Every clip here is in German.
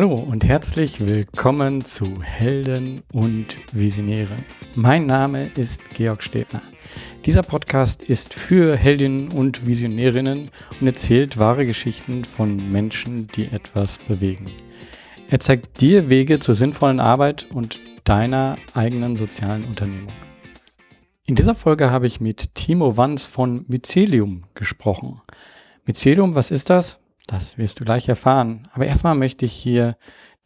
Hallo und herzlich willkommen zu Helden und Visionäre. Mein Name ist Georg Stebner. Dieser Podcast ist für Heldinnen und Visionärinnen und erzählt wahre Geschichten von Menschen, die etwas bewegen. Er zeigt dir Wege zur sinnvollen Arbeit und deiner eigenen sozialen Unternehmung. In dieser Folge habe ich mit Timo Wanz von Mycelium gesprochen. Mycelium, was ist das? Das wirst du gleich erfahren. Aber erstmal möchte ich hier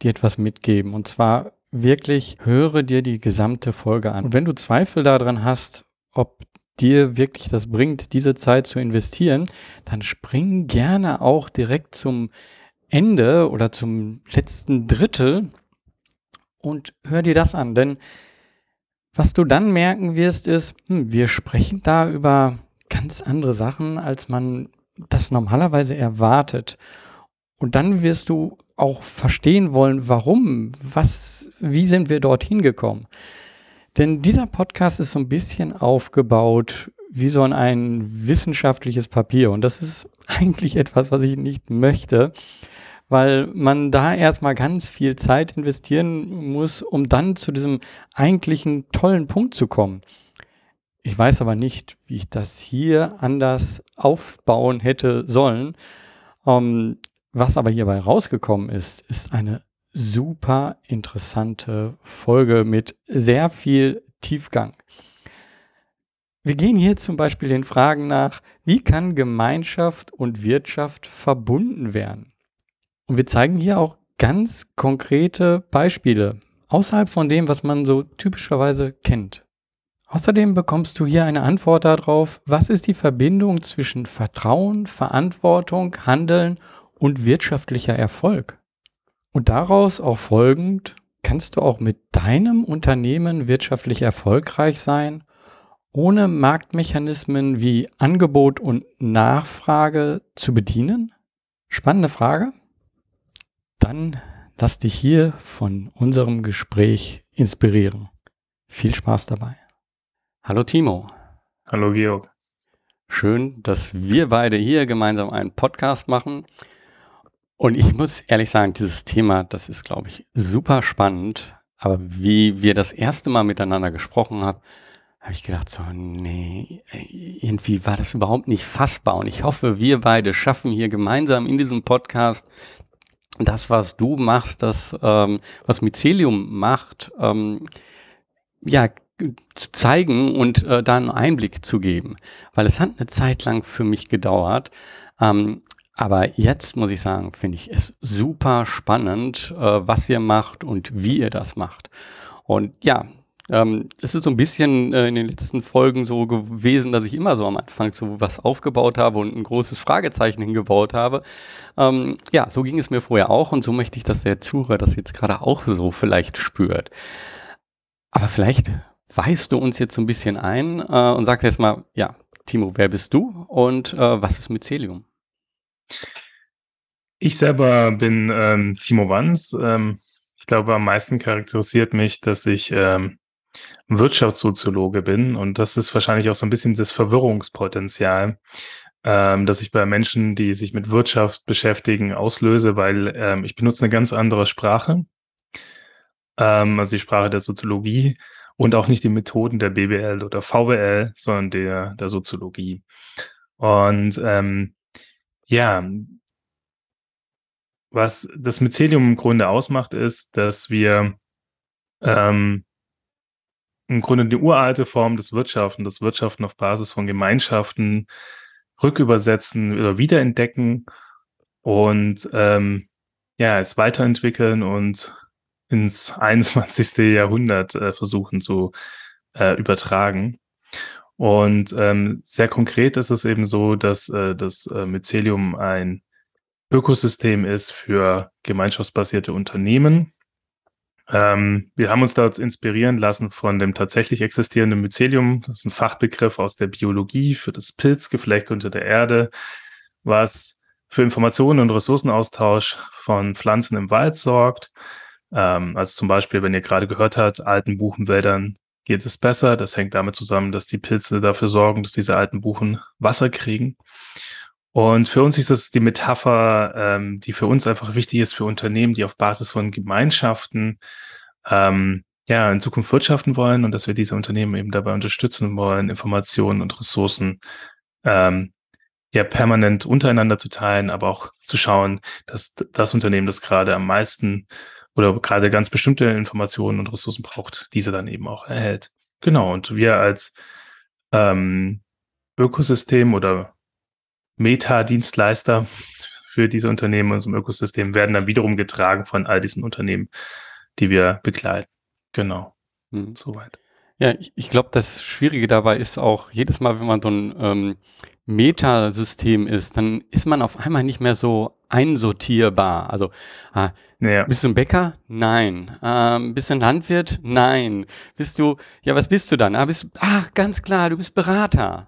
dir etwas mitgeben. Und zwar wirklich höre dir die gesamte Folge an. Und wenn du Zweifel daran hast, ob dir wirklich das bringt, diese Zeit zu investieren, dann spring gerne auch direkt zum Ende oder zum letzten Drittel und hör dir das an. Denn was du dann merken wirst, ist, hm, wir sprechen da über ganz andere Sachen, als man das normalerweise erwartet. Und dann wirst du auch verstehen wollen, warum, was, wie sind wir dorthin gekommen. Denn dieser Podcast ist so ein bisschen aufgebaut wie so ein wissenschaftliches Papier. Und das ist eigentlich etwas, was ich nicht möchte, weil man da erstmal ganz viel Zeit investieren muss, um dann zu diesem eigentlichen tollen Punkt zu kommen. Ich weiß aber nicht, wie ich das hier anders aufbauen hätte sollen. Ähm, was aber hierbei rausgekommen ist, ist eine super interessante Folge mit sehr viel Tiefgang. Wir gehen hier zum Beispiel den Fragen nach, wie kann Gemeinschaft und Wirtschaft verbunden werden? Und wir zeigen hier auch ganz konkrete Beispiele außerhalb von dem, was man so typischerweise kennt. Außerdem bekommst du hier eine Antwort darauf, was ist die Verbindung zwischen Vertrauen, Verantwortung, Handeln und wirtschaftlicher Erfolg. Und daraus auch folgend, kannst du auch mit deinem Unternehmen wirtschaftlich erfolgreich sein, ohne Marktmechanismen wie Angebot und Nachfrage zu bedienen? Spannende Frage. Dann lass dich hier von unserem Gespräch inspirieren. Viel Spaß dabei. Hallo Timo. Hallo Georg. Schön, dass wir beide hier gemeinsam einen Podcast machen. Und ich muss ehrlich sagen, dieses Thema, das ist, glaube ich, super spannend. Aber wie wir das erste Mal miteinander gesprochen haben, habe ich gedacht, so, nee, irgendwie war das überhaupt nicht fassbar. Und ich hoffe, wir beide schaffen hier gemeinsam in diesem Podcast das, was du machst, das, ähm, was Mycelium macht, ähm, ja, zu zeigen und äh, da einen Einblick zu geben. Weil es hat eine Zeit lang für mich gedauert. Ähm, aber jetzt muss ich sagen, finde ich es super spannend, äh, was ihr macht und wie ihr das macht. Und ja, ähm, es ist so ein bisschen äh, in den letzten Folgen so gewesen, dass ich immer so am Anfang so was aufgebaut habe und ein großes Fragezeichen hingebaut habe. Ähm, ja, so ging es mir vorher auch und so möchte ich, dass der Zuhörer das jetzt gerade auch so vielleicht spürt. Aber vielleicht weißt du uns jetzt so ein bisschen ein äh, und sagst jetzt mal, ja, Timo, wer bist du und äh, was ist Mycelium? Ich selber bin ähm, Timo Wanz. Ähm, ich glaube, am meisten charakterisiert mich, dass ich ähm, Wirtschaftssoziologe bin und das ist wahrscheinlich auch so ein bisschen das Verwirrungspotenzial, ähm, dass ich bei Menschen, die sich mit Wirtschaft beschäftigen, auslöse, weil ähm, ich benutze eine ganz andere Sprache, ähm, also die Sprache der Soziologie und auch nicht die Methoden der BWL oder VWL, sondern der, der Soziologie. Und ähm, ja, was das Mycelium im Grunde ausmacht, ist, dass wir ähm, im Grunde die uralte Form des Wirtschaften, das Wirtschaften auf Basis von Gemeinschaften rückübersetzen oder wiederentdecken und ähm, ja, es weiterentwickeln und ins 21. Jahrhundert äh, versuchen zu äh, übertragen. Und ähm, sehr konkret ist es eben so, dass äh, das äh, Mycelium ein Ökosystem ist für gemeinschaftsbasierte Unternehmen. Ähm, wir haben uns dort inspirieren lassen von dem tatsächlich existierenden Mycelium. Das ist ein Fachbegriff aus der Biologie für das Pilzgeflecht unter der Erde, was für Informationen und Ressourcenaustausch von Pflanzen im Wald sorgt. Ähm, also zum Beispiel, wenn ihr gerade gehört habt, alten Buchenwäldern geht es besser. Das hängt damit zusammen, dass die Pilze dafür sorgen, dass diese alten Buchen Wasser kriegen. Und für uns ist das die Metapher, ähm, die für uns einfach wichtig ist für Unternehmen, die auf Basis von Gemeinschaften ähm, ja in Zukunft wirtschaften wollen und dass wir diese Unternehmen eben dabei unterstützen wollen, Informationen und Ressourcen ähm, ja permanent untereinander zu teilen, aber auch zu schauen, dass das Unternehmen, das gerade am meisten oder gerade ganz bestimmte Informationen und Ressourcen braucht, diese dann eben auch erhält. Genau, und wir als ähm, Ökosystem oder Meta-Dienstleister für diese Unternehmen in unserem Ökosystem werden dann wiederum getragen von all diesen Unternehmen, die wir begleiten. Genau. Mhm. Soweit. Ja, ich, ich glaube, das Schwierige dabei ist auch, jedes Mal, wenn man so ein ähm, Metasystem ist, dann ist man auf einmal nicht mehr so einsortierbar. Also, ah, ja. bist du ein Bäcker? Nein. Ähm, bist du ein Landwirt? Nein. Bist du, ja, was bist du dann? Ah, bist, ach, ganz klar, du bist Berater.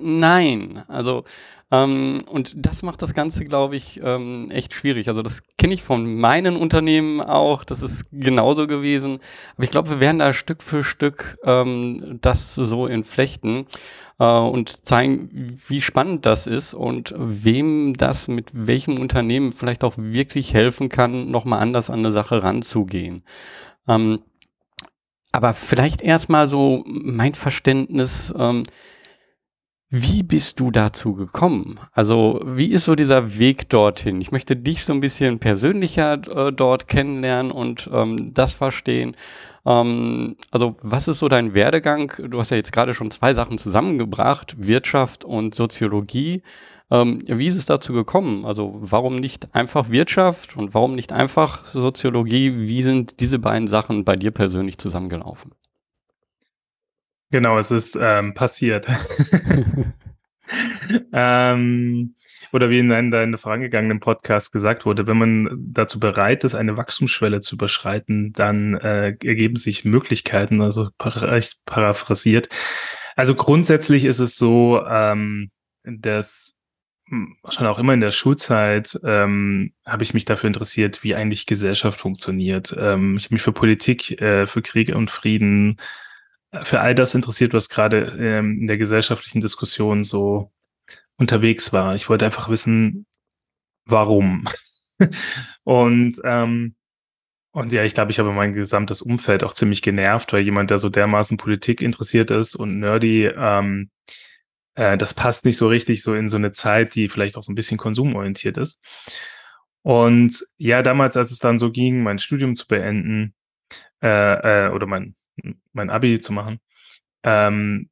Nein. Also, ähm, und das macht das Ganze, glaube ich, ähm, echt schwierig. Also das kenne ich von meinen Unternehmen auch, das ist genauso gewesen. Aber ich glaube, wir werden da Stück für Stück ähm, das so entflechten äh, und zeigen, wie spannend das ist und wem das mit welchem Unternehmen vielleicht auch wirklich helfen kann, nochmal anders an eine Sache ranzugehen. Ähm, aber vielleicht erstmal so mein Verständnis, ähm, wie bist du dazu gekommen? Also, wie ist so dieser Weg dorthin? Ich möchte dich so ein bisschen persönlicher äh, dort kennenlernen und ähm, das verstehen. Ähm, also, was ist so dein Werdegang? Du hast ja jetzt gerade schon zwei Sachen zusammengebracht, Wirtschaft und Soziologie. Ähm, wie ist es dazu gekommen? Also, warum nicht einfach Wirtschaft und warum nicht einfach Soziologie? Wie sind diese beiden Sachen bei dir persönlich zusammengelaufen? Genau, es ist ähm, passiert. ähm, oder wie in einem deiner vorangegangenen Podcast gesagt wurde, wenn man dazu bereit ist, eine Wachstumsschwelle zu überschreiten, dann äh, ergeben sich Möglichkeiten, also paraphrasiert. Also grundsätzlich ist es so, ähm, dass hm, schon auch immer in der Schulzeit ähm, habe ich mich dafür interessiert, wie eigentlich Gesellschaft funktioniert. Ähm, ich habe mich für Politik, äh, für Kriege und Frieden, für all das interessiert, was gerade ähm, in der gesellschaftlichen Diskussion so unterwegs war. Ich wollte einfach wissen, warum. und ähm, und ja, ich glaube, ich habe mein gesamtes Umfeld auch ziemlich genervt, weil jemand, der so dermaßen Politik interessiert ist und nerdy, ähm, äh, das passt nicht so richtig so in so eine Zeit, die vielleicht auch so ein bisschen konsumorientiert ist. Und ja, damals, als es dann so ging, mein Studium zu beenden, äh, äh, oder mein mein Abi zu machen, ähm,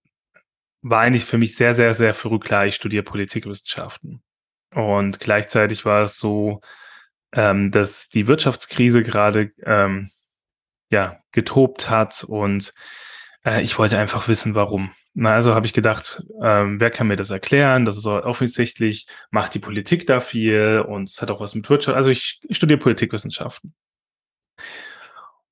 war eigentlich für mich sehr, sehr, sehr früh klar, ich studiere Politikwissenschaften. Und gleichzeitig war es so, ähm, dass die Wirtschaftskrise gerade ähm, ja getobt hat und äh, ich wollte einfach wissen, warum. Na, also habe ich gedacht, ähm, wer kann mir das erklären? Das ist offensichtlich, macht die Politik da viel und es hat auch was mit Wirtschaft. Also ich, ich studiere Politikwissenschaften.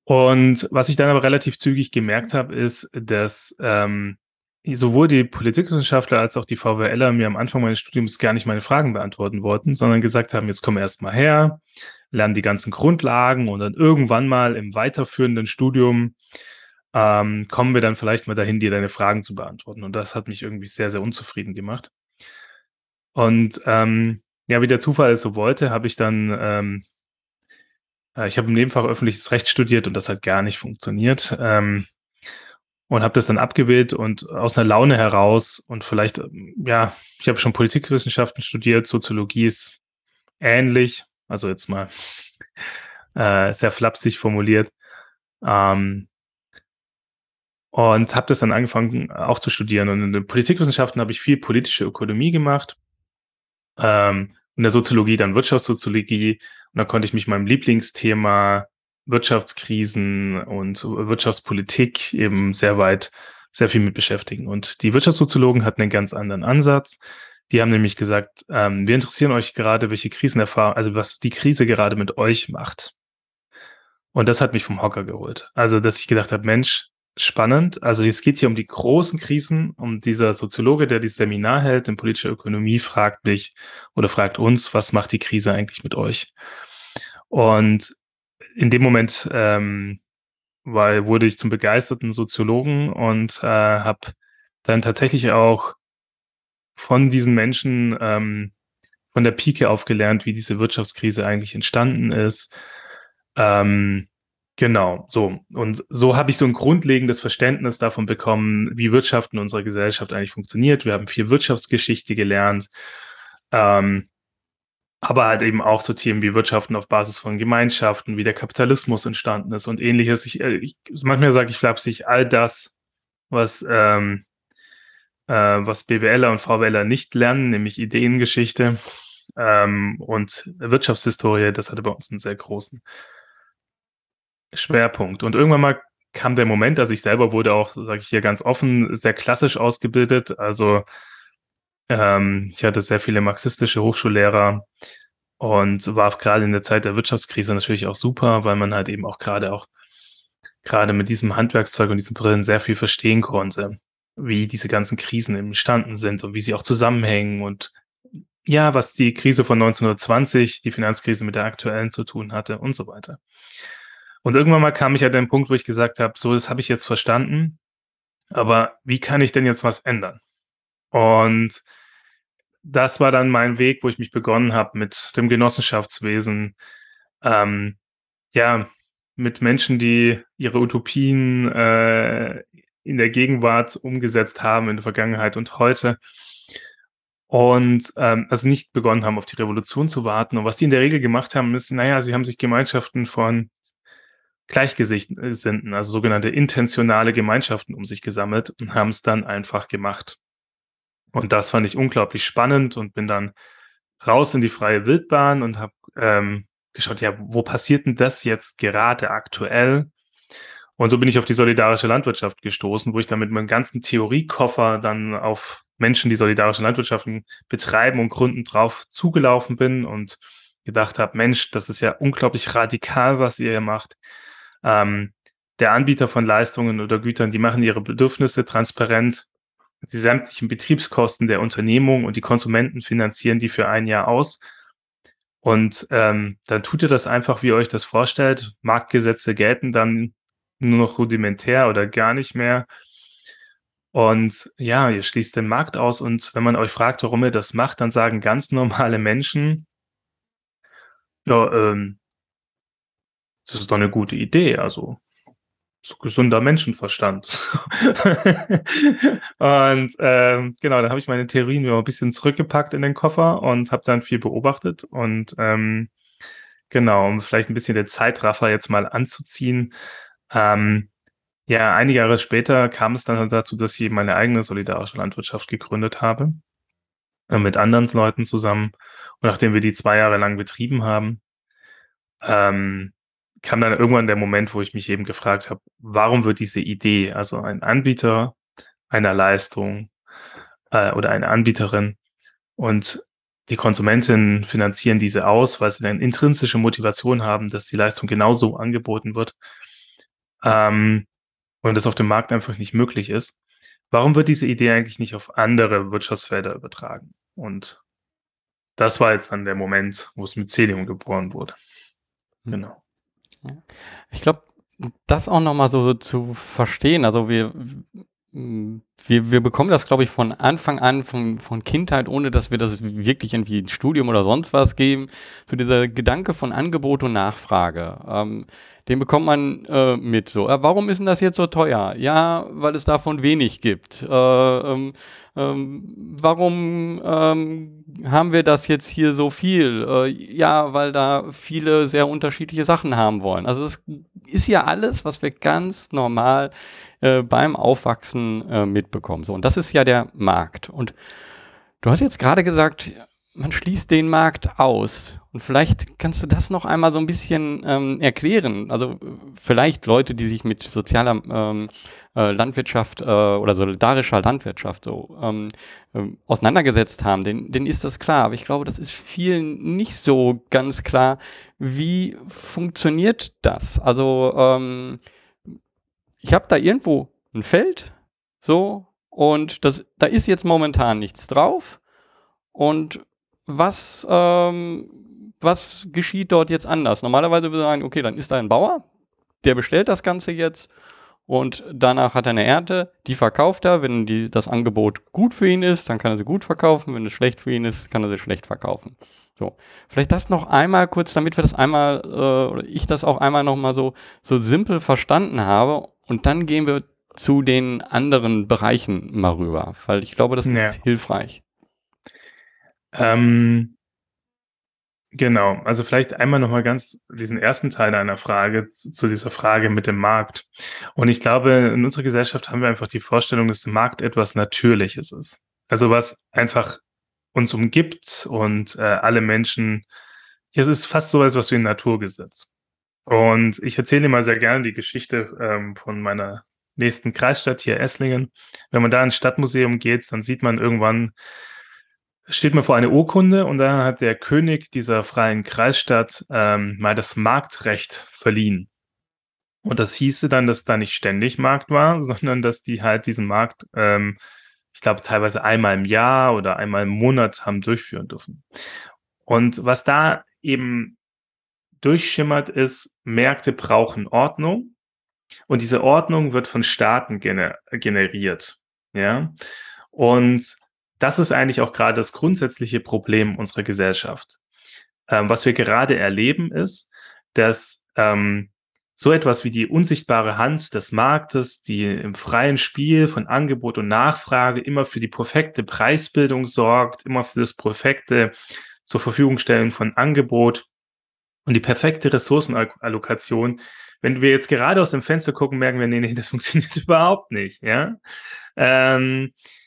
Und was ich dann aber relativ zügig gemerkt habe, ist, dass ähm, sowohl die Politikwissenschaftler als auch die VWLer mir am Anfang meines Studiums gar nicht meine Fragen beantworten wollten, sondern gesagt haben, jetzt komm erst mal her, lernen die ganzen Grundlagen und dann irgendwann mal im weiterführenden Studium ähm, kommen wir dann vielleicht mal dahin, dir deine Fragen zu beantworten. Und das hat mich irgendwie sehr, sehr unzufrieden gemacht. Und ähm, ja, wie der Zufall es so wollte, habe ich dann ähm, äh, ich habe im Nebenfach öffentliches Recht studiert und das hat gar nicht funktioniert. Ähm, und habe das dann abgewählt und aus einer Laune heraus und vielleicht, ja, ich habe schon Politikwissenschaften studiert, Soziologie ist ähnlich, also jetzt mal äh, sehr flapsig formuliert. Ähm, und habe das dann angefangen auch zu studieren. Und in den Politikwissenschaften habe ich viel politische Ökonomie gemacht. Ähm, in der Soziologie dann Wirtschaftssoziologie und da konnte ich mich meinem Lieblingsthema Wirtschaftskrisen und Wirtschaftspolitik eben sehr weit, sehr viel mit beschäftigen. Und die Wirtschaftssoziologen hatten einen ganz anderen Ansatz. Die haben nämlich gesagt, ähm, wir interessieren euch gerade, welche Krisenerfahrung, also was die Krise gerade mit euch macht. Und das hat mich vom Hocker geholt. Also, dass ich gedacht habe, Mensch, spannend. Also es geht hier um die großen Krisen. Um dieser Soziologe, der dieses Seminar hält in politischer Ökonomie, fragt mich oder fragt uns, was macht die Krise eigentlich mit euch? Und in dem Moment ähm, weil, wurde ich zum begeisterten Soziologen und äh, habe dann tatsächlich auch von diesen Menschen ähm, von der Pike auf gelernt, wie diese Wirtschaftskrise eigentlich entstanden ist. Ähm, genau, so. Und so habe ich so ein grundlegendes Verständnis davon bekommen, wie Wirtschaft in unserer Gesellschaft eigentlich funktioniert. Wir haben viel Wirtschaftsgeschichte gelernt. Ähm, aber halt eben auch so Themen wie Wirtschaften auf Basis von Gemeinschaften, wie der Kapitalismus entstanden ist und ähnliches. Ich, äh, ich manchmal sage ich flapsig, all das, was, ähm, äh, was BWLer und VWLer nicht lernen, nämlich Ideengeschichte ähm, und Wirtschaftshistorie, das hatte bei uns einen sehr großen Schwerpunkt. Und irgendwann mal kam der Moment, also ich selber wurde auch, sage ich hier ganz offen, sehr klassisch ausgebildet. Also ähm, ich hatte sehr viele marxistische Hochschullehrer und war gerade in der Zeit der Wirtschaftskrise natürlich auch super, weil man halt eben auch gerade auch gerade mit diesem Handwerkszeug und diesen Brillen sehr viel verstehen konnte, wie diese ganzen Krisen entstanden sind und wie sie auch zusammenhängen und ja, was die Krise von 1920, die Finanzkrise mit der aktuellen zu tun hatte und so weiter. Und irgendwann mal kam ich an den Punkt, wo ich gesagt habe, so, das habe ich jetzt verstanden, aber wie kann ich denn jetzt was ändern? Und das war dann mein Weg, wo ich mich begonnen habe mit dem Genossenschaftswesen. Ähm, ja, mit Menschen, die ihre Utopien äh, in der Gegenwart umgesetzt haben, in der Vergangenheit und heute. Und ähm, also nicht begonnen haben, auf die Revolution zu warten. Und was die in der Regel gemacht haben, ist, naja, sie haben sich Gemeinschaften von Gleichgesinnten, also sogenannte intentionale Gemeinschaften um sich gesammelt und haben es dann einfach gemacht. Und das fand ich unglaublich spannend und bin dann raus in die freie Wildbahn und habe ähm, geschaut, ja, wo passiert denn das jetzt gerade aktuell? Und so bin ich auf die solidarische Landwirtschaft gestoßen, wo ich dann mit meinem ganzen Theoriekoffer dann auf Menschen, die solidarische Landwirtschaften betreiben und gründen, drauf zugelaufen bin und gedacht habe, Mensch, das ist ja unglaublich radikal, was ihr hier macht. Ähm, der Anbieter von Leistungen oder Gütern, die machen ihre Bedürfnisse transparent die sämtlichen Betriebskosten der Unternehmung und die Konsumenten finanzieren die für ein Jahr aus. Und ähm, dann tut ihr das einfach, wie ihr euch das vorstellt. Marktgesetze gelten dann nur noch rudimentär oder gar nicht mehr. Und ja, ihr schließt den Markt aus. Und wenn man euch fragt, warum ihr das macht, dann sagen ganz normale Menschen, ja, ähm, das ist doch eine gute Idee. Also so gesunder Menschenverstand. und ähm, genau, dann habe ich meine Theorien wieder ein bisschen zurückgepackt in den Koffer und habe dann viel beobachtet. Und ähm, genau, um vielleicht ein bisschen den Zeitraffer jetzt mal anzuziehen. Ähm, ja, einige Jahre später kam es dann dazu, dass ich meine eigene solidarische Landwirtschaft gegründet habe. Äh, mit anderen Leuten zusammen. Und nachdem wir die zwei Jahre lang betrieben haben, ähm, kam dann irgendwann der Moment, wo ich mich eben gefragt habe, warum wird diese Idee, also ein Anbieter einer Leistung äh, oder eine Anbieterin und die Konsumentinnen finanzieren diese aus, weil sie eine intrinsische Motivation haben, dass die Leistung genauso angeboten wird ähm, und das auf dem Markt einfach nicht möglich ist. Warum wird diese Idee eigentlich nicht auf andere Wirtschaftsfelder übertragen? Und das war jetzt dann der Moment, wo es Mycelium geboren wurde. Hm. Genau. Ich glaube, das auch nochmal so zu verstehen, also wir, wir, wir bekommen das, glaube ich, von Anfang an, von, von Kindheit, ohne dass wir das wirklich irgendwie ins Studium oder sonst was geben, so dieser Gedanke von Angebot und Nachfrage. Ähm, den bekommt man äh, mit. So, äh, warum ist denn das jetzt so teuer? Ja, weil es davon wenig gibt. Äh, ähm, ähm, warum ähm, haben wir das jetzt hier so viel? Äh, ja, weil da viele sehr unterschiedliche Sachen haben wollen. Also das ist ja alles, was wir ganz normal äh, beim Aufwachsen äh, mitbekommen. So, und das ist ja der Markt. Und du hast jetzt gerade gesagt, man schließt den Markt aus. Und vielleicht kannst du das noch einmal so ein bisschen ähm, erklären. Also vielleicht Leute, die sich mit sozialer ähm, äh, Landwirtschaft äh, oder solidarischer Landwirtschaft so ähm, äh, auseinandergesetzt haben, denen, denen ist das klar. Aber ich glaube, das ist vielen nicht so ganz klar. Wie funktioniert das? Also ähm, ich habe da irgendwo ein Feld, so, und das, da ist jetzt momentan nichts drauf. Und was, ähm, was geschieht dort jetzt anders? Normalerweise würde man sagen, okay, dann ist da ein Bauer, der bestellt das Ganze jetzt und danach hat er eine Ernte, die verkauft er. Wenn die, das Angebot gut für ihn ist, dann kann er sie gut verkaufen. Wenn es schlecht für ihn ist, kann er sie schlecht verkaufen. So, vielleicht das noch einmal kurz, damit wir das einmal, äh, oder ich das auch einmal nochmal so, so simpel verstanden habe. Und dann gehen wir zu den anderen Bereichen mal rüber, weil ich glaube, das ja. ist hilfreich. Ähm, Genau, also vielleicht einmal nochmal ganz diesen ersten Teil deiner Frage zu dieser Frage mit dem Markt. Und ich glaube, in unserer Gesellschaft haben wir einfach die Vorstellung, dass der Markt etwas Natürliches ist. Also was einfach uns umgibt und äh, alle Menschen, es ist fast so etwas wie ein Naturgesetz. Und ich erzähle mal sehr gerne die Geschichte ähm, von meiner nächsten Kreisstadt hier, Esslingen. Wenn man da ins Stadtmuseum geht, dann sieht man irgendwann steht man vor einer Urkunde und dann hat der König dieser freien Kreisstadt ähm, mal das Marktrecht verliehen. Und das hieße dann, dass da nicht ständig Markt war, sondern dass die halt diesen Markt, ähm, ich glaube, teilweise einmal im Jahr oder einmal im Monat haben durchführen dürfen. Und was da eben durchschimmert ist, Märkte brauchen Ordnung und diese Ordnung wird von Staaten gener generiert. Ja. Und das ist eigentlich auch gerade das grundsätzliche Problem unserer Gesellschaft. Ähm, was wir gerade erleben, ist, dass ähm, so etwas wie die unsichtbare Hand des Marktes, die im freien Spiel von Angebot und Nachfrage immer für die perfekte Preisbildung sorgt, immer für das perfekte zur Verfügung stellen von Angebot und die perfekte Ressourcenallokation. Wenn wir jetzt gerade aus dem Fenster gucken, merken wir, nee, nee, das funktioniert überhaupt nicht, ja. Ähm, äh,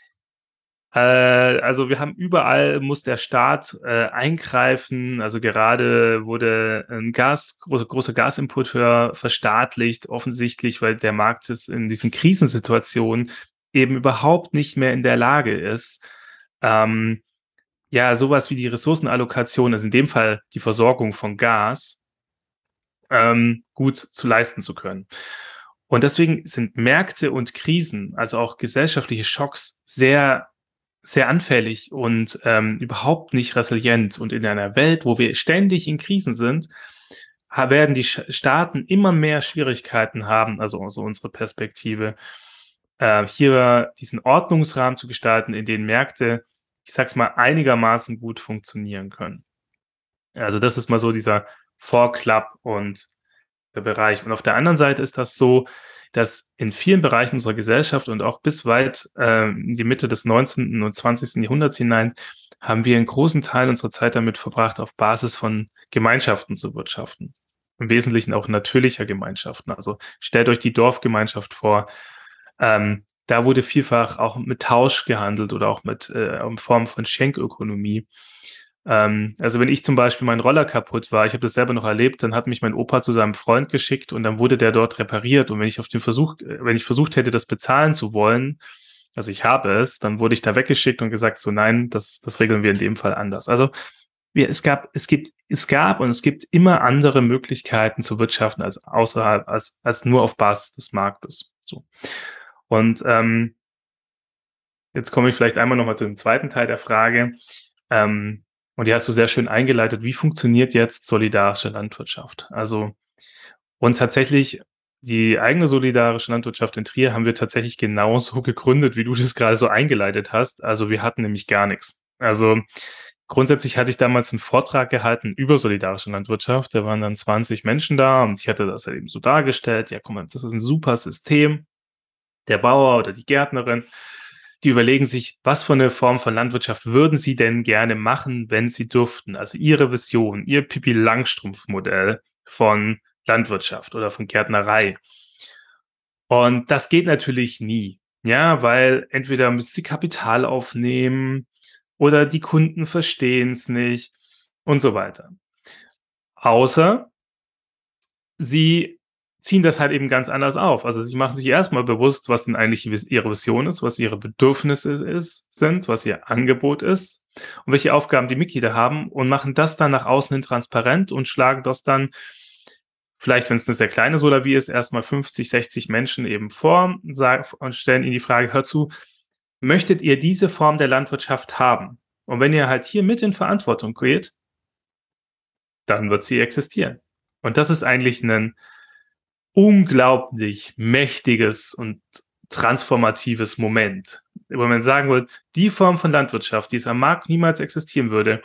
also wir haben überall muss der Staat äh, eingreifen. Also gerade wurde ein Gas, große, großer Gasimporteur verstaatlicht, offensichtlich, weil der Markt ist in diesen Krisensituationen eben überhaupt nicht mehr in der Lage ist, ähm, ja, sowas wie die Ressourcenallokation, also in dem Fall die Versorgung von Gas, ähm, gut zu leisten zu können. Und deswegen sind Märkte und Krisen, also auch gesellschaftliche Schocks, sehr sehr anfällig und ähm, überhaupt nicht resilient. Und in einer Welt, wo wir ständig in Krisen sind, werden die Staaten immer mehr Schwierigkeiten haben, also, also unsere Perspektive, äh, hier diesen Ordnungsrahmen zu gestalten, in den Märkte, ich sag's mal, einigermaßen gut funktionieren können. Also das ist mal so dieser Vorklapp und der Bereich. Und auf der anderen Seite ist das so, dass in vielen Bereichen unserer Gesellschaft und auch bis weit äh, in die Mitte des 19. und 20. Jahrhunderts hinein haben wir einen großen Teil unserer Zeit damit verbracht, auf Basis von Gemeinschaften zu wirtschaften. Im Wesentlichen auch natürlicher Gemeinschaften. Also stellt euch die Dorfgemeinschaft vor. Ähm, da wurde vielfach auch mit Tausch gehandelt oder auch mit äh, in Form von Schenkökonomie. Ähm, also wenn ich zum Beispiel mein Roller kaputt war, ich habe das selber noch erlebt, dann hat mich mein Opa zu seinem Freund geschickt und dann wurde der dort repariert. Und wenn ich auf den Versuch, äh, wenn ich versucht hätte, das bezahlen zu wollen, also ich habe es, dann wurde ich da weggeschickt und gesagt, so nein, das, das regeln wir in dem Fall anders. Also wir, es gab, es gibt, es gab und es gibt immer andere Möglichkeiten zu wirtschaften als außerhalb, als, als nur auf Basis des Marktes. So. Und ähm, jetzt komme ich vielleicht einmal nochmal zu dem zweiten Teil der Frage. Ähm, und die hast du sehr schön eingeleitet. Wie funktioniert jetzt solidarische Landwirtschaft? Also, und tatsächlich, die eigene solidarische Landwirtschaft in Trier haben wir tatsächlich genauso gegründet, wie du das gerade so eingeleitet hast. Also, wir hatten nämlich gar nichts. Also, grundsätzlich hatte ich damals einen Vortrag gehalten über solidarische Landwirtschaft. Da waren dann 20 Menschen da und ich hatte das eben so dargestellt. Ja, guck mal, das ist ein super System. Der Bauer oder die Gärtnerin die überlegen sich, was für eine Form von Landwirtschaft würden sie denn gerne machen, wenn sie dürften? Also ihre Vision, ihr Pipi Langstrumpf-Modell von Landwirtschaft oder von Gärtnerei. Und das geht natürlich nie. Ja, weil entweder müssen sie Kapital aufnehmen oder die Kunden verstehen es nicht und so weiter. Außer sie ziehen das halt eben ganz anders auf. Also sie machen sich erstmal bewusst, was denn eigentlich ihre Vision ist, was ihre Bedürfnisse ist, sind, was ihr Angebot ist und welche Aufgaben die Mitglieder haben und machen das dann nach außen hin transparent und schlagen das dann vielleicht, wenn es eine sehr kleine Solavie ist, erstmal 50, 60 Menschen eben vor und, stellen ihnen die Frage, hör zu, möchtet ihr diese Form der Landwirtschaft haben? Und wenn ihr halt hier mit in Verantwortung geht, dann wird sie existieren. Und das ist eigentlich ein unglaublich mächtiges und transformatives Moment, wo man sagen würde, die Form von Landwirtschaft, die es am Markt niemals existieren würde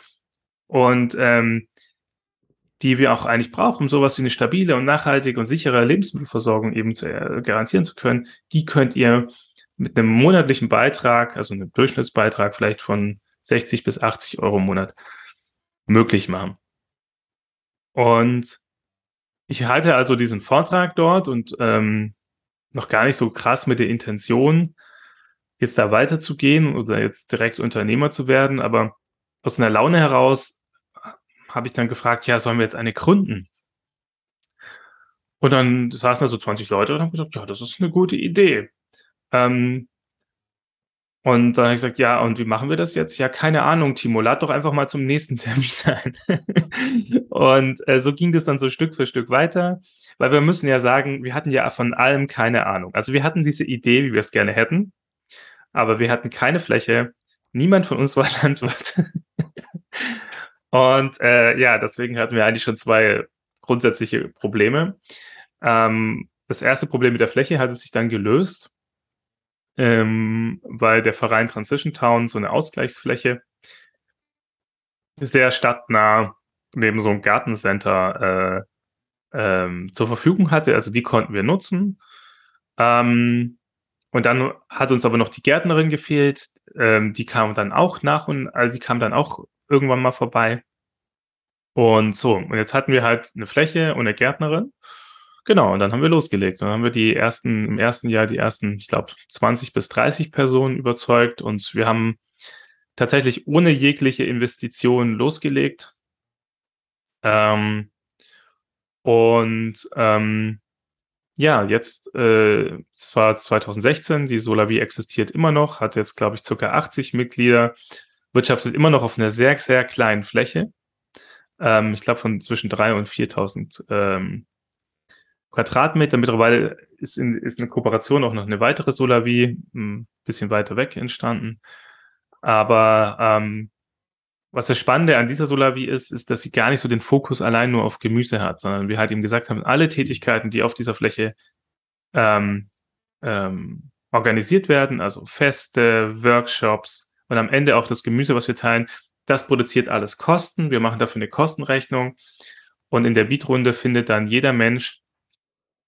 und ähm, die wir auch eigentlich brauchen, um sowas wie eine stabile und nachhaltige und sichere Lebensmittelversorgung eben zu äh, garantieren zu können, die könnt ihr mit einem monatlichen Beitrag, also einem Durchschnittsbeitrag vielleicht von 60 bis 80 Euro im Monat möglich machen. Und ich halte also diesen Vortrag dort und ähm, noch gar nicht so krass mit der Intention, jetzt da weiterzugehen oder jetzt direkt Unternehmer zu werden, aber aus einer Laune heraus habe ich dann gefragt, ja, sollen wir jetzt eine gründen? Und dann saßen da so 20 Leute und haben gesagt, ja, das ist eine gute Idee. Ähm, und dann habe ich gesagt, ja, und wie machen wir das jetzt? Ja, keine Ahnung, Timo, lad doch einfach mal zum nächsten Termin ein. Und äh, so ging das dann so Stück für Stück weiter, weil wir müssen ja sagen, wir hatten ja von allem keine Ahnung. Also wir hatten diese Idee, wie wir es gerne hätten, aber wir hatten keine Fläche. Niemand von uns war Landwirt. und äh, ja, deswegen hatten wir eigentlich schon zwei grundsätzliche Probleme. Ähm, das erste Problem mit der Fläche hatte sich dann gelöst ähm, weil der Verein Transition Town so eine Ausgleichsfläche sehr stadtnah neben so einem Gartencenter äh, ähm, zur Verfügung hatte. Also die konnten wir nutzen. Ähm, und dann hat uns aber noch die Gärtnerin gefehlt. Ähm, die kam dann auch nach und also die kam dann auch irgendwann mal vorbei. Und so, und jetzt hatten wir halt eine Fläche und eine Gärtnerin. Genau, und dann haben wir losgelegt. Dann haben wir die ersten, im ersten Jahr die ersten, ich glaube, 20 bis 30 Personen überzeugt und wir haben tatsächlich ohne jegliche Investition losgelegt. Ähm, und ähm, ja, jetzt, äh, es war 2016, die Solavi existiert immer noch, hat jetzt, glaube ich, circa 80 Mitglieder, wirtschaftet immer noch auf einer sehr, sehr kleinen Fläche. Ähm, ich glaube, von zwischen 3.000 und 4.000 ähm, Quadratmeter. Mittlerweile ist, in, ist eine Kooperation auch noch eine weitere Solavi, ein bisschen weiter weg entstanden. Aber ähm, was das Spannende an dieser Solavi ist, ist, dass sie gar nicht so den Fokus allein nur auf Gemüse hat, sondern wir halt eben gesagt haben, alle Tätigkeiten, die auf dieser Fläche ähm, ähm, organisiert werden, also Feste, Workshops und am Ende auch das Gemüse, was wir teilen, das produziert alles Kosten. Wir machen dafür eine Kostenrechnung. Und in der Bietrunde findet dann jeder Mensch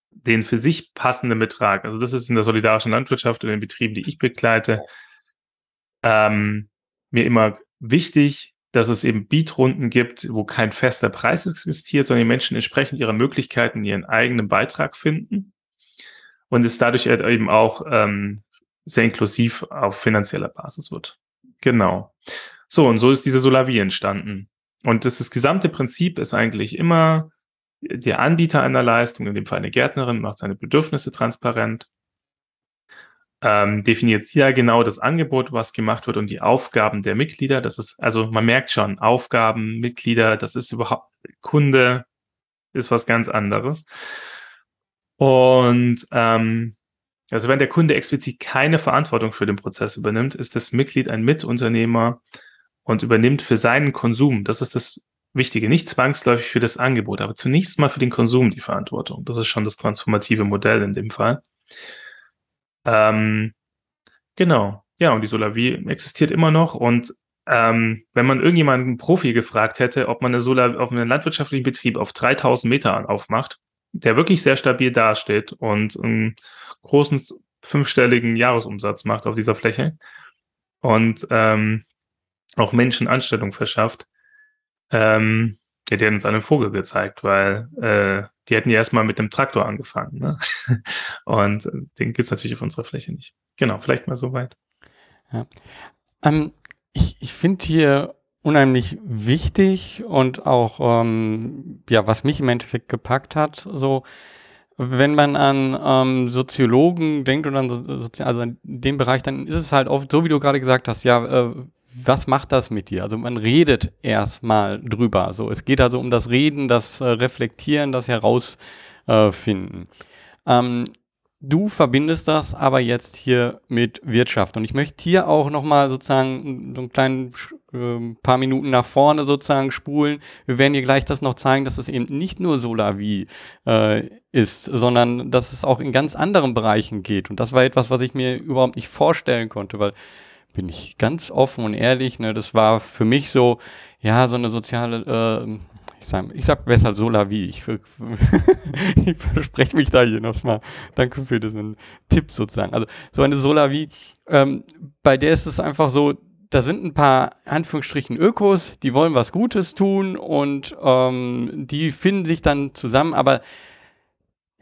den für sich passenden Betrag. Also das ist in der solidarischen Landwirtschaft und in den Betrieben, die ich begleite, ähm, mir immer wichtig, dass es eben Beatrunden gibt, wo kein fester Preis existiert, sondern die Menschen entsprechend ihrer Möglichkeiten ihren eigenen Beitrag finden und es dadurch halt eben auch ähm, sehr inklusiv auf finanzieller Basis wird. Genau. So, und so ist diese Solavi entstanden. Und das, das gesamte Prinzip ist eigentlich immer, der Anbieter einer Leistung, in dem Fall eine Gärtnerin, macht seine Bedürfnisse transparent, ähm, definiert sehr genau das Angebot, was gemacht wird und die Aufgaben der Mitglieder. Das ist, also man merkt schon, Aufgaben, Mitglieder, das ist überhaupt, Kunde ist was ganz anderes. Und ähm, also wenn der Kunde explizit keine Verantwortung für den Prozess übernimmt, ist das Mitglied ein Mitunternehmer und übernimmt für seinen Konsum, das ist das Wichtige, nicht zwangsläufig für das Angebot, aber zunächst mal für den Konsum die Verantwortung. Das ist schon das transformative Modell in dem Fall. Ähm, genau. Ja, und die Solavi existiert immer noch und ähm, wenn man irgendjemanden Profi gefragt hätte, ob man eine Solar auf einen landwirtschaftlichen Betrieb auf 3000 Meter aufmacht, der wirklich sehr stabil dasteht und einen großen fünfstelligen Jahresumsatz macht auf dieser Fläche und ähm, auch Menschen Anstellung verschafft, ähm, ja, die hat uns einen Vogel gezeigt, weil äh, die hätten ja erstmal mit dem Traktor angefangen. Ne? Und den gibt's natürlich auf unserer Fläche nicht. Genau, vielleicht mal so weit. Ja. Ähm, ich ich finde hier unheimlich wichtig und auch, ähm, ja, was mich im Endeffekt gepackt hat, so, wenn man an ähm, Soziologen denkt und an, also in dem Bereich, dann ist es halt oft so, wie du gerade gesagt hast, ja, äh, was macht das mit dir? Also man redet erstmal drüber. So, es geht also um das Reden, das äh, Reflektieren, das Herausfinden. Ähm, du verbindest das aber jetzt hier mit Wirtschaft. Und ich möchte hier auch nochmal sozusagen so einen kleinen äh, paar Minuten nach vorne sozusagen spulen. Wir werden dir gleich das noch zeigen, dass es eben nicht nur Solavi äh, ist, sondern dass es auch in ganz anderen Bereichen geht. Und das war etwas, was ich mir überhaupt nicht vorstellen konnte, weil bin ich ganz offen und ehrlich, ne, das war für mich so, ja, so eine soziale, äh, ich sag, ich sag besser Sola wie. Ich, ich verspreche mich da hier nochmal. Danke für diesen Tipp sozusagen. Also so eine Sola wie, ähm, bei der ist es einfach so, da sind ein paar Anführungsstrichen Ökos, die wollen was Gutes tun und ähm, die finden sich dann zusammen, aber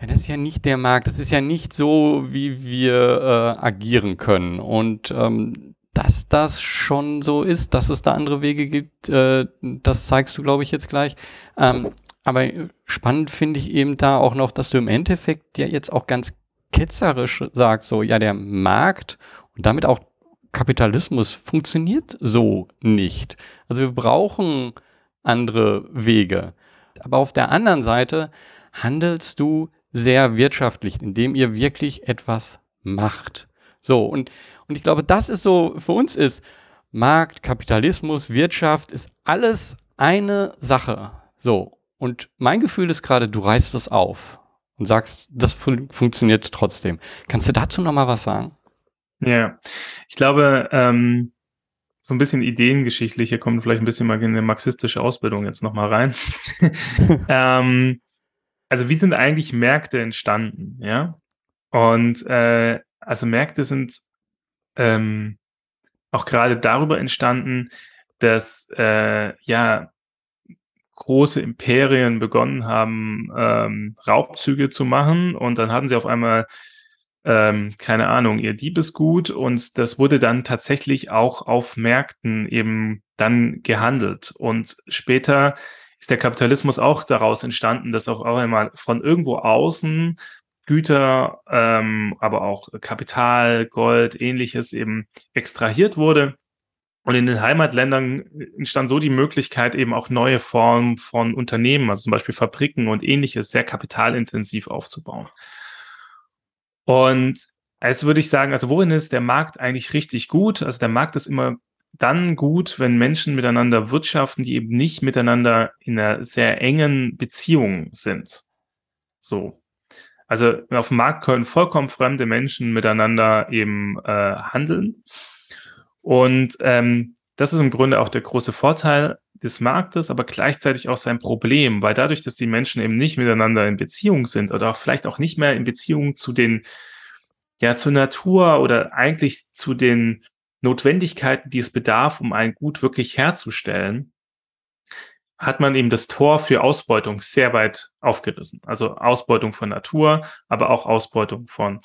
ja, das ist ja nicht der Markt, das ist ja nicht so, wie wir äh, agieren können. Und ähm, dass das schon so ist, dass es da andere Wege gibt, äh, das zeigst du, glaube ich, jetzt gleich. Ähm, aber spannend finde ich eben da auch noch, dass du im Endeffekt ja jetzt auch ganz ketzerisch sagst, so, ja, der Markt und damit auch Kapitalismus funktioniert so nicht. Also wir brauchen andere Wege. Aber auf der anderen Seite handelst du sehr wirtschaftlich, indem ihr wirklich etwas macht. So, und und ich glaube, das ist so, für uns ist Markt, Kapitalismus, Wirtschaft, ist alles eine Sache. So. Und mein Gefühl ist gerade, du reißt das auf und sagst, das fun funktioniert trotzdem. Kannst du dazu nochmal was sagen? Ja, ich glaube, ähm, so ein bisschen ideengeschichtlich, hier kommt vielleicht ein bisschen mal in eine marxistische Ausbildung jetzt nochmal rein. ähm, also wie sind eigentlich Märkte entstanden, ja? Und äh, also Märkte sind ähm, auch gerade darüber entstanden, dass äh, ja große Imperien begonnen haben, ähm, Raubzüge zu machen und dann hatten sie auf einmal ähm, keine Ahnung, ihr Diebesgut und das wurde dann tatsächlich auch auf Märkten eben dann gehandelt. Und später ist der Kapitalismus auch daraus entstanden, dass auch einmal von irgendwo außen Güter, ähm, aber auch Kapital, Gold, ähnliches eben extrahiert wurde. Und in den Heimatländern entstand so die Möglichkeit, eben auch neue Formen von Unternehmen, also zum Beispiel Fabriken und ähnliches, sehr kapitalintensiv aufzubauen. Und als würde ich sagen, also worin ist der Markt eigentlich richtig gut? Also der Markt ist immer dann gut, wenn Menschen miteinander wirtschaften, die eben nicht miteinander in einer sehr engen Beziehung sind. So. Also auf dem Markt können vollkommen fremde Menschen miteinander eben äh, handeln. Und ähm, das ist im Grunde auch der große Vorteil des Marktes, aber gleichzeitig auch sein Problem, weil dadurch, dass die Menschen eben nicht miteinander in Beziehung sind oder auch vielleicht auch nicht mehr in Beziehung zu den, ja, zur Natur oder eigentlich zu den Notwendigkeiten, die es bedarf, um ein Gut wirklich herzustellen, hat man eben das Tor für Ausbeutung sehr weit aufgerissen. Also Ausbeutung von Natur, aber auch Ausbeutung von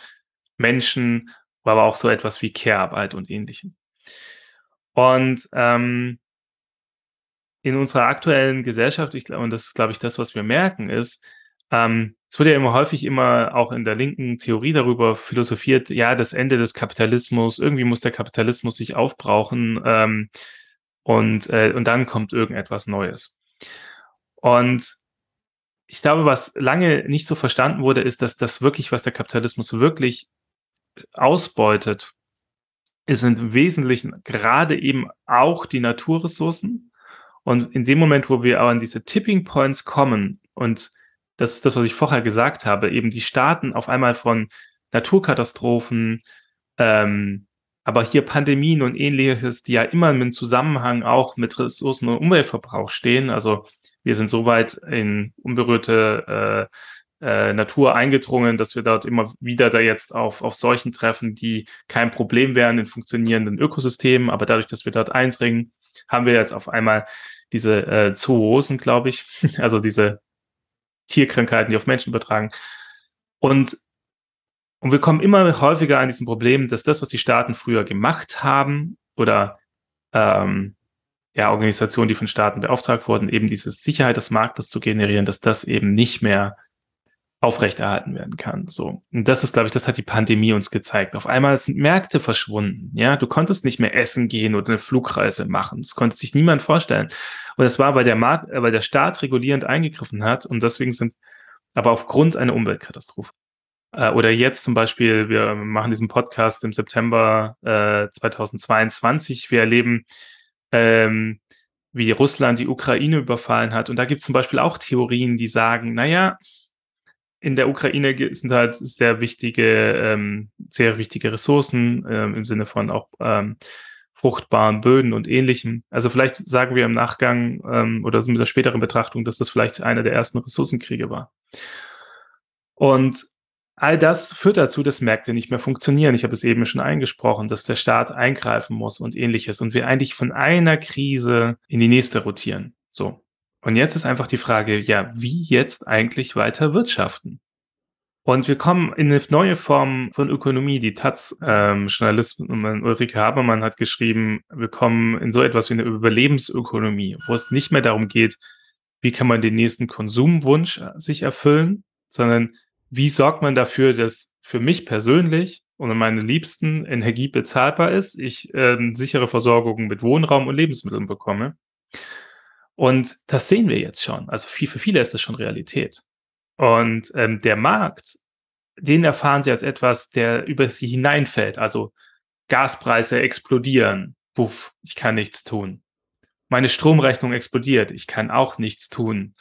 Menschen, aber auch so etwas wie Care-Arbeit und ähnlichem. Und ähm, in unserer aktuellen Gesellschaft, ich, und das ist, glaube ich, das, was wir merken, ist, ähm, es wird ja immer häufig immer auch in der linken Theorie darüber philosophiert, ja, das Ende des Kapitalismus, irgendwie muss der Kapitalismus sich aufbrauchen ähm, und, äh, und dann kommt irgendetwas Neues. Und ich glaube, was lange nicht so verstanden wurde, ist, dass das wirklich, was der Kapitalismus wirklich ausbeutet, sind im Wesentlichen gerade eben auch die Naturressourcen. Und in dem Moment, wo wir aber an diese Tipping Points kommen, und das ist das, was ich vorher gesagt habe, eben die Staaten auf einmal von Naturkatastrophen, ähm, aber hier Pandemien und ähnliches, die ja immer im Zusammenhang auch mit Ressourcen- und Umweltverbrauch stehen. Also wir sind so weit in unberührte äh, äh, Natur eingedrungen, dass wir dort immer wieder da jetzt auf, auf Seuchen treffen, die kein Problem wären in funktionierenden Ökosystemen. Aber dadurch, dass wir dort eindringen, haben wir jetzt auf einmal diese äh, Zoonosen, glaube ich, also diese Tierkrankheiten, die auf Menschen übertragen. Und und wir kommen immer häufiger an diesem Problem, dass das, was die Staaten früher gemacht haben oder ähm, ja, Organisationen, die von Staaten beauftragt wurden, eben diese Sicherheit des Marktes zu generieren, dass das eben nicht mehr aufrechterhalten werden kann. So. Und das ist, glaube ich, das hat die Pandemie uns gezeigt. Auf einmal sind Märkte verschwunden. Ja, du konntest nicht mehr essen gehen oder eine Flugreise machen. Das konnte sich niemand vorstellen. Und das war, weil der Markt, weil der Staat regulierend eingegriffen hat und deswegen sind, aber aufgrund einer Umweltkatastrophe. Äh, oder jetzt zum Beispiel, wir machen diesen Podcast im September äh, 2022. Wir erleben, ähm, wie Russland die Ukraine überfallen hat. Und da gibt es zum Beispiel auch Theorien, die sagen, naja, in der Ukraine sind halt sehr wichtige, ähm, sehr wichtige Ressourcen ähm, im Sinne von auch ähm, fruchtbaren Böden und ähnlichem. Also vielleicht sagen wir im Nachgang ähm, oder mit der späteren Betrachtung, dass das vielleicht einer der ersten Ressourcenkriege war. Und all das führt dazu, dass Märkte nicht mehr funktionieren. Ich habe es eben schon eingesprochen, dass der Staat eingreifen muss und ähnliches und wir eigentlich von einer Krise in die nächste rotieren. So. Und jetzt ist einfach die Frage, ja, wie jetzt eigentlich weiter wirtschaften? Und wir kommen in eine neue Form von Ökonomie. Die Taz-Journalistin ähm, Ulrike Habermann hat geschrieben, wir kommen in so etwas wie eine Überlebensökonomie, wo es nicht mehr darum geht, wie kann man den nächsten Konsumwunsch äh, sich erfüllen, sondern wie sorgt man dafür, dass für mich persönlich und meine Liebsten Energie bezahlbar ist, ich äh, sichere Versorgung mit Wohnraum und Lebensmitteln bekomme. Und das sehen wir jetzt schon. Also viel, für viele ist das schon Realität. Und ähm, der Markt, den erfahren sie als etwas, der über sie hineinfällt. Also Gaspreise explodieren. Puff, ich kann nichts tun. Meine Stromrechnung explodiert. Ich kann auch nichts tun.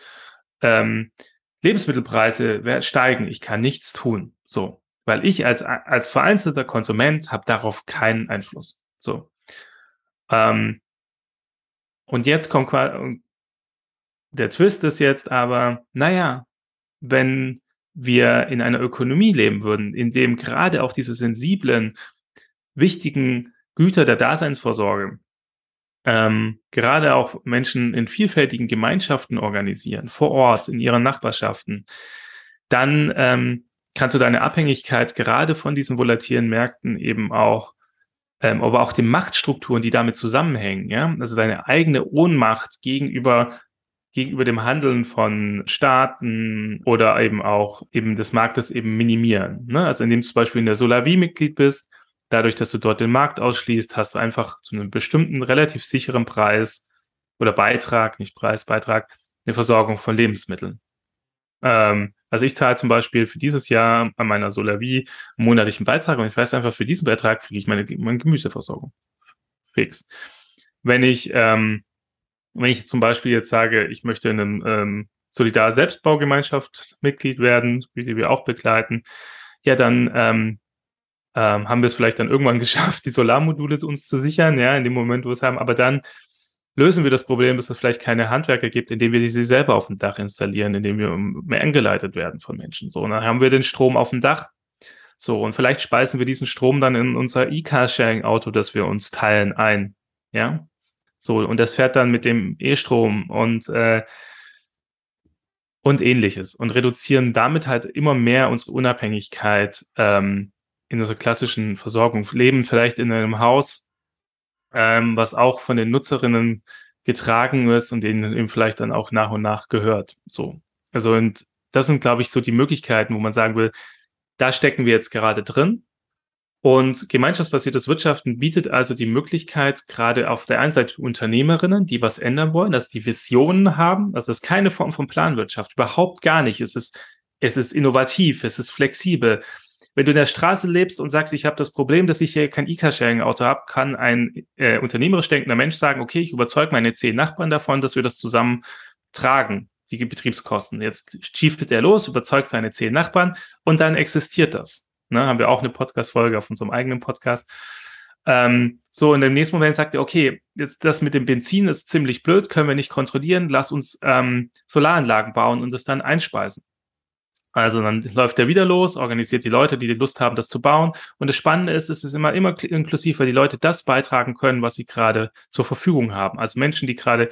Ähm, Lebensmittelpreise steigen, ich kann nichts tun. So, weil ich als, als vereinzelter Konsument habe darauf keinen Einfluss. So. Ähm, und jetzt kommt der Twist ist jetzt aber, naja, wenn wir in einer Ökonomie leben würden, in dem gerade auch diese sensiblen, wichtigen Güter der Daseinsvorsorge ähm, gerade auch Menschen in vielfältigen Gemeinschaften organisieren, vor Ort, in ihren Nachbarschaften, dann ähm, kannst du deine Abhängigkeit gerade von diesen volatilen Märkten eben auch, ähm, aber auch den Machtstrukturen, die damit zusammenhängen, ja, also deine eigene Ohnmacht gegenüber gegenüber dem Handeln von Staaten oder eben auch eben des Marktes eben minimieren. Ne? Also indem du zum Beispiel in der Solavi Mitglied bist, dadurch, dass du dort den Markt ausschließt, hast du einfach zu einem bestimmten relativ sicheren Preis oder Beitrag, nicht Preis, Beitrag, eine Versorgung von Lebensmitteln. Ähm, also ich zahle zum Beispiel für dieses Jahr an meiner Solavi einen monatlichen Beitrag und ich weiß einfach, für diesen Beitrag kriege ich meine, meine Gemüseversorgung. Fix. Wenn ich, ähm, wenn ich zum Beispiel jetzt sage, ich möchte in einem ähm, Solidar Selbstbaugemeinschaft Mitglied werden, wie wir auch begleiten, ja, dann ähm, ähm, haben wir es vielleicht dann irgendwann geschafft, die Solarmodule uns zu sichern, ja, in dem Moment, wo wir es haben. Aber dann lösen wir das Problem, dass es vielleicht keine Handwerker gibt, indem wir sie selber auf dem Dach installieren, indem wir mehr angeleitet werden von Menschen. So, und dann haben wir den Strom auf dem Dach. So, und vielleicht speisen wir diesen Strom dann in unser E-Car-Sharing-Auto, das wir uns teilen, ein. Ja. So, und das fährt dann mit dem E-Strom und äh, und ähnliches und reduzieren damit halt immer mehr unsere Unabhängigkeit ähm, in unserer klassischen Versorgung leben, vielleicht in einem Haus, ähm, was auch von den Nutzerinnen getragen ist und denen eben vielleicht dann auch nach und nach gehört. So. Also, und das sind, glaube ich, so die Möglichkeiten, wo man sagen will, da stecken wir jetzt gerade drin. Und gemeinschaftsbasiertes Wirtschaften bietet also die Möglichkeit, gerade auf der einen Seite Unternehmerinnen, die was ändern wollen, dass die Visionen haben. Das ist keine Form von Planwirtschaft, überhaupt gar nicht. Es ist, es ist innovativ, es ist flexibel, wenn du in der Straße lebst und sagst, ich habe das Problem, dass ich hier kein E-Car-Sharing-Auto habe, kann ein äh, unternehmerisch denkender Mensch sagen, okay, ich überzeuge meine zehn Nachbarn davon, dass wir das zusammen tragen, die Betriebskosten. Jetzt schiebt der los, überzeugt seine zehn Nachbarn und dann existiert das. Ne, haben wir auch eine Podcast-Folge auf unserem eigenen Podcast. Ähm, so, und im nächsten Moment sagt er, okay, jetzt das mit dem Benzin ist ziemlich blöd, können wir nicht kontrollieren, lass uns ähm, Solaranlagen bauen und das dann einspeisen. Also dann läuft er wieder los, organisiert die Leute, die die Lust haben, das zu bauen. Und das Spannende ist, es ist immer, immer inklusiv, weil die Leute das beitragen können, was sie gerade zur Verfügung haben. Also Menschen, die gerade,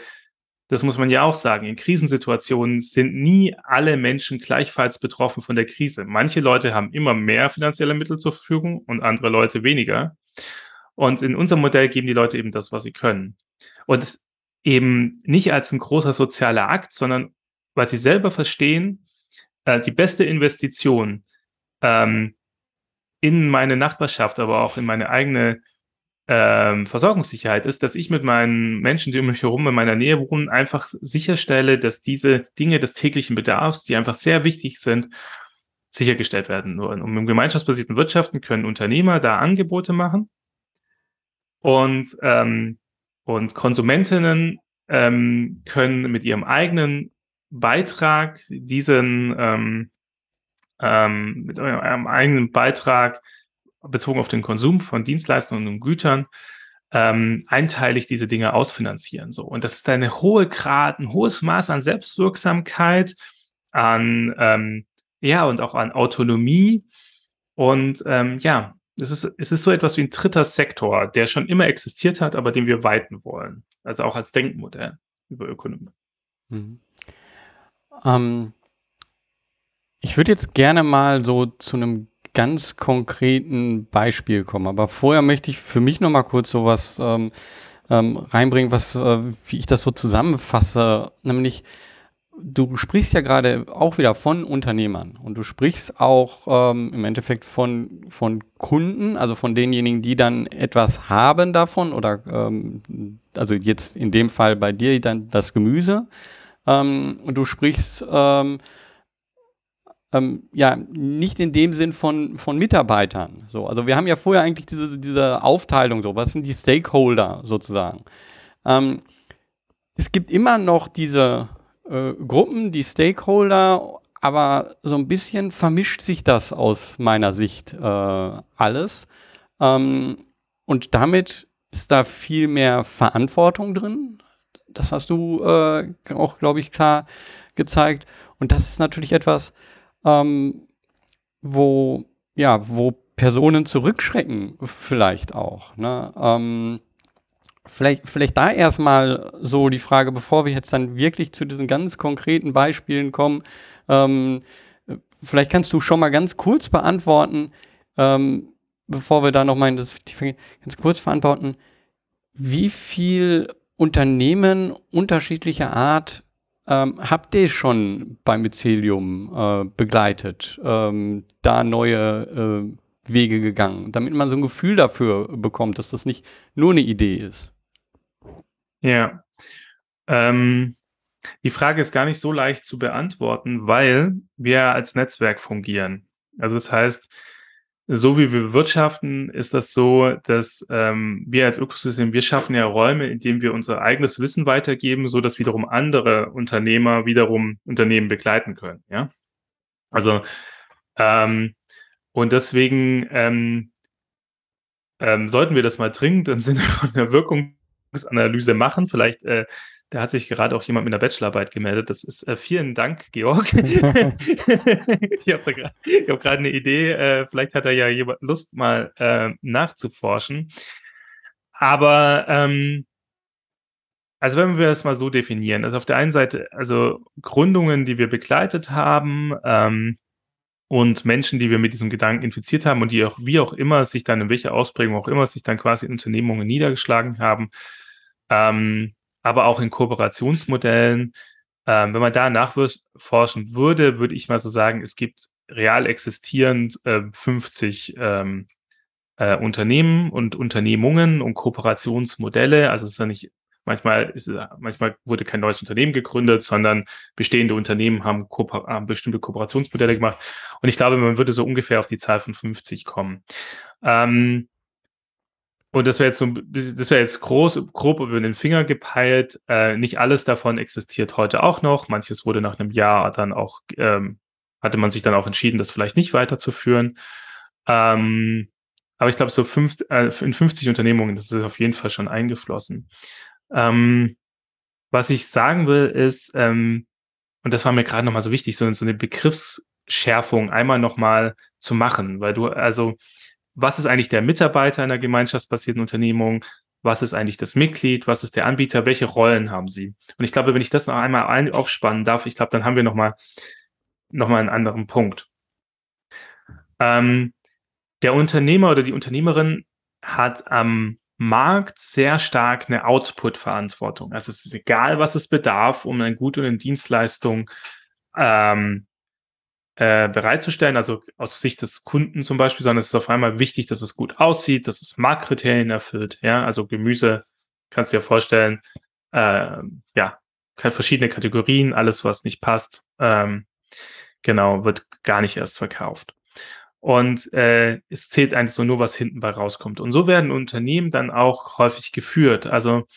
das muss man ja auch sagen, in Krisensituationen sind nie alle Menschen gleichfalls betroffen von der Krise. Manche Leute haben immer mehr finanzielle Mittel zur Verfügung und andere Leute weniger. Und in unserem Modell geben die Leute eben das, was sie können. Und eben nicht als ein großer sozialer Akt, sondern weil sie selber verstehen, äh, die beste Investition ähm, in meine Nachbarschaft, aber auch in meine eigene ähm, Versorgungssicherheit ist, dass ich mit meinen Menschen, die um mich herum in meiner Nähe wohnen, einfach sicherstelle, dass diese Dinge des täglichen Bedarfs, die einfach sehr wichtig sind, sichergestellt werden. Und im gemeinschaftsbasierten Wirtschaften können Unternehmer da Angebote machen und, ähm, und Konsumentinnen ähm, können mit ihrem eigenen Beitrag diesen ähm, ähm, mit eurem eigenen Beitrag bezogen auf den Konsum von Dienstleistungen und Gütern ähm, einteilig diese Dinge ausfinanzieren. So. Und das ist eine hohe Grad, ein hohes Maß an Selbstwirksamkeit, an ähm, ja und auch an Autonomie. Und ähm, ja, es ist, es ist so etwas wie ein dritter Sektor, der schon immer existiert hat, aber den wir weiten wollen. Also auch als Denkmodell über Ökonomie. Mhm. Ähm, ich würde jetzt gerne mal so zu einem ganz konkreten Beispiel kommen, aber vorher möchte ich für mich noch mal kurz sowas ähm, ähm, reinbringen, was, äh, wie ich das so zusammenfasse, nämlich du sprichst ja gerade auch wieder von Unternehmern und du sprichst auch ähm, im Endeffekt von, von Kunden, also von denjenigen, die dann etwas haben davon oder ähm, also jetzt in dem Fall bei dir dann das Gemüse. Ähm, und du sprichst ähm, ähm, ja nicht in dem Sinn von, von Mitarbeitern. So, also wir haben ja vorher eigentlich diese, diese Aufteilung, so, was sind die Stakeholder sozusagen. Ähm, es gibt immer noch diese äh, Gruppen, die Stakeholder, aber so ein bisschen vermischt sich das aus meiner Sicht äh, alles. Ähm, und damit ist da viel mehr Verantwortung drin. Das hast du äh, auch, glaube ich, klar gezeigt. Und das ist natürlich etwas, ähm, wo, ja, wo Personen zurückschrecken, vielleicht auch. Ne? Ähm, Vielleicht, vielleicht da erstmal so die Frage, bevor wir jetzt dann wirklich zu diesen ganz konkreten Beispielen kommen. Ähm, vielleicht kannst du schon mal ganz kurz beantworten, ähm, bevor wir da nochmal in das ganz kurz beantworten, wie viel Unternehmen unterschiedlicher Art ähm, habt ihr schon beim Mycelium äh, begleitet, ähm, da neue äh, Wege gegangen, damit man so ein Gefühl dafür bekommt, dass das nicht nur eine Idee ist? Ja. Ähm, die Frage ist gar nicht so leicht zu beantworten, weil wir als Netzwerk fungieren. Also das heißt, so wie wir wirtschaften, ist das so, dass ähm, wir als Ökosystem, wir schaffen ja Räume, in denen wir unser eigenes Wissen weitergeben, so dass wiederum andere Unternehmer wiederum Unternehmen begleiten können. Ja, also ähm, und deswegen ähm, ähm, sollten wir das mal dringend im Sinne von der Wirkung Analyse machen. Vielleicht, äh, da hat sich gerade auch jemand mit einer Bachelorarbeit gemeldet. Das ist äh, vielen Dank, Georg. ich habe hab gerade eine Idee. Äh, vielleicht hat da ja jemand Lust, mal äh, nachzuforschen. Aber ähm, also wenn wir das mal so definieren, also auf der einen Seite, also Gründungen, die wir begleitet haben, ähm, und Menschen, die wir mit diesem Gedanken infiziert haben und die auch wie auch immer sich dann in welcher Ausprägung auch immer sich dann quasi in Unternehmungen niedergeschlagen haben, ähm, aber auch in Kooperationsmodellen. Ähm, wenn man da nachforschen würde, würde ich mal so sagen, es gibt real existierend äh, 50 ähm, äh, Unternehmen und Unternehmungen und Kooperationsmodelle. Also es ist ja nicht Manchmal, ist, manchmal wurde kein neues Unternehmen gegründet, sondern bestehende Unternehmen haben, haben, bestimmte Kooperationsmodelle gemacht. Und ich glaube, man würde so ungefähr auf die Zahl von 50 kommen. Ähm, und das wäre jetzt so, das wäre jetzt groß, grob über den Finger gepeilt. Äh, nicht alles davon existiert heute auch noch. Manches wurde nach einem Jahr dann auch, ähm, hatte man sich dann auch entschieden, das vielleicht nicht weiterzuführen. Ähm, aber ich glaube, so fünf, äh, in 50 Unternehmungen, das ist auf jeden Fall schon eingeflossen. Ähm, was ich sagen will, ist, ähm, und das war mir gerade nochmal so wichtig, so, so eine Begriffsschärfung einmal nochmal zu machen, weil du, also, was ist eigentlich der Mitarbeiter einer gemeinschaftsbasierten Unternehmung? Was ist eigentlich das Mitglied? Was ist der Anbieter? Welche Rollen haben sie? Und ich glaube, wenn ich das noch einmal ein aufspannen darf, ich glaube, dann haben wir nochmal noch mal einen anderen Punkt. Ähm, der Unternehmer oder die Unternehmerin hat am Markt sehr stark eine Output-Verantwortung. Also es ist egal, was es bedarf, um ein Gut und eine Dienstleistung ähm, äh, bereitzustellen, also aus Sicht des Kunden zum Beispiel, sondern es ist auf einmal wichtig, dass es gut aussieht, dass es Marktkriterien erfüllt. Ja, also Gemüse kannst du dir vorstellen, äh, ja, verschiedene Kategorien, alles, was nicht passt, ähm, Genau, wird gar nicht erst verkauft. Und äh, es zählt eigentlich so nur, was hinten bei rauskommt. Und so werden Unternehmen dann auch häufig geführt. Also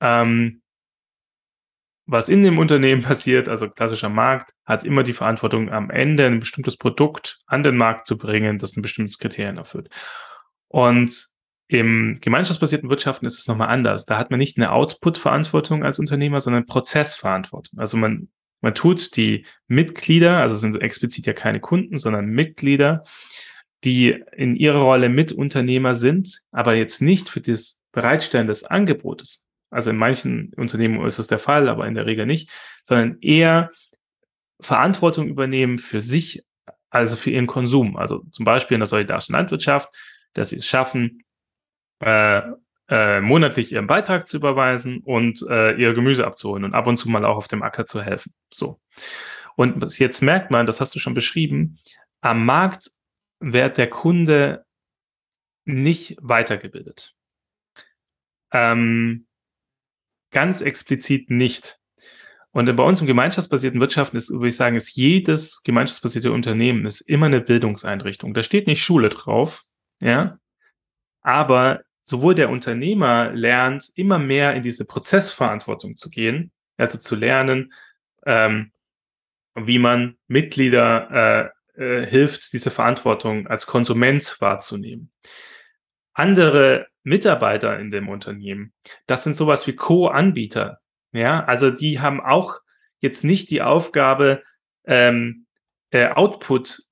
ähm, was in dem Unternehmen passiert, also klassischer Markt, hat immer die Verantwortung, am Ende ein bestimmtes Produkt an den Markt zu bringen, das ein bestimmtes Kriterien erfüllt. Und im gemeinschaftsbasierten Wirtschaften ist es nochmal anders. Da hat man nicht eine Output-Verantwortung als Unternehmer, sondern Prozessverantwortung. Also man, man tut die Mitglieder, also sind explizit ja keine Kunden, sondern Mitglieder, die in ihrer Rolle Mitunternehmer sind, aber jetzt nicht für das Bereitstellen des Angebotes. Also in manchen Unternehmen ist das der Fall, aber in der Regel nicht, sondern eher Verantwortung übernehmen für sich, also für ihren Konsum. Also zum Beispiel in der solidarischen Landwirtschaft, dass sie es schaffen, äh, äh, monatlich ihren Beitrag zu überweisen und äh, ihr Gemüse abzuholen und ab und zu mal auch auf dem Acker zu helfen. So. Und jetzt merkt man, das hast du schon beschrieben, am Markt wird der Kunde nicht weitergebildet. Ähm, ganz explizit nicht. Und bei uns im gemeinschaftsbasierten Wirtschaften ist, würde ich sagen, ist jedes gemeinschaftsbasierte Unternehmen ist immer eine Bildungseinrichtung. Da steht nicht Schule drauf, ja. Aber sowohl der Unternehmer lernt, immer mehr in diese Prozessverantwortung zu gehen, also zu lernen, ähm, wie man Mitglieder äh, äh, hilft, diese Verantwortung als Konsument wahrzunehmen. Andere Mitarbeiter in dem Unternehmen, das sind sowas wie Co-Anbieter. Ja, also die haben auch jetzt nicht die Aufgabe, ähm, äh, Output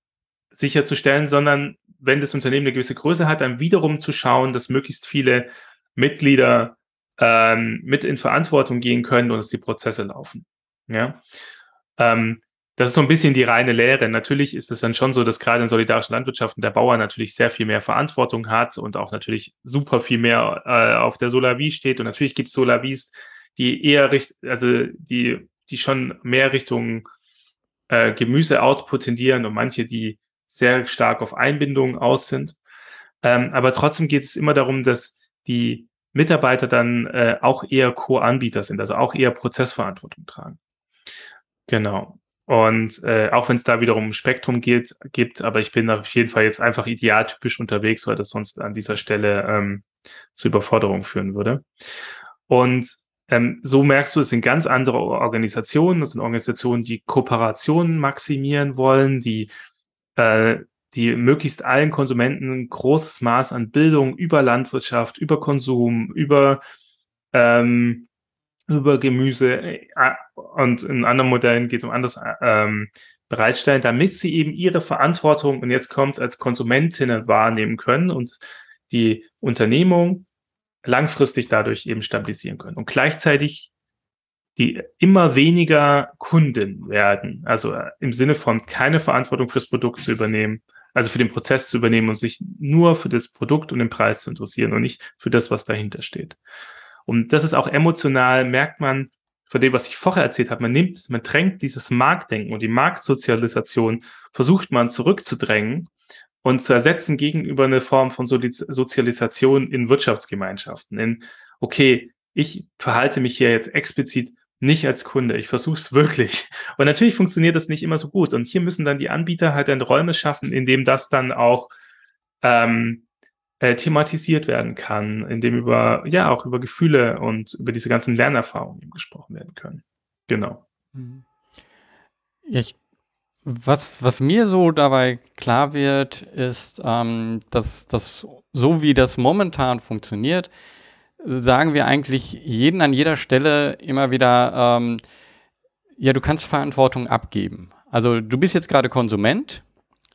sicherzustellen, sondern wenn das Unternehmen eine gewisse Größe hat, dann wiederum zu schauen, dass möglichst viele Mitglieder ähm, mit in Verantwortung gehen können und dass die Prozesse laufen. Ja. Ähm, das ist so ein bisschen die reine Lehre. Natürlich ist es dann schon so, dass gerade in solidarischen Landwirtschaften der Bauer natürlich sehr viel mehr Verantwortung hat und auch natürlich super viel mehr äh, auf der Solavis steht. Und natürlich gibt es Solavis, die eher richt also die, die schon mehr Richtung äh, Gemüse-Output tendieren und manche, die sehr stark auf Einbindung aus sind. Ähm, aber trotzdem geht es immer darum, dass die Mitarbeiter dann äh, auch eher Co-Anbieter sind, also auch eher Prozessverantwortung tragen. Genau. Und äh, auch wenn es da wiederum ein Spektrum geht, gibt, aber ich bin auf jeden Fall jetzt einfach idealtypisch unterwegs, weil das sonst an dieser Stelle ähm, zu Überforderung führen würde. Und ähm, so merkst du, es sind ganz andere Organisationen. Das sind Organisationen, die Kooperationen maximieren wollen, die äh, die möglichst allen Konsumenten ein großes Maß an Bildung über Landwirtschaft, über Konsum, über, ähm, über Gemüse äh, und in anderen Modellen geht es um anderes ähm, bereitstellen, damit sie eben ihre Verantwortung und jetzt kommt als Konsumentinnen wahrnehmen können und die Unternehmung langfristig dadurch eben stabilisieren können. Und gleichzeitig die immer weniger Kunden werden. Also äh, im Sinne von keine Verantwortung fürs Produkt zu übernehmen, also für den Prozess zu übernehmen und sich nur für das Produkt und den Preis zu interessieren und nicht für das, was dahinter steht. Und das ist auch emotional, merkt man von dem, was ich vorher erzählt habe. Man nimmt, man drängt dieses Marktdenken und die Marktsozialisation, versucht man zurückzudrängen und zu ersetzen gegenüber eine Form von Sozialisation in Wirtschaftsgemeinschaften. In, okay, ich verhalte mich hier jetzt explizit nicht als Kunde. Ich versuche es wirklich. Und natürlich funktioniert das nicht immer so gut. Und hier müssen dann die Anbieter halt dann Räume schaffen, in dem das dann auch ähm, äh, thematisiert werden kann, in dem über, ja, auch über Gefühle und über diese ganzen Lernerfahrungen gesprochen werden können. Genau. Mhm. Ich, was, was mir so dabei klar wird, ist, ähm, dass das so wie das momentan funktioniert, sagen wir eigentlich jeden an jeder Stelle immer wieder, ähm, ja, du kannst Verantwortung abgeben. Also du bist jetzt gerade Konsument,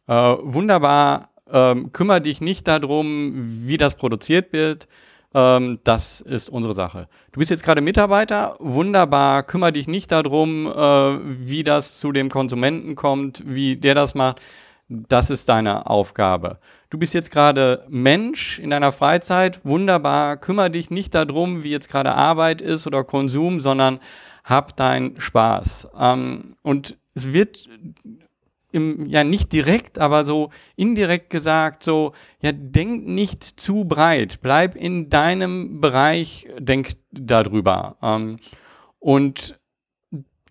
äh, wunderbar, ähm, kümmere dich nicht darum, wie das produziert wird, ähm, das ist unsere Sache. Du bist jetzt gerade Mitarbeiter, wunderbar, kümmere dich nicht darum, äh, wie das zu dem Konsumenten kommt, wie der das macht, das ist deine Aufgabe. Du bist jetzt gerade Mensch in deiner Freizeit, wunderbar, kümmere dich nicht darum, wie jetzt gerade Arbeit ist oder Konsum, sondern hab deinen Spaß. Ähm, und es wird im, ja nicht direkt, aber so indirekt gesagt, so, ja, denk nicht zu breit, bleib in deinem Bereich, denk darüber. Ähm, und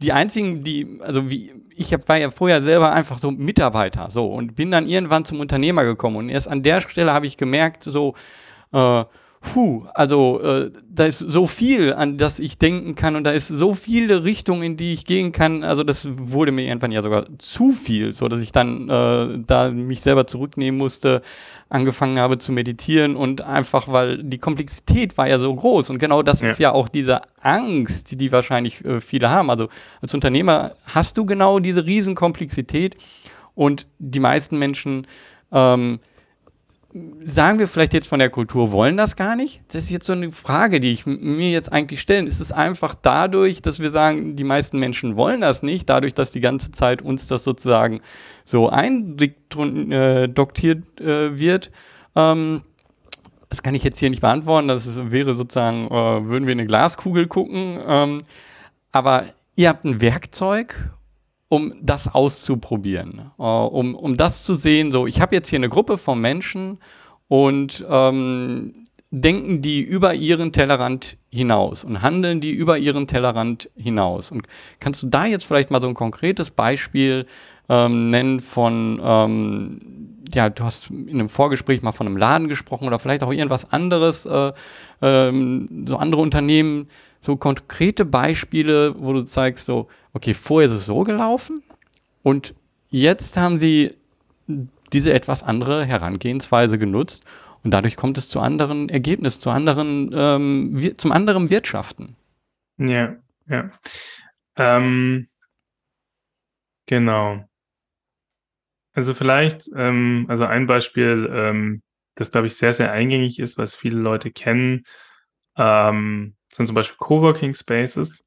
die einzigen, die, also wie, ich hab, war ja vorher selber einfach so Mitarbeiter, so, und bin dann irgendwann zum Unternehmer gekommen. Und erst an der Stelle habe ich gemerkt, so, äh, puh, also äh, da ist so viel, an das ich denken kann und da ist so viele Richtungen, in die ich gehen kann. Also das wurde mir irgendwann ja sogar zu viel, so dass ich dann äh, da mich selber zurücknehmen musste, angefangen habe zu meditieren und einfach, weil die Komplexität war ja so groß und genau das ja. ist ja auch diese Angst, die wahrscheinlich äh, viele haben. Also als Unternehmer hast du genau diese Riesenkomplexität und die meisten Menschen ähm, sagen wir vielleicht jetzt von der Kultur, wollen das gar nicht? Das ist jetzt so eine Frage, die ich mir jetzt eigentlich stellen. Ist es einfach dadurch, dass wir sagen, die meisten Menschen wollen das nicht, dadurch, dass die ganze Zeit uns das sozusagen so eindoktiert äh, wird? Ähm, das kann ich jetzt hier nicht beantworten. Das wäre sozusagen, äh, würden wir in eine Glaskugel gucken. Ähm, aber ihr habt ein Werkzeug um das auszuprobieren, äh, um, um das zu sehen, so, ich habe jetzt hier eine Gruppe von Menschen und ähm, denken die über ihren Tellerrand hinaus und handeln die über ihren Tellerrand hinaus. Und kannst du da jetzt vielleicht mal so ein konkretes Beispiel ähm, nennen von, ähm, ja, du hast in einem Vorgespräch mal von einem Laden gesprochen oder vielleicht auch irgendwas anderes, äh, ähm, so andere Unternehmen, so konkrete Beispiele, wo du zeigst, so, okay, vorher ist es so gelaufen und jetzt haben sie diese etwas andere Herangehensweise genutzt und dadurch kommt es zu anderen Ergebnissen, zu anderen, ähm, zum anderen Wirtschaften. Ja, ja. Ähm, genau. Also vielleicht, ähm, also ein Beispiel, ähm, das glaube ich sehr, sehr eingängig ist, was viele Leute kennen, ähm, sind zum Beispiel Coworking Spaces.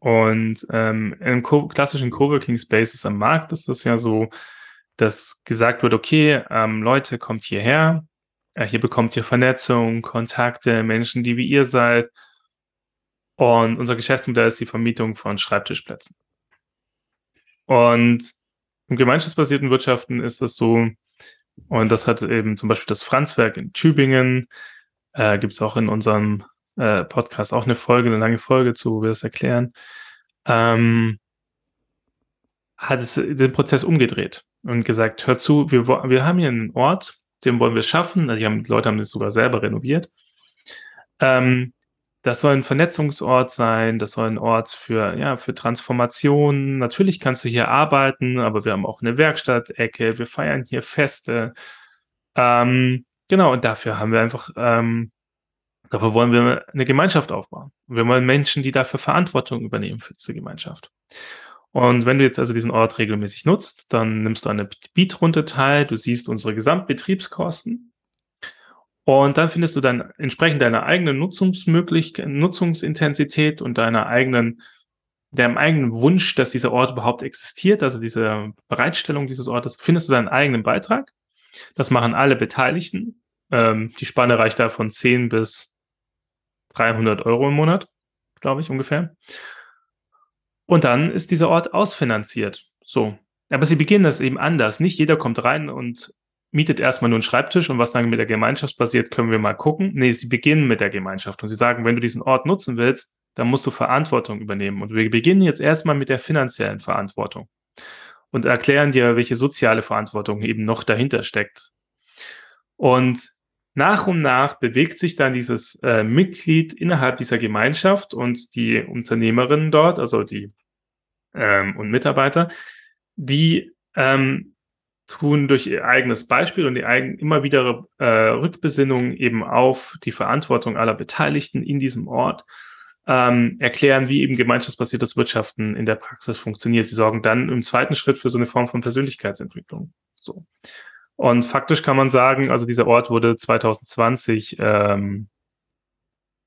Und ähm, in klassischen Coworking Spaces am Markt ist das ja so, dass gesagt wird, okay, ähm, Leute, kommt hierher, äh, hier bekommt ihr Vernetzung, Kontakte, Menschen, die wie ihr seid. Und unser Geschäftsmodell ist die Vermietung von Schreibtischplätzen. Und im gemeinschaftsbasierten Wirtschaften ist das so, und das hat eben zum Beispiel das Franzwerk in Tübingen, äh, gibt es auch in unserem äh, Podcast auch eine Folge, eine lange Folge zu, wo wir das erklären, ähm, hat es den Prozess umgedreht und gesagt, hör zu, wir, wir haben hier einen Ort, den wollen wir schaffen. Also die, haben, die Leute haben das sogar selber renoviert. Ähm, das soll ein Vernetzungsort sein, das soll ein Ort für, ja, für Transformation. Natürlich kannst du hier arbeiten, aber wir haben auch eine Werkstattecke, wir feiern hier Feste. Ähm, genau, und dafür haben wir einfach ähm, Dafür wollen wir eine Gemeinschaft aufbauen. Wir wollen Menschen, die dafür Verantwortung übernehmen für diese Gemeinschaft. Und wenn du jetzt also diesen Ort regelmäßig nutzt, dann nimmst du eine Beatrunde teil, du siehst unsere Gesamtbetriebskosten und dann findest du dann entsprechend deiner eigenen Nutzungsmöglichkeit, Nutzungsintensität und deiner eigenen, deinem eigenen Wunsch, dass dieser Ort überhaupt existiert, also diese Bereitstellung dieses Ortes, findest du deinen eigenen Beitrag. Das machen alle Beteiligten. Ähm, die Spanne reicht da von 10 bis 300 Euro im Monat, glaube ich ungefähr. Und dann ist dieser Ort ausfinanziert. So. Aber sie beginnen das eben anders. Nicht jeder kommt rein und mietet erstmal nur einen Schreibtisch und was dann mit der Gemeinschaft passiert, können wir mal gucken. Nee, sie beginnen mit der Gemeinschaft und sie sagen, wenn du diesen Ort nutzen willst, dann musst du Verantwortung übernehmen. Und wir beginnen jetzt erstmal mit der finanziellen Verantwortung und erklären dir, welche soziale Verantwortung eben noch dahinter steckt. Und nach und nach bewegt sich dann dieses äh, Mitglied innerhalb dieser Gemeinschaft und die Unternehmerinnen dort, also die ähm, und Mitarbeiter, die ähm, tun durch ihr eigenes Beispiel und die eigen, immer wieder äh, Rückbesinnung eben auf die Verantwortung aller Beteiligten in diesem Ort ähm, erklären, wie eben gemeinschaftsbasiertes Wirtschaften in der Praxis funktioniert. Sie sorgen dann im zweiten Schritt für so eine Form von Persönlichkeitsentwicklung. So. Und faktisch kann man sagen, also dieser Ort wurde 2020 ähm,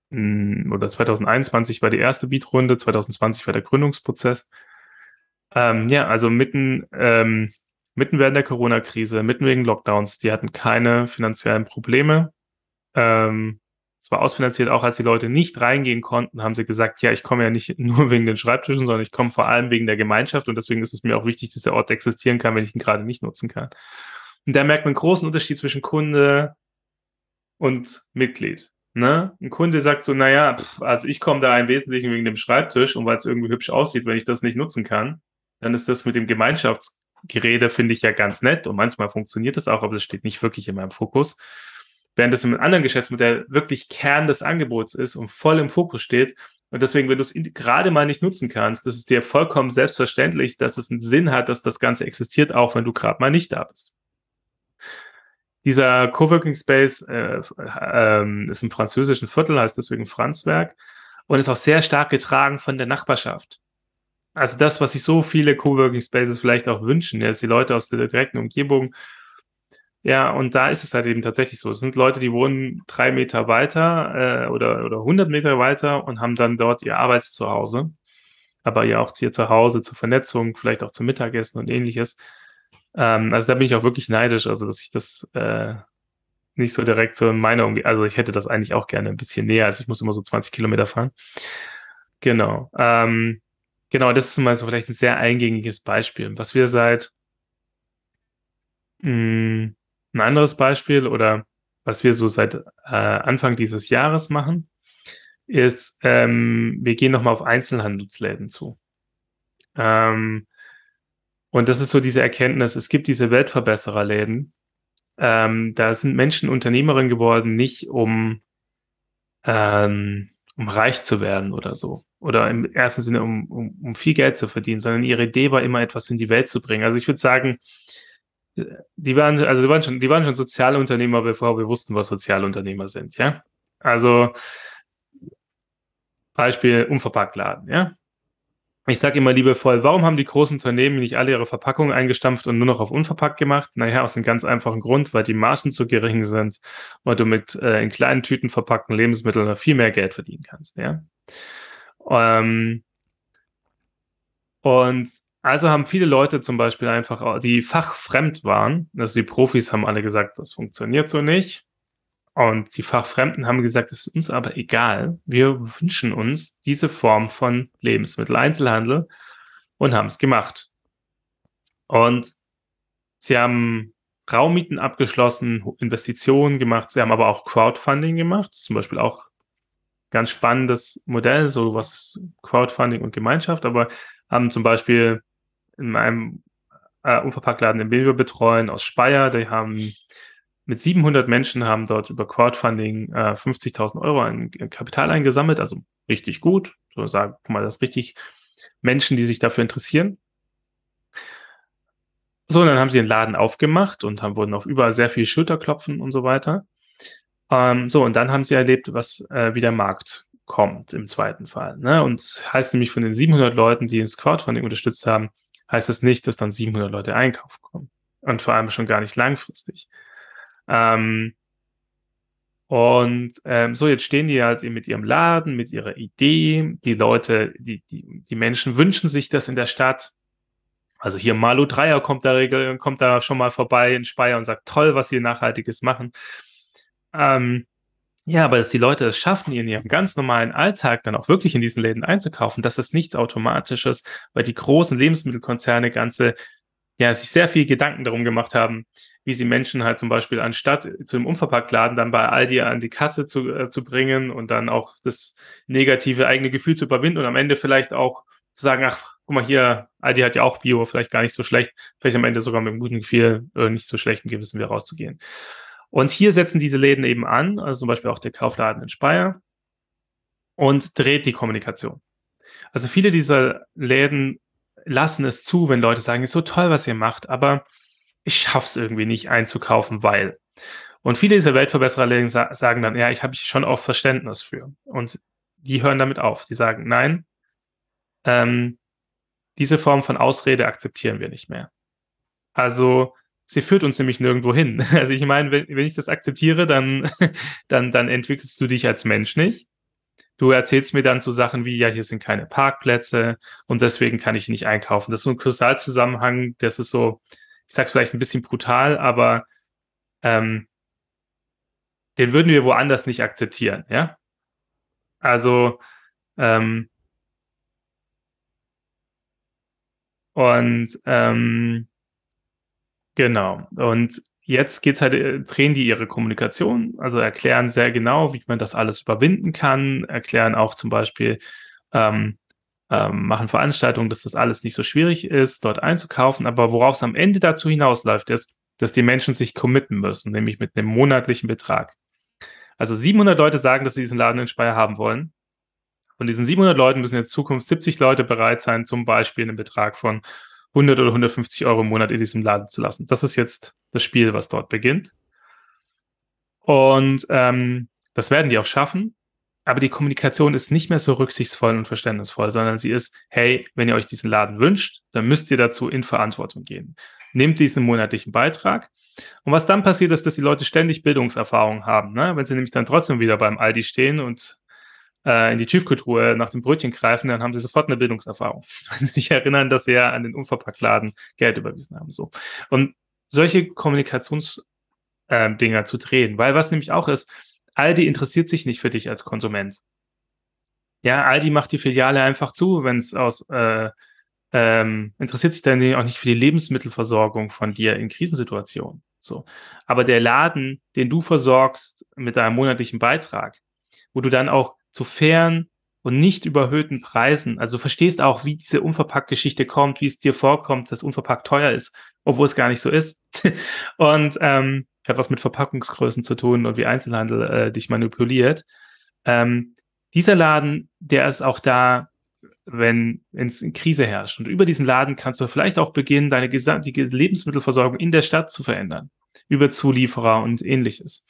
oder 2021 war die erste Beatrunde, 2020 war der Gründungsprozess. Ähm, ja, also mitten, ähm, mitten während der Corona-Krise, mitten wegen Lockdowns, die hatten keine finanziellen Probleme. Ähm, es war ausfinanziert, auch als die Leute nicht reingehen konnten, haben sie gesagt, ja, ich komme ja nicht nur wegen den Schreibtischen, sondern ich komme vor allem wegen der Gemeinschaft und deswegen ist es mir auch wichtig, dass der Ort existieren kann, wenn ich ihn gerade nicht nutzen kann. Und da merkt man einen großen Unterschied zwischen Kunde und Mitglied. Ne? Ein Kunde sagt so, naja, also ich komme da im Wesentlichen wegen dem Schreibtisch und weil es irgendwie hübsch aussieht, wenn ich das nicht nutzen kann, dann ist das mit dem Gemeinschaftsgerede, finde ich ja ganz nett und manchmal funktioniert das auch, aber das steht nicht wirklich in meinem Fokus. Während das im anderen Geschäftsmodell wirklich Kern des Angebots ist und voll im Fokus steht. Und deswegen, wenn du es gerade mal nicht nutzen kannst, das ist dir vollkommen selbstverständlich, dass es einen Sinn hat, dass das Ganze existiert, auch wenn du gerade mal nicht da bist. Dieser Coworking Space äh, äh, ist im französischen Viertel, heißt deswegen Franzwerk und ist auch sehr stark getragen von der Nachbarschaft. Also das, was sich so viele Coworking Spaces vielleicht auch wünschen, dass die Leute aus der direkten Umgebung ja, und da ist es halt eben tatsächlich so. Es sind Leute, die wohnen drei Meter weiter äh, oder, oder 100 Meter weiter und haben dann dort ihr Arbeitszuhause. Aber ja auch hier zu Hause zur Vernetzung, vielleicht auch zum Mittagessen und ähnliches. Ähm, also da bin ich auch wirklich neidisch, also dass ich das äh, nicht so direkt so in meiner Umgebung, also ich hätte das eigentlich auch gerne ein bisschen näher, also ich muss immer so 20 Kilometer fahren. Genau. Ähm, genau, das ist mal so vielleicht ein sehr eingängiges Beispiel. Was wir seit mh, hm, ein anderes Beispiel oder was wir so seit äh, Anfang dieses Jahres machen, ist, ähm, wir gehen nochmal auf Einzelhandelsläden zu. Ähm, und das ist so diese Erkenntnis, es gibt diese Weltverbessererläden. Ähm, da sind Menschen Unternehmerin geworden, nicht um, ähm, um reich zu werden oder so. Oder im ersten Sinne, um, um, um viel Geld zu verdienen, sondern ihre Idee war immer, etwas in die Welt zu bringen. Also ich würde sagen, die waren, also die waren schon, die waren schon Sozialunternehmer, bevor wir wussten, was Sozialunternehmer sind, ja. Also Beispiel Unverpacktladen, ja. Ich sage immer liebevoll, warum haben die großen Unternehmen nicht alle ihre Verpackungen eingestampft und nur noch auf unverpackt gemacht? Naja, aus einem ganz einfachen Grund, weil die Margen zu gering sind weil du mit äh, in kleinen Tüten verpackten Lebensmitteln noch viel mehr Geld verdienen kannst. Ja? Ähm, und also haben viele Leute zum Beispiel einfach, die fachfremd waren, also die Profis haben alle gesagt, das funktioniert so nicht. Und die Fachfremden haben gesagt, es ist uns aber egal. Wir wünschen uns diese Form von Lebensmitteleinzelhandel und haben es gemacht. Und sie haben Raummieten abgeschlossen, Investitionen gemacht, sie haben aber auch Crowdfunding gemacht, zum Beispiel auch ganz spannendes Modell, so was ist Crowdfunding und Gemeinschaft, aber haben zum Beispiel in einem äh, Unverpacktladen, den wir betreuen, aus Speyer, die haben mit 700 Menschen haben dort über Crowdfunding äh, 50.000 Euro an Kapital eingesammelt, also richtig gut. So sagen, guck mal, das richtig Menschen, die sich dafür interessieren. So, und dann haben sie den Laden aufgemacht und haben, wurden auf überall sehr viel Schulterklopfen und so weiter. Ähm, so, und dann haben sie erlebt, was äh, wie der Markt kommt im zweiten Fall. Ne? Und das heißt nämlich von den 700 Leuten, die das Crowdfunding unterstützt haben, heißt es das nicht, dass dann 700 Leute einkaufen kommen. Und vor allem schon gar nicht langfristig. Ähm, und ähm, so, jetzt stehen die halt mit ihrem Laden, mit ihrer Idee. Die Leute, die, die, die Menschen wünschen sich das in der Stadt. Also hier Malu Dreier kommt da, regel, kommt da schon mal vorbei in Speyer und sagt, toll, was sie Nachhaltiges machen. Ähm, ja, aber dass die Leute es schaffen, in ihrem ganz normalen Alltag dann auch wirklich in diesen Läden einzukaufen, das ist nichts Automatisches, weil die großen Lebensmittelkonzerne ganze ja, sich sehr viel Gedanken darum gemacht haben, wie sie Menschen halt zum Beispiel anstatt zu einem Unverpacktladen dann bei Aldi an die Kasse zu, äh, zu bringen und dann auch das negative eigene Gefühl zu überwinden und am Ende vielleicht auch zu sagen, ach, guck mal hier, Aldi hat ja auch Bio, vielleicht gar nicht so schlecht, vielleicht am Ende sogar mit einem guten Gefühl äh, nicht so schlechten Gewissen wieder rauszugehen. Und hier setzen diese Läden eben an, also zum Beispiel auch der Kaufladen in Speyer, und dreht die Kommunikation. Also viele dieser Läden lassen es zu, wenn Leute sagen, ist so toll, was ihr macht, aber ich schaff's irgendwie nicht einzukaufen, weil. Und viele dieser Weltverbesserer sagen dann, ja, ich habe schon auch Verständnis für. Und die hören damit auf. Die sagen, nein, ähm, diese Form von Ausrede akzeptieren wir nicht mehr. Also sie führt uns nämlich nirgendwo hin. Also ich meine, wenn, wenn ich das akzeptiere, dann, dann, dann entwickelst du dich als Mensch nicht. Du erzählst mir dann so Sachen wie, ja, hier sind keine Parkplätze und deswegen kann ich nicht einkaufen. Das ist so ein Kristallzusammenhang, das ist so, ich sag's vielleicht ein bisschen brutal, aber ähm, den würden wir woanders nicht akzeptieren, ja? Also, ähm, und ähm, genau. Und jetzt geht's halt, äh, drehen die ihre Kommunikation, also erklären sehr genau, wie man das alles überwinden kann, erklären auch zum Beispiel, ähm, ähm, machen Veranstaltungen, dass das alles nicht so schwierig ist, dort einzukaufen. Aber worauf es am Ende dazu hinausläuft, ist, dass die Menschen sich committen müssen, nämlich mit einem monatlichen Betrag. Also 700 Leute sagen, dass sie diesen Laden in Speyer haben wollen. Von diesen 700 Leuten müssen jetzt Zukunft 70 Leute bereit sein, zum Beispiel einen Betrag von 100 oder 150 Euro im Monat in diesem Laden zu lassen. Das ist jetzt das Spiel, was dort beginnt. Und ähm, das werden die auch schaffen. Aber die Kommunikation ist nicht mehr so rücksichtsvoll und verständnisvoll, sondern sie ist, hey, wenn ihr euch diesen Laden wünscht, dann müsst ihr dazu in Verantwortung gehen. Nehmt diesen monatlichen Beitrag. Und was dann passiert, ist, dass die Leute ständig Bildungserfahrung haben. Ne? Wenn sie nämlich dann trotzdem wieder beim Aldi stehen und in die Tiefkultur nach dem Brötchen greifen, dann haben sie sofort eine Bildungserfahrung. Wenn sie sich erinnern, dass sie ja an den Unverpacktladen Geld überwiesen haben. So. Und solche Kommunikationsdinger äh, zu drehen. Weil was nämlich auch ist, Aldi interessiert sich nicht für dich als Konsument. Ja, Aldi macht die Filiale einfach zu, wenn es aus äh, ähm, interessiert sich dann auch nicht für die Lebensmittelversorgung von dir in Krisensituationen. So. Aber der Laden, den du versorgst mit deinem monatlichen Beitrag, wo du dann auch zu fairen und nicht überhöhten Preisen, also du verstehst auch, wie diese Unverpackt-Geschichte kommt, wie es dir vorkommt, dass Unverpackt teuer ist, obwohl es gar nicht so ist. und ähm, hat was mit Verpackungsgrößen zu tun und wie Einzelhandel äh, dich manipuliert. Ähm, dieser Laden, der ist auch da, wenn es in Krise herrscht. Und über diesen Laden kannst du vielleicht auch beginnen, deine gesamte Lebensmittelversorgung in der Stadt zu verändern. Über Zulieferer und ähnliches.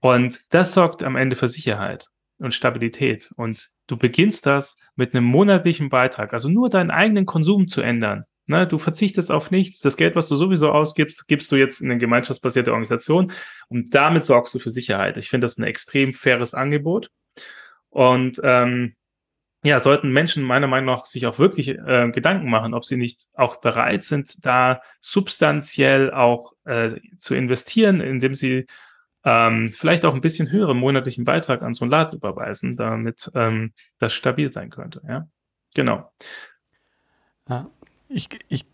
Und das sorgt am Ende für Sicherheit und Stabilität. Und du beginnst das mit einem monatlichen Beitrag, also nur deinen eigenen Konsum zu ändern. Ne, du verzichtest auf nichts. Das Geld, was du sowieso ausgibst, gibst du jetzt in eine gemeinschaftsbasierte Organisation und damit sorgst du für Sicherheit. Ich finde das ein extrem faires Angebot. Und ähm, ja, sollten Menschen meiner Meinung nach sich auch wirklich äh, Gedanken machen, ob sie nicht auch bereit sind, da substanziell auch äh, zu investieren, indem sie ähm, vielleicht auch ein bisschen höheren monatlichen Beitrag an so einen Laden überweisen, damit ähm, das stabil sein könnte. Ja, genau. Ja, ich, ich,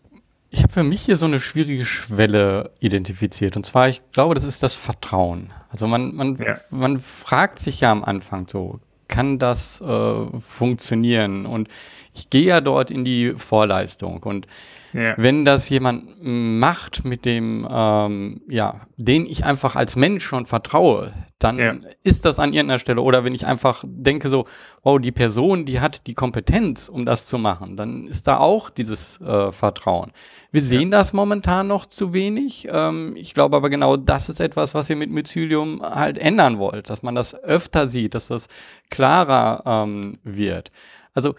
ich habe für mich hier so eine schwierige Schwelle identifiziert. Und zwar, ich glaube, das ist das Vertrauen. Also man, man, ja. man fragt sich ja am Anfang so, kann das äh, funktionieren? Und ich gehe ja dort in die Vorleistung. Und ja. Wenn das jemand macht, mit dem, ähm, ja, den ich einfach als Mensch schon vertraue, dann ja. ist das an irgendeiner Stelle. Oder wenn ich einfach denke so, wow, die Person, die hat die Kompetenz, um das zu machen, dann ist da auch dieses äh, Vertrauen. Wir sehen ja. das momentan noch zu wenig. Ähm, ich glaube aber genau, das ist etwas, was ihr mit Mycelium halt ändern wollt, dass man das öfter sieht, dass das klarer ähm, wird. Also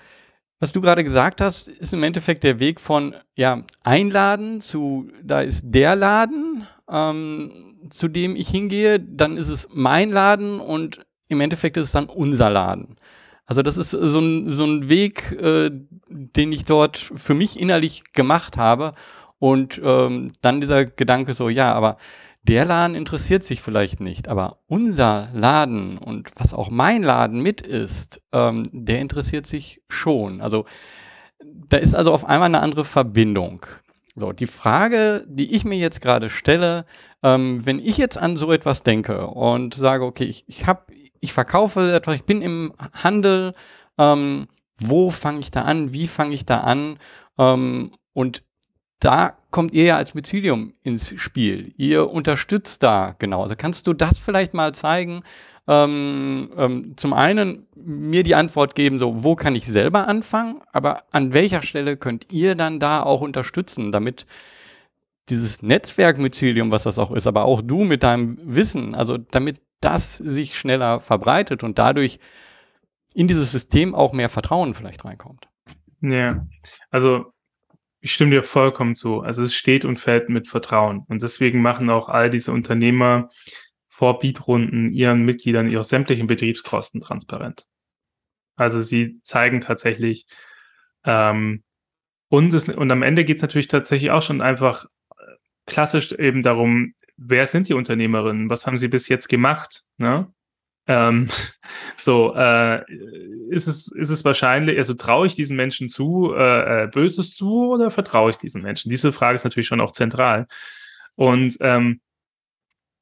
was du gerade gesagt hast, ist im Endeffekt der Weg von ja, Einladen zu, da ist der Laden, ähm, zu dem ich hingehe, dann ist es mein Laden und im Endeffekt ist es dann unser Laden. Also das ist so ein, so ein Weg, äh, den ich dort für mich innerlich gemacht habe. Und ähm, dann dieser Gedanke so, ja, aber der Laden interessiert sich vielleicht nicht, aber unser Laden und was auch mein Laden mit ist, ähm, der interessiert sich schon. Also da ist also auf einmal eine andere Verbindung. So, die Frage, die ich mir jetzt gerade stelle, ähm, wenn ich jetzt an so etwas denke und sage, okay, ich, ich habe, ich verkaufe etwas, ich bin im Handel, ähm, wo fange ich da an, wie fange ich da an? Ähm, und da kommt ihr ja als Mycelium ins Spiel. Ihr unterstützt da genau. Also kannst du das vielleicht mal zeigen? Ähm, ähm, zum einen mir die Antwort geben, so wo kann ich selber anfangen, aber an welcher Stelle könnt ihr dann da auch unterstützen, damit dieses Netzwerk Mycelium, was das auch ist, aber auch du mit deinem Wissen, also damit das sich schneller verbreitet und dadurch in dieses System auch mehr Vertrauen vielleicht reinkommt. Ja, also ich stimme dir vollkommen zu. Also es steht und fällt mit Vertrauen. Und deswegen machen auch all diese Unternehmer vor Beatrunden ihren Mitgliedern ihre sämtlichen Betriebskosten transparent. Also sie zeigen tatsächlich, ähm, und, es, und am Ende geht es natürlich tatsächlich auch schon einfach äh, klassisch eben darum, wer sind die Unternehmerinnen, was haben sie bis jetzt gemacht, ne? Ähm, so, äh, ist es, ist es wahrscheinlich, also traue ich diesen Menschen zu, äh, äh, Böses zu oder vertraue ich diesen Menschen? Diese Frage ist natürlich schon auch zentral. Und ähm,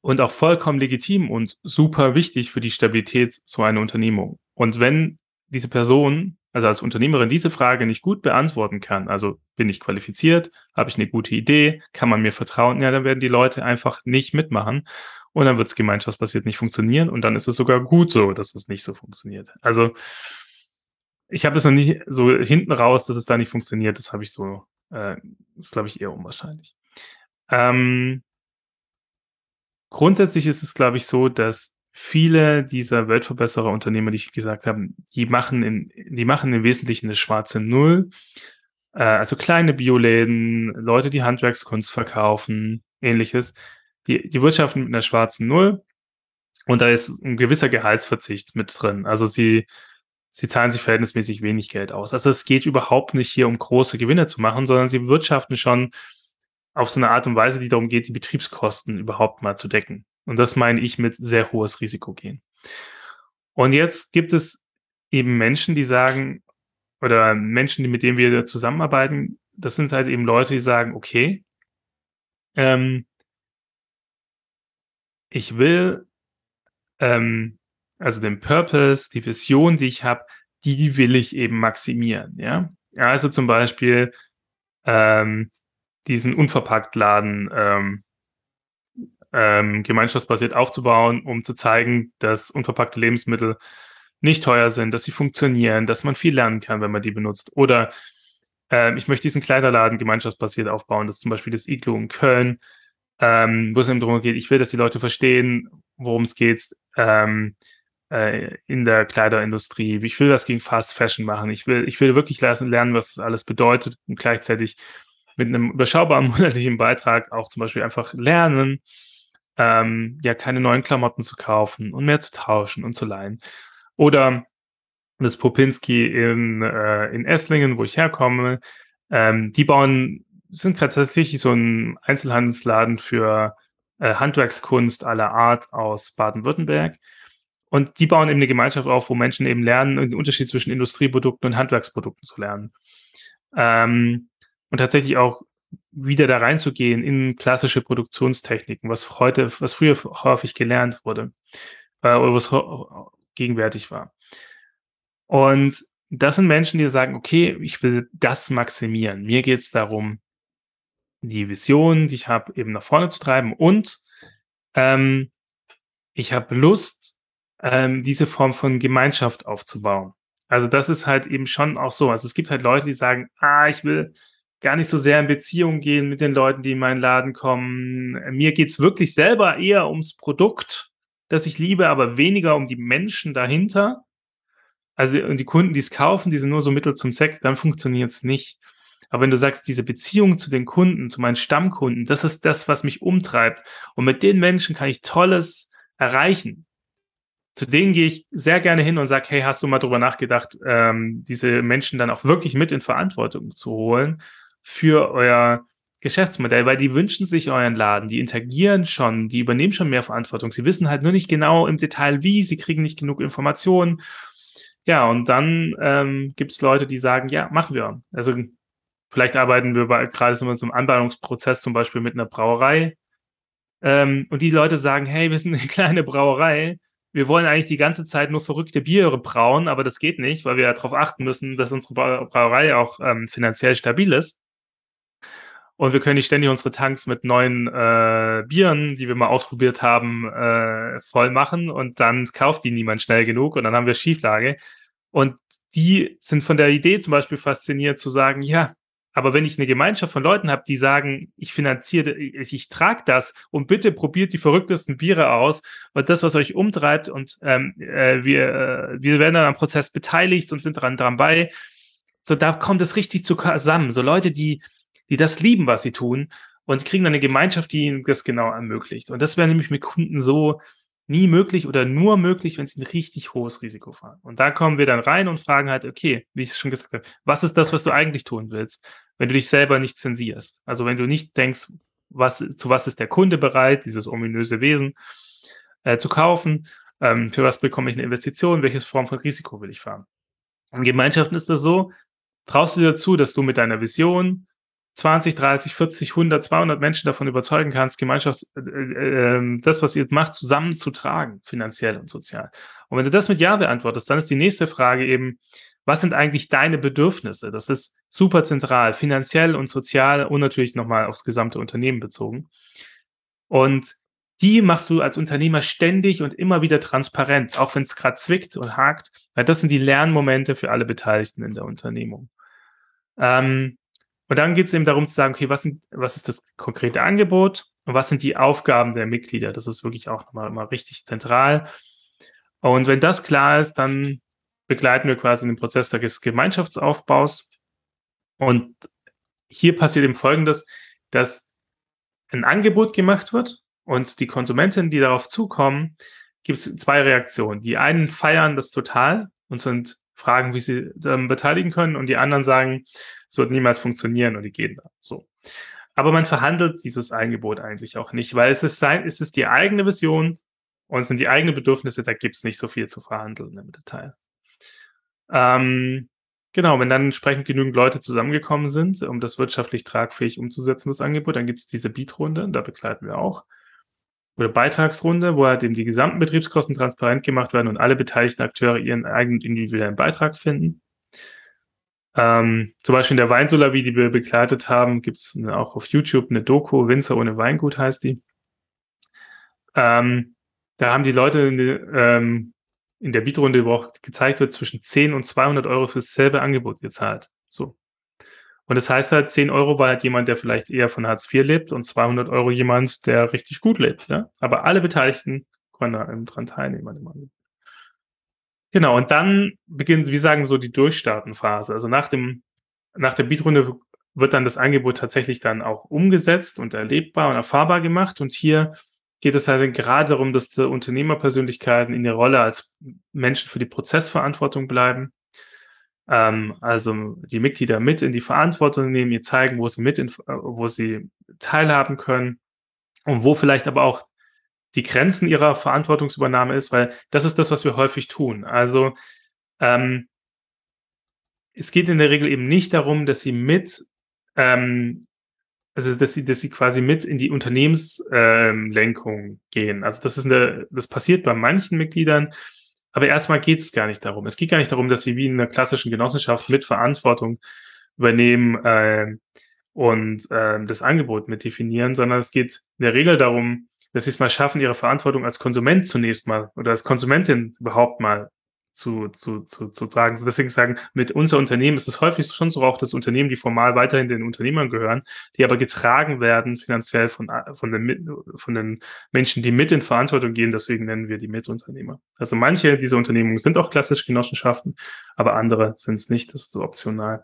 und auch vollkommen legitim und super wichtig für die Stabilität so einer Unternehmung. Und wenn diese Person, also als Unternehmerin, diese Frage nicht gut beantworten kann, also bin ich qualifiziert, habe ich eine gute Idee, kann man mir vertrauen, ja, dann werden die Leute einfach nicht mitmachen und dann wird es gemeinschaftsbasiert nicht funktionieren und dann ist es sogar gut so, dass es nicht so funktioniert. Also ich habe es noch nicht so hinten raus, dass es da nicht funktioniert, das habe ich so, äh, ist glaube ich eher unwahrscheinlich. Ähm, grundsätzlich ist es, glaube ich, so, dass viele dieser Weltverbesserer-Unternehmer, die ich gesagt habe, die machen in, die machen im Wesentlichen eine schwarze Null. Äh, also kleine Bioläden, Leute, die Handwerkskunst verkaufen, ähnliches. Die, die wirtschaften mit einer schwarzen Null. Und da ist ein gewisser Gehaltsverzicht mit drin. Also sie, sie zahlen sich verhältnismäßig wenig Geld aus. Also es geht überhaupt nicht hier um große Gewinne zu machen, sondern sie wirtschaften schon auf so eine Art und Weise, die darum geht, die Betriebskosten überhaupt mal zu decken. Und das meine ich mit sehr hohes Risiko gehen. Und jetzt gibt es eben Menschen, die sagen, oder Menschen, mit denen wir zusammenarbeiten, das sind halt eben Leute, die sagen, okay, ähm, ich will, ähm, also den Purpose, die Vision, die ich habe, die will ich eben maximieren, ja. Also zum Beispiel, ähm, diesen Unverpacktladen ähm, ähm, gemeinschaftsbasiert aufzubauen, um zu zeigen, dass unverpackte Lebensmittel nicht teuer sind, dass sie funktionieren, dass man viel lernen kann, wenn man die benutzt. Oder äh, ich möchte diesen Kleiderladen gemeinschaftsbasiert aufbauen, das ist zum Beispiel das Iglu in Köln, ähm, wo es eben darum geht, ich will, dass die Leute verstehen, worum es geht ähm, äh, in der Kleiderindustrie. Ich will was gegen Fast Fashion machen. Ich will, ich will wirklich lernen, was das alles bedeutet und gleichzeitig mit einem überschaubaren monatlichen Beitrag auch zum Beispiel einfach lernen, ähm, ja, keine neuen Klamotten zu kaufen und mehr zu tauschen und zu leihen. Oder das Popinski in, äh, in Esslingen, wo ich herkomme, ähm, die bauen, sind tatsächlich so ein Einzelhandelsladen für äh, Handwerkskunst aller Art aus Baden-Württemberg. Und die bauen eben eine Gemeinschaft auf, wo Menschen eben lernen, den Unterschied zwischen Industrieprodukten und Handwerksprodukten zu lernen. Ähm, und tatsächlich auch wieder da reinzugehen in klassische Produktionstechniken, was heute, was früher häufig gelernt wurde äh, oder was gegenwärtig war. Und das sind Menschen, die sagen, okay, ich will das maximieren. Mir geht es darum, die Vision, die ich habe, eben nach vorne zu treiben und ähm, ich habe Lust, ähm, diese Form von Gemeinschaft aufzubauen. Also das ist halt eben schon auch so. Also es gibt halt Leute, die sagen, ah, ich will gar nicht so sehr in Beziehung gehen mit den Leuten, die in meinen Laden kommen. Mir geht's wirklich selber eher ums Produkt, das ich liebe, aber weniger um die Menschen dahinter. Also und die Kunden, die es kaufen, die sind nur so Mittel zum Zweck, dann funktioniert's nicht. Aber wenn du sagst, diese Beziehung zu den Kunden, zu meinen Stammkunden, das ist das, was mich umtreibt. Und mit den Menschen kann ich Tolles erreichen. Zu denen gehe ich sehr gerne hin und sage, hey, hast du mal drüber nachgedacht, ähm, diese Menschen dann auch wirklich mit in Verantwortung zu holen für euer Geschäftsmodell, weil die wünschen sich euren Laden, die interagieren schon, die übernehmen schon mehr Verantwortung. Sie wissen halt nur nicht genau im Detail wie, sie kriegen nicht genug Informationen. Ja, und dann ähm, gibt es Leute, die sagen, ja, machen wir. Also vielleicht arbeiten wir bei, gerade so einem Anbahnungsprozess zum Beispiel mit einer Brauerei. Ähm, und die Leute sagen, hey, wir sind eine kleine Brauerei. Wir wollen eigentlich die ganze Zeit nur verrückte Biere brauen, aber das geht nicht, weil wir ja darauf achten müssen, dass unsere Brauerei auch ähm, finanziell stabil ist. Und wir können nicht ständig unsere Tanks mit neuen äh, Bieren, die wir mal ausprobiert haben, äh, voll machen und dann kauft die niemand schnell genug und dann haben wir Schieflage. Und die sind von der Idee zum Beispiel fasziniert zu sagen, ja, aber wenn ich eine Gemeinschaft von Leuten habe, die sagen, ich finanziere, ich, ich trage das und bitte probiert die verrücktesten Biere aus, weil das, was euch umtreibt und ähm, äh, wir, äh, wir werden dann am Prozess beteiligt und sind dran, dran bei. So, da kommt es richtig zusammen. So Leute, die die das lieben, was sie tun und kriegen dann eine Gemeinschaft, die ihnen das genau ermöglicht. Und das wäre nämlich mit Kunden so nie möglich oder nur möglich, wenn sie ein richtig hohes Risiko fahren. Und da kommen wir dann rein und fragen halt, okay, wie ich schon gesagt habe, was ist das, was du eigentlich tun willst, wenn du dich selber nicht zensierst? Also wenn du nicht denkst, was, zu was ist der Kunde bereit, dieses ominöse Wesen äh, zu kaufen, ähm, für was bekomme ich eine Investition, welche Form von Risiko will ich fahren? In Gemeinschaften ist das so, traust du dir dazu, dass du mit deiner Vision, 20, 30, 40, 100, 200 Menschen davon überzeugen kannst, Gemeinschafts, äh, äh, ähm, das, was ihr macht, zusammenzutragen, finanziell und sozial. Und wenn du das mit Ja beantwortest, dann ist die nächste Frage eben, was sind eigentlich deine Bedürfnisse? Das ist super zentral, finanziell und sozial und natürlich nochmal aufs gesamte Unternehmen bezogen. Und die machst du als Unternehmer ständig und immer wieder transparent, auch wenn es gerade zwickt und hakt, weil das sind die Lernmomente für alle Beteiligten in der Unternehmung. Ähm, und dann geht es eben darum zu sagen, okay, was, sind, was ist das konkrete Angebot und was sind die Aufgaben der Mitglieder? Das ist wirklich auch nochmal mal richtig zentral. Und wenn das klar ist, dann begleiten wir quasi den Prozess des Gemeinschaftsaufbaus. Und hier passiert eben Folgendes, dass ein Angebot gemacht wird und die Konsumentinnen, die darauf zukommen, gibt es zwei Reaktionen. Die einen feiern das total und sind fragen, wie sie ähm, beteiligen können und die anderen sagen, es wird niemals funktionieren und die gehen da. So. Aber man verhandelt dieses Angebot eigentlich auch nicht, weil es ist sein, es ist die eigene Vision und es sind die eigenen Bedürfnisse, da gibt es nicht so viel zu verhandeln im Detail. Ähm, genau, wenn dann entsprechend genügend Leute zusammengekommen sind, um das wirtschaftlich tragfähig umzusetzen, das Angebot, dann gibt es diese Beat-Runde, da begleiten wir auch. Oder Beitragsrunde, wo halt eben die gesamten Betriebskosten transparent gemacht werden und alle beteiligten Akteure ihren eigenen individuellen Beitrag finden. Ähm, zum Beispiel in der Weinsolavi, die wir begleitet haben, gibt es auch auf YouTube eine Doku, Winzer ohne Weingut heißt die. Ähm, da haben die Leute in, ähm, in der Bietrunde, wo auch gezeigt wird, zwischen 10 und 200 Euro für dasselbe Angebot gezahlt. So. Und das heißt halt, 10 Euro war halt jemand, der vielleicht eher von Hartz IV lebt und 200 Euro jemand, der richtig gut lebt. Ja? Aber alle Beteiligten können da dran teilnehmen. Genau, und dann beginnt, wie sagen so, die Durchstartenphase. Also nach dem, nach der Beatrunde wird dann das Angebot tatsächlich dann auch umgesetzt und erlebbar und erfahrbar gemacht. Und hier geht es halt gerade darum, dass die Unternehmerpersönlichkeiten in der Rolle als Menschen für die Prozessverantwortung bleiben. Ähm, also die Mitglieder mit in die Verantwortung nehmen, ihr zeigen, wo sie mit, in, wo sie teilhaben können und wo vielleicht aber auch die Grenzen ihrer Verantwortungsübernahme ist, weil das ist das, was wir häufig tun. Also ähm, es geht in der Regel eben nicht darum, dass sie mit ähm, also dass sie, dass sie quasi mit in die Unternehmenslenkung ähm, gehen. Also das ist eine, das passiert bei manchen Mitgliedern, aber erstmal geht es gar nicht darum. Es geht gar nicht darum, dass sie wie in einer klassischen Genossenschaft mit Verantwortung übernehmen äh, und äh, das Angebot mit definieren, sondern es geht in der Regel darum, dass sie es mal schaffen, ihre Verantwortung als Konsument zunächst mal oder als Konsumentin überhaupt mal zu, zu, zu, zu tragen. So deswegen sagen, mit unser Unternehmen ist es häufig schon so auch, dass Unternehmen, die formal weiterhin den Unternehmern gehören, die aber getragen werden finanziell von, von, den, von den Menschen, die mit in Verantwortung gehen. Deswegen nennen wir die Mitunternehmer. Also manche dieser Unternehmungen sind auch klassisch Genossenschaften, aber andere sind es nicht. Das ist so optional.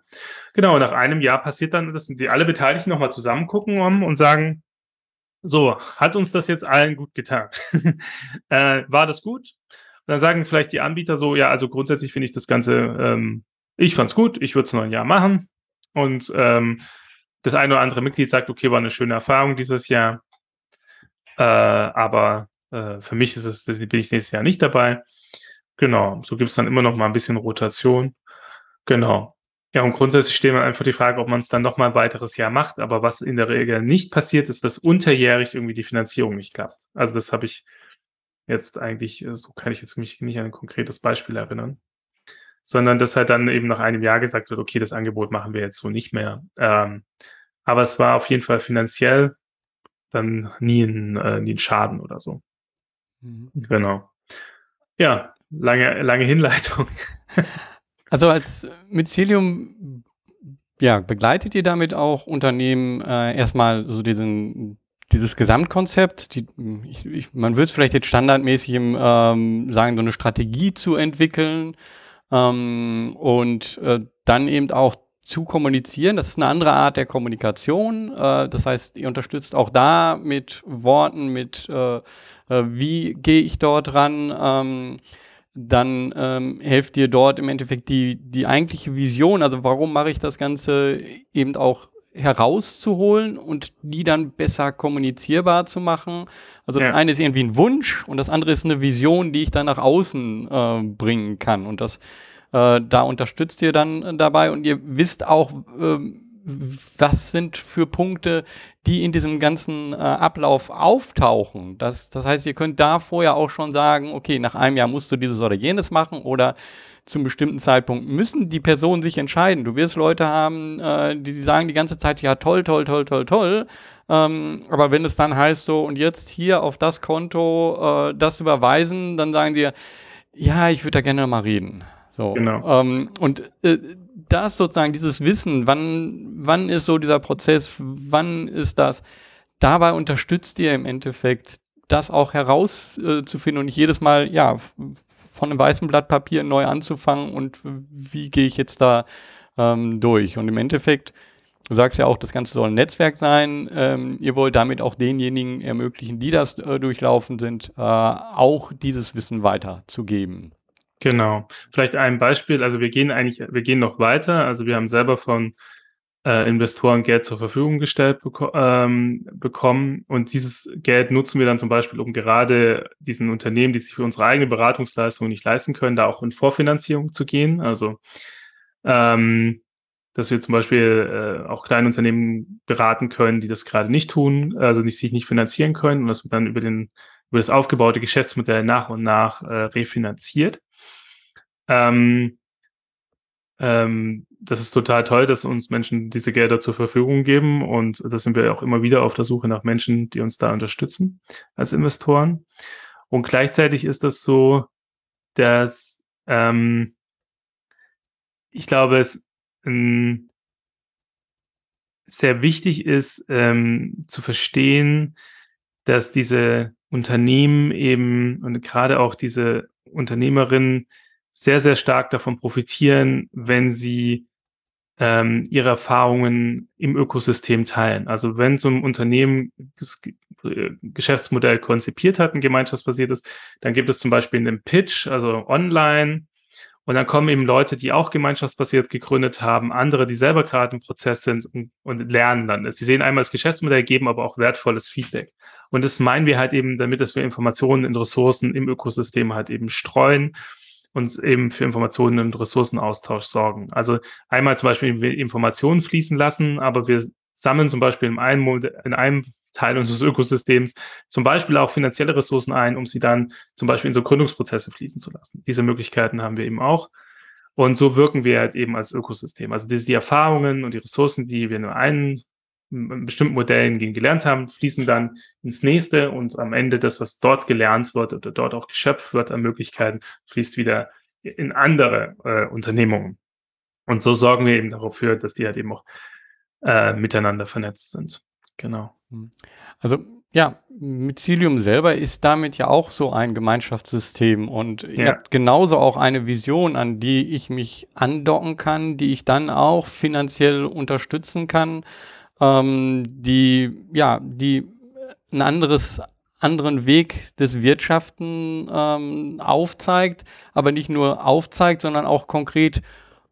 Genau, nach einem Jahr passiert dann, dass die alle Beteiligten nochmal zusammen gucken um, und sagen, so, hat uns das jetzt allen gut getan? äh, war das gut? Dann sagen vielleicht die Anbieter so, ja, also grundsätzlich finde ich das Ganze, ähm, ich fand's gut, ich würde es noch ein Jahr machen. Und ähm, das eine oder andere Mitglied sagt, okay, war eine schöne Erfahrung dieses Jahr. Äh, aber äh, für mich ist es, bin ich nächstes Jahr nicht dabei. Genau, so gibt es dann immer noch mal ein bisschen Rotation. Genau. Ja, und grundsätzlich stehen wir einfach die Frage, ob man es dann noch mal ein weiteres Jahr macht. Aber was in der Regel nicht passiert, ist, dass unterjährig irgendwie die Finanzierung nicht klappt. Also das habe ich jetzt eigentlich, äh, so kann ich jetzt mich nicht an ein konkretes Beispiel erinnern, sondern dass halt dann eben nach einem Jahr gesagt wird, okay, das Angebot machen wir jetzt so nicht mehr. Ähm, aber es war auf jeden Fall finanziell dann nie ein, äh, nie ein Schaden oder so. Mhm. Genau. Ja, lange, lange Hinleitung. Also als Mycelium ja, begleitet ihr damit auch Unternehmen äh, erstmal so diesen dieses Gesamtkonzept, die, ich, ich, man würde es vielleicht jetzt standardmäßig im, ähm, sagen, so eine Strategie zu entwickeln ähm, und äh, dann eben auch zu kommunizieren. Das ist eine andere Art der Kommunikation. Äh, das heißt, ihr unterstützt auch da mit Worten, mit äh, äh wie gehe ich dort ran. Ähm, dann ähm, helft ihr dort im Endeffekt die, die eigentliche Vision, also warum mache ich das Ganze eben auch herauszuholen und die dann besser kommunizierbar zu machen. Also das ja. eine ist irgendwie ein Wunsch und das andere ist eine Vision, die ich dann nach außen äh, bringen kann. Und das äh, da unterstützt ihr dann dabei und ihr wisst auch, äh, was sind für Punkte, die in diesem ganzen äh, Ablauf auftauchen. Das, das heißt, ihr könnt da vorher auch schon sagen, okay, nach einem Jahr musst du dieses oder jenes machen oder zum bestimmten Zeitpunkt müssen die Personen sich entscheiden. Du wirst Leute haben, äh, die sagen die ganze Zeit, ja toll, toll, toll, toll, toll. Ähm, aber wenn es dann heißt so, und jetzt hier auf das Konto äh, das überweisen, dann sagen sie, ja, ich würde da gerne mal reden. So. Genau. Ähm, und äh, das sozusagen, dieses Wissen, wann, wann ist so dieser Prozess, wann ist das, dabei unterstützt ihr im Endeffekt, das auch herauszufinden äh, und nicht jedes Mal, ja, von einem weißen Blatt Papier neu anzufangen und wie gehe ich jetzt da ähm, durch. Und im Endeffekt, du sagst ja auch, das Ganze soll ein Netzwerk sein. Ähm, ihr wollt damit auch denjenigen ermöglichen, die das äh, durchlaufen sind, äh, auch dieses Wissen weiterzugeben. Genau. Vielleicht ein Beispiel. Also wir gehen eigentlich, wir gehen noch weiter. Also wir haben selber von äh, Investoren Geld zur Verfügung gestellt beko ähm, bekommen. Und dieses Geld nutzen wir dann zum Beispiel, um gerade diesen Unternehmen, die sich für unsere eigene Beratungsleistung nicht leisten können, da auch in Vorfinanzierung zu gehen. Also ähm, dass wir zum Beispiel äh, auch kleine Unternehmen beraten können, die das gerade nicht tun, also nicht, sich nicht finanzieren können und dass wir dann über den über das aufgebaute Geschäftsmodell nach und nach äh, refinanziert. Ähm, ähm, das ist total toll, dass uns Menschen diese Gelder zur Verfügung geben und da sind wir auch immer wieder auf der Suche nach Menschen, die uns da unterstützen als Investoren. Und gleichzeitig ist das so, dass ähm, ich glaube, es ähm, sehr wichtig ist ähm, zu verstehen, dass diese Unternehmen eben und gerade auch diese Unternehmerinnen sehr, sehr stark davon profitieren, wenn sie ähm, ihre Erfahrungen im Ökosystem teilen. Also wenn so ein Unternehmen das äh, Geschäftsmodell konzipiert hat, ein gemeinschaftsbasiertes, dann gibt es zum Beispiel einen Pitch, also online, und dann kommen eben Leute, die auch gemeinschaftsbasiert gegründet haben, andere, die selber gerade im Prozess sind und, und lernen dann. Sie sehen einmal das Geschäftsmodell, geben aber auch wertvolles Feedback. Und das meinen wir halt eben damit, dass wir Informationen und Ressourcen im Ökosystem halt eben streuen und eben für Informationen und Ressourcenaustausch sorgen. Also einmal zum Beispiel Informationen fließen lassen, aber wir sammeln zum Beispiel in einem, in einem Teil unseres Ökosystems zum Beispiel auch finanzielle Ressourcen ein, um sie dann zum Beispiel in so Gründungsprozesse fließen zu lassen. Diese Möglichkeiten haben wir eben auch. Und so wirken wir halt eben als Ökosystem. Also die, die Erfahrungen und die Ressourcen, die wir in einem bestimmten Modellen gelernt haben, fließen dann ins nächste und am Ende das, was dort gelernt wird oder dort auch geschöpft wird an Möglichkeiten, fließt wieder in andere äh, Unternehmungen. Und so sorgen wir eben dafür, dass die halt eben auch äh, miteinander vernetzt sind. Genau. Hm. Also ja, Mycelium selber ist damit ja auch so ein Gemeinschaftssystem und ja. ihr habt genauso auch eine Vision, an die ich mich andocken kann, die ich dann auch finanziell unterstützen kann ähm, die, ja, die ein anderes anderen Weg des Wirtschaften ähm, aufzeigt, aber nicht nur aufzeigt, sondern auch konkret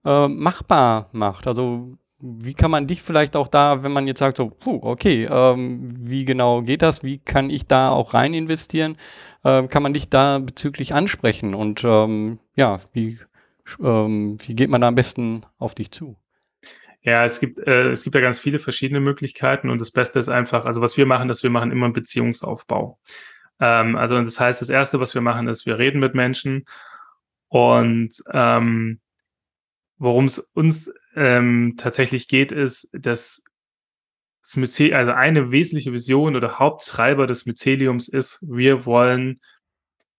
äh, machbar macht. Also wie kann man dich vielleicht auch da, wenn man jetzt sagt, so, puh, okay, ähm, wie genau geht das? Wie kann ich da auch rein investieren? Ähm, kann man dich da bezüglich ansprechen? Und ähm, ja, wie, ähm, wie geht man da am besten auf dich zu? Ja, es gibt, äh, es gibt ja ganz viele verschiedene Möglichkeiten und das Beste ist einfach, also was wir machen, dass wir machen immer einen Beziehungsaufbau. Ähm, also das heißt, das Erste, was wir machen, ist, wir reden mit Menschen und ähm, worum es uns ähm, tatsächlich geht, ist, dass das Mycelium, also eine wesentliche Vision oder Haupttreiber des Myceliums ist, wir wollen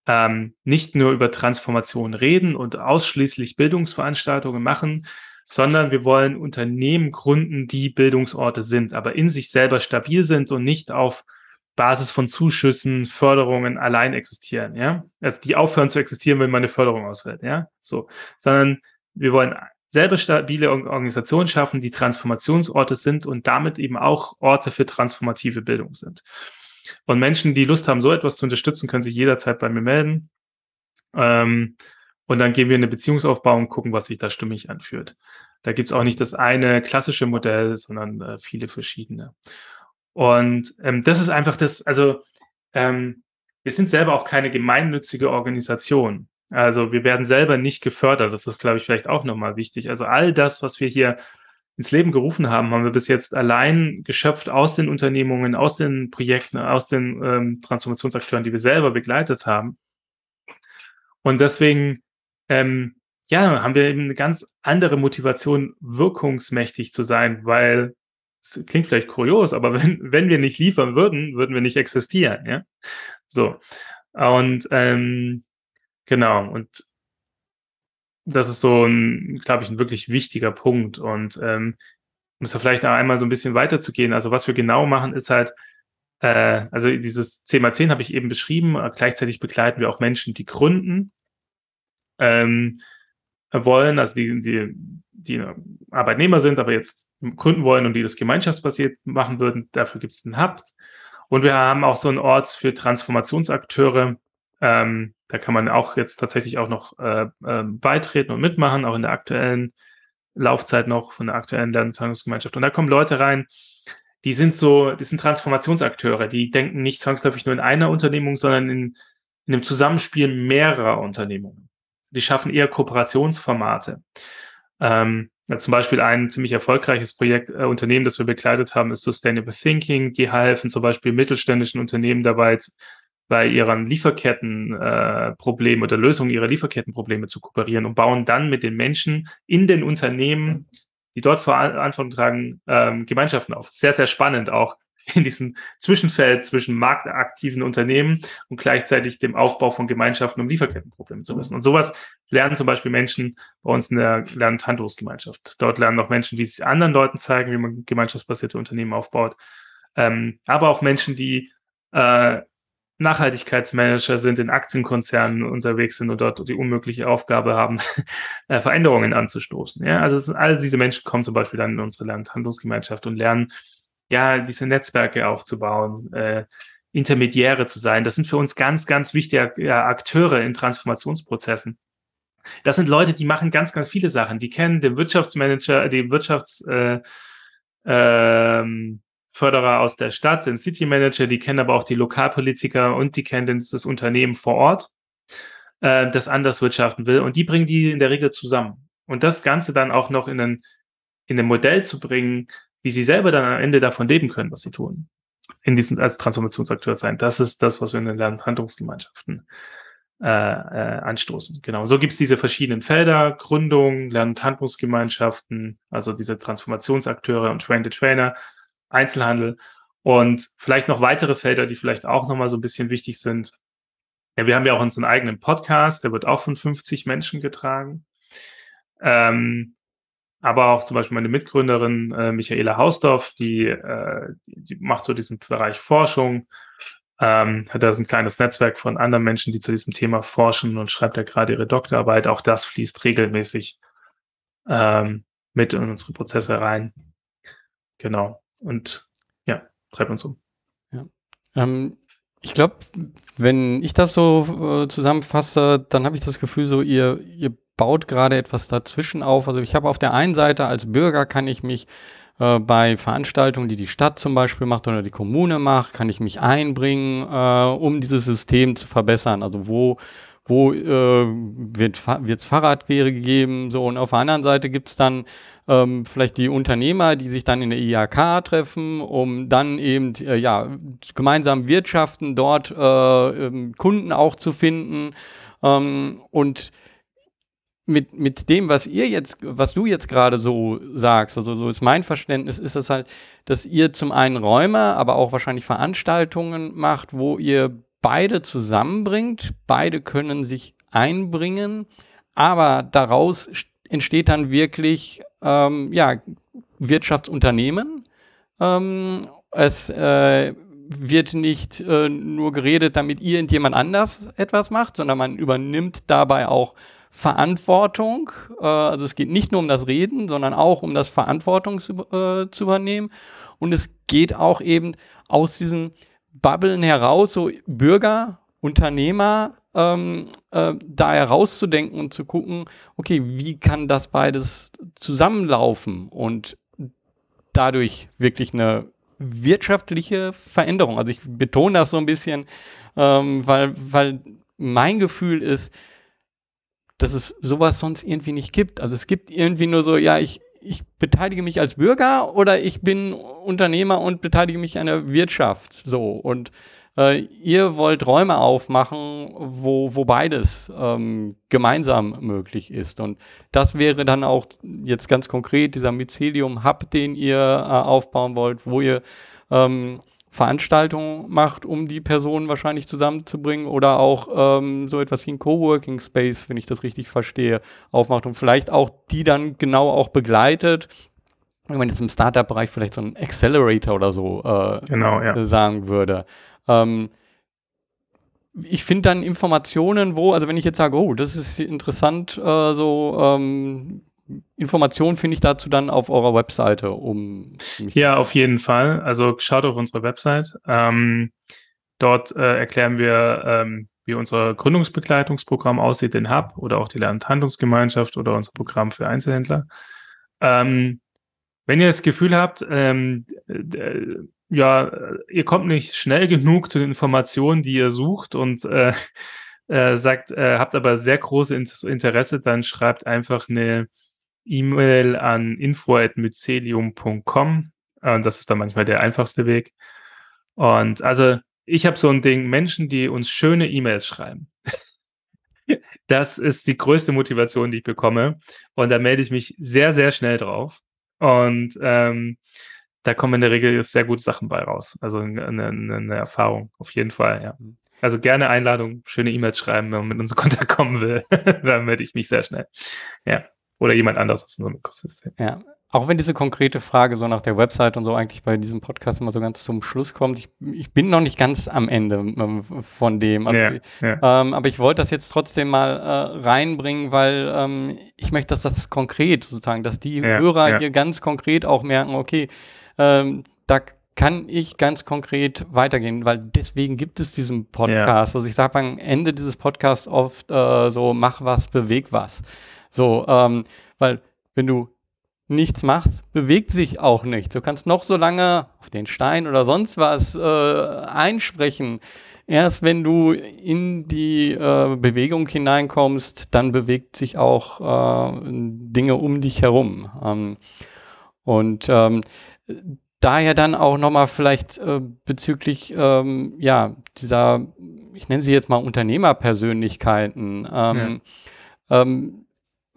ähm, nicht nur über Transformation reden und ausschließlich Bildungsveranstaltungen machen, sondern wir wollen Unternehmen gründen, die Bildungsorte sind, aber in sich selber stabil sind und nicht auf Basis von Zuschüssen, Förderungen allein existieren, ja. Also die aufhören zu existieren, wenn meine Förderung ausfällt, ja. So. Sondern wir wollen selber stabile Organisationen schaffen, die Transformationsorte sind und damit eben auch Orte für transformative Bildung sind. Und Menschen, die Lust haben, so etwas zu unterstützen, können sich jederzeit bei mir melden. Ähm, und dann gehen wir in eine Beziehungsaufbau und gucken, was sich da stimmig anfühlt. Da gibt's auch nicht das eine klassische Modell, sondern äh, viele verschiedene. Und ähm, das ist einfach das, also ähm, wir sind selber auch keine gemeinnützige Organisation. Also wir werden selber nicht gefördert. Das ist, glaube ich, vielleicht auch nochmal wichtig. Also all das, was wir hier ins Leben gerufen haben, haben wir bis jetzt allein geschöpft aus den Unternehmungen, aus den Projekten, aus den ähm, Transformationsakteuren, die wir selber begleitet haben. Und deswegen, ähm, ja, haben wir eben eine ganz andere Motivation, wirkungsmächtig zu sein, weil es klingt vielleicht kurios, aber wenn, wenn wir nicht liefern würden, würden wir nicht existieren, ja. So. Und ähm, genau, und das ist so ein, glaube ich, ein wirklich wichtiger Punkt. Und ähm, um es da vielleicht noch einmal so ein bisschen weiterzugehen, also was wir genau machen, ist halt, äh, also dieses 10x10 habe ich eben beschrieben, gleichzeitig begleiten wir auch Menschen, die gründen ähm, wollen, also die, die, die Arbeitnehmer sind, aber jetzt gründen wollen und die das gemeinschaftsbasiert machen würden. Dafür gibt es einen Hub. Und wir haben auch so einen Ort für Transformationsakteure, ähm, da kann man auch jetzt tatsächlich auch noch äh, äh, beitreten und mitmachen, auch in der aktuellen Laufzeit noch von der aktuellen Lernentwicklungsgemeinschaft. Und da kommen Leute rein, die sind so, die sind Transformationsakteure, die denken nicht zwangsläufig nur in einer Unternehmung, sondern in, in einem Zusammenspiel mehrerer Unternehmungen. Die schaffen eher Kooperationsformate. Ähm, zum Beispiel ein ziemlich erfolgreiches Projekt, äh, Unternehmen, das wir begleitet haben, ist Sustainable Thinking. Die helfen zum Beispiel mittelständischen Unternehmen dabei, bei ihren Lieferkettenproblemen äh, oder Lösungen ihrer Lieferkettenprobleme zu kooperieren und bauen dann mit den Menschen in den Unternehmen, die dort Verantwortung tragen, ähm, Gemeinschaften auf. Sehr, sehr spannend auch in diesem Zwischenfeld zwischen marktaktiven Unternehmen und gleichzeitig dem Aufbau von Gemeinschaften, um Lieferkettenprobleme zu lösen. Und sowas lernen zum Beispiel Menschen bei uns in der Lernhandlungsgemeinschaft. Dort lernen noch Menschen, wie sie anderen Leuten zeigen, wie man gemeinschaftsbasierte Unternehmen aufbaut. Ähm, aber auch Menschen, die äh, Nachhaltigkeitsmanager sind, in Aktienkonzernen unterwegs sind und dort die unmögliche Aufgabe haben, äh, Veränderungen anzustoßen. Ja, also sind, all diese Menschen kommen zum Beispiel dann in unsere Landhandlungsgemeinschaft und lernen, ja, diese Netzwerke aufzubauen, äh, Intermediäre zu sein. Das sind für uns ganz, ganz wichtige ja, Akteure in Transformationsprozessen. Das sind Leute, die machen ganz, ganz viele Sachen. Die kennen den Wirtschaftsmanager, den Wirtschafts, äh, ähm, aus der Stadt, den City Manager, die kennen aber auch die Lokalpolitiker und die kennen das Unternehmen vor Ort, äh, das anders wirtschaften will. Und die bringen die in der Regel zusammen. Und das Ganze dann auch noch in ein, in ein Modell zu bringen, wie sie selber dann am Ende davon leben können, was sie tun. In diesen, als Transformationsakteur sein. Das ist das, was wir in den Lernhandlungsgemeinschaften äh, äh, anstoßen. Genau. So gibt es diese verschiedenen Felder, Gründung, Lern- und Handlungsgemeinschaften, also diese Transformationsakteure und Train-the-Trainer, Einzelhandel und vielleicht noch weitere Felder, die vielleicht auch nochmal so ein bisschen wichtig sind. Ja, wir haben ja auch unseren eigenen Podcast, der wird auch von 50 Menschen getragen. Ähm, aber auch zum Beispiel meine Mitgründerin äh, Michaela Hausdorf, die, äh, die macht so diesen Bereich Forschung, ähm, hat da so ein kleines Netzwerk von anderen Menschen, die zu diesem Thema forschen und schreibt ja gerade ihre Doktorarbeit. Auch das fließt regelmäßig ähm, mit in unsere Prozesse rein. Genau und ja, treibt uns um. Ja. Ähm, ich glaube, wenn ich das so äh, zusammenfasse, dann habe ich das Gefühl, so ihr, ihr baut gerade etwas dazwischen auf. Also ich habe auf der einen Seite als Bürger kann ich mich äh, bei Veranstaltungen, die die Stadt zum Beispiel macht oder die Kommune macht, kann ich mich einbringen, äh, um dieses System zu verbessern. Also wo wo äh, wird es Fahrradwege gegeben, so und auf der anderen Seite gibt es dann ähm, vielleicht die Unternehmer, die sich dann in der IHK treffen, um dann eben äh, ja gemeinsam wirtschaften, dort äh, ähm, Kunden auch zu finden ähm, und mit, mit dem, was ihr jetzt, was du jetzt gerade so sagst, also so ist mein Verständnis, ist es halt, dass ihr zum einen Räume, aber auch wahrscheinlich Veranstaltungen macht, wo ihr beide zusammenbringt. Beide können sich einbringen, aber daraus entsteht dann wirklich ähm, ja, Wirtschaftsunternehmen. Ähm, es äh, wird nicht äh, nur geredet, damit irgendjemand anders etwas macht, sondern man übernimmt dabei auch Verantwortung. Äh, also es geht nicht nur um das Reden, sondern auch um das Verantwortung zu, äh, zu übernehmen. Und es geht auch eben aus diesen Bubblen heraus, so Bürger, Unternehmer, ähm, äh, da herauszudenken und zu gucken, okay, wie kann das beides zusammenlaufen und dadurch wirklich eine wirtschaftliche Veränderung. Also ich betone das so ein bisschen, ähm, weil, weil mein Gefühl ist, dass es sowas sonst irgendwie nicht gibt. Also es gibt irgendwie nur so, ja, ich, ich beteilige mich als Bürger oder ich bin Unternehmer und beteilige mich an der Wirtschaft. So und äh, ihr wollt Räume aufmachen, wo, wo beides ähm, gemeinsam möglich ist. Und das wäre dann auch jetzt ganz konkret dieser Mycelium-Hub, den ihr äh, aufbauen wollt, wo ihr ähm, Veranstaltungen macht, um die Personen wahrscheinlich zusammenzubringen oder auch ähm, so etwas wie ein Coworking Space, wenn ich das richtig verstehe, aufmacht und vielleicht auch die dann genau auch begleitet. Wenn man jetzt im Startup-Bereich vielleicht so ein Accelerator oder so äh, genau, ja. sagen würde. Ähm, ich finde dann Informationen, wo, also wenn ich jetzt sage, oh, das ist interessant, äh, so ähm, Informationen finde ich dazu dann auf eurer Webseite, um Ja, auf jeden Fall. Also schaut auf unsere Website. Ähm, dort äh, erklären wir, ähm, wie unser Gründungsbegleitungsprogramm aussieht, den Hub oder auch die Lernhandlungsgemeinschaft oder unser Programm für Einzelhändler. Ähm, wenn ihr das Gefühl habt, ähm, ja, ihr kommt nicht schnell genug zu den Informationen, die ihr sucht und äh, äh, sagt, äh, habt aber sehr großes Interesse, dann schreibt einfach eine E-Mail an info.mycelium.com. Äh, das ist dann manchmal der einfachste Weg. Und also ich habe so ein Ding, Menschen, die uns schöne E-Mails schreiben. das ist die größte Motivation, die ich bekomme. Und da melde ich mich sehr, sehr schnell drauf. Und ähm, da kommen in der Regel sehr gute Sachen bei raus. Also eine, eine, eine Erfahrung, auf jeden Fall, ja. Mhm. Also gerne Einladung, schöne E-Mails schreiben, wenn man mit uns in Kontakt kommen will. da melde ich mich sehr schnell. Ja. Oder jemand anders aus unserem Ökosystem. Ja. Auch wenn diese konkrete Frage so nach der Website und so eigentlich bei diesem Podcast immer so ganz zum Schluss kommt, ich, ich bin noch nicht ganz am Ende ähm, von dem. Also, ja, ja. Ähm, aber ich wollte das jetzt trotzdem mal äh, reinbringen, weil ähm, ich möchte, dass das konkret sozusagen, dass die ja, Hörer hier ganz konkret auch merken, okay, ähm, da kann ich ganz konkret weitergehen, weil deswegen gibt es diesen Podcast. Also ich sage am Ende dieses Podcasts oft äh, so, mach was, beweg was. So, ähm, weil wenn du nichts machst, bewegt sich auch nichts. Du kannst noch so lange auf den Stein oder sonst was äh, einsprechen. Erst wenn du in die äh, Bewegung hineinkommst, dann bewegt sich auch äh, Dinge um dich herum. Ähm, und ähm, daher dann auch nochmal vielleicht äh, bezüglich ähm, ja, dieser, ich nenne sie jetzt mal Unternehmerpersönlichkeiten. Ähm, ja. ähm,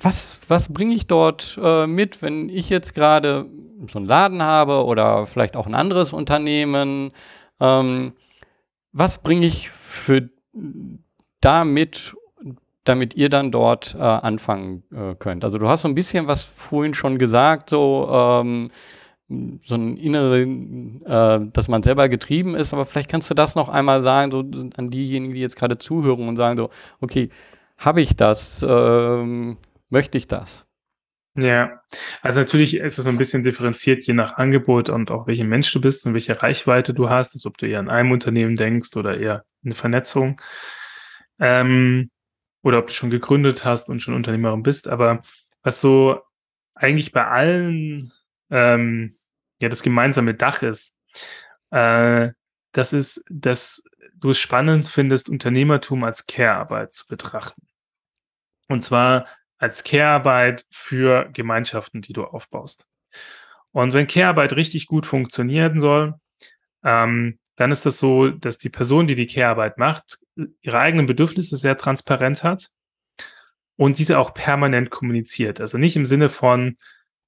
was, was bringe ich dort äh, mit, wenn ich jetzt gerade so einen Laden habe oder vielleicht auch ein anderes Unternehmen? Ähm, was bringe ich für damit, damit ihr dann dort äh, anfangen äh, könnt? Also du hast so ein bisschen was vorhin schon gesagt, so ähm, so ein inneren, äh, dass man selber getrieben ist, aber vielleicht kannst du das noch einmal sagen, so an diejenigen, die jetzt gerade zuhören und sagen so, okay, habe ich das? Ähm, möchte ich das? Ja, also natürlich ist es so ein bisschen differenziert je nach Angebot und auch welcher Mensch du bist und welche Reichweite du hast, also ob du eher an einem Unternehmen denkst oder eher eine Vernetzung. Ähm, oder ob du schon gegründet hast und schon Unternehmerin bist. Aber was so eigentlich bei allen ähm, ja das gemeinsame Dach ist, äh, das ist, dass du es spannend findest, Unternehmertum als Care-Arbeit zu betrachten. Und zwar als Care-Arbeit für Gemeinschaften, die du aufbaust. Und wenn Care-Arbeit richtig gut funktionieren soll, ähm, dann ist das so, dass die Person, die die Care-Arbeit macht, ihre eigenen Bedürfnisse sehr transparent hat und diese auch permanent kommuniziert. Also nicht im Sinne von,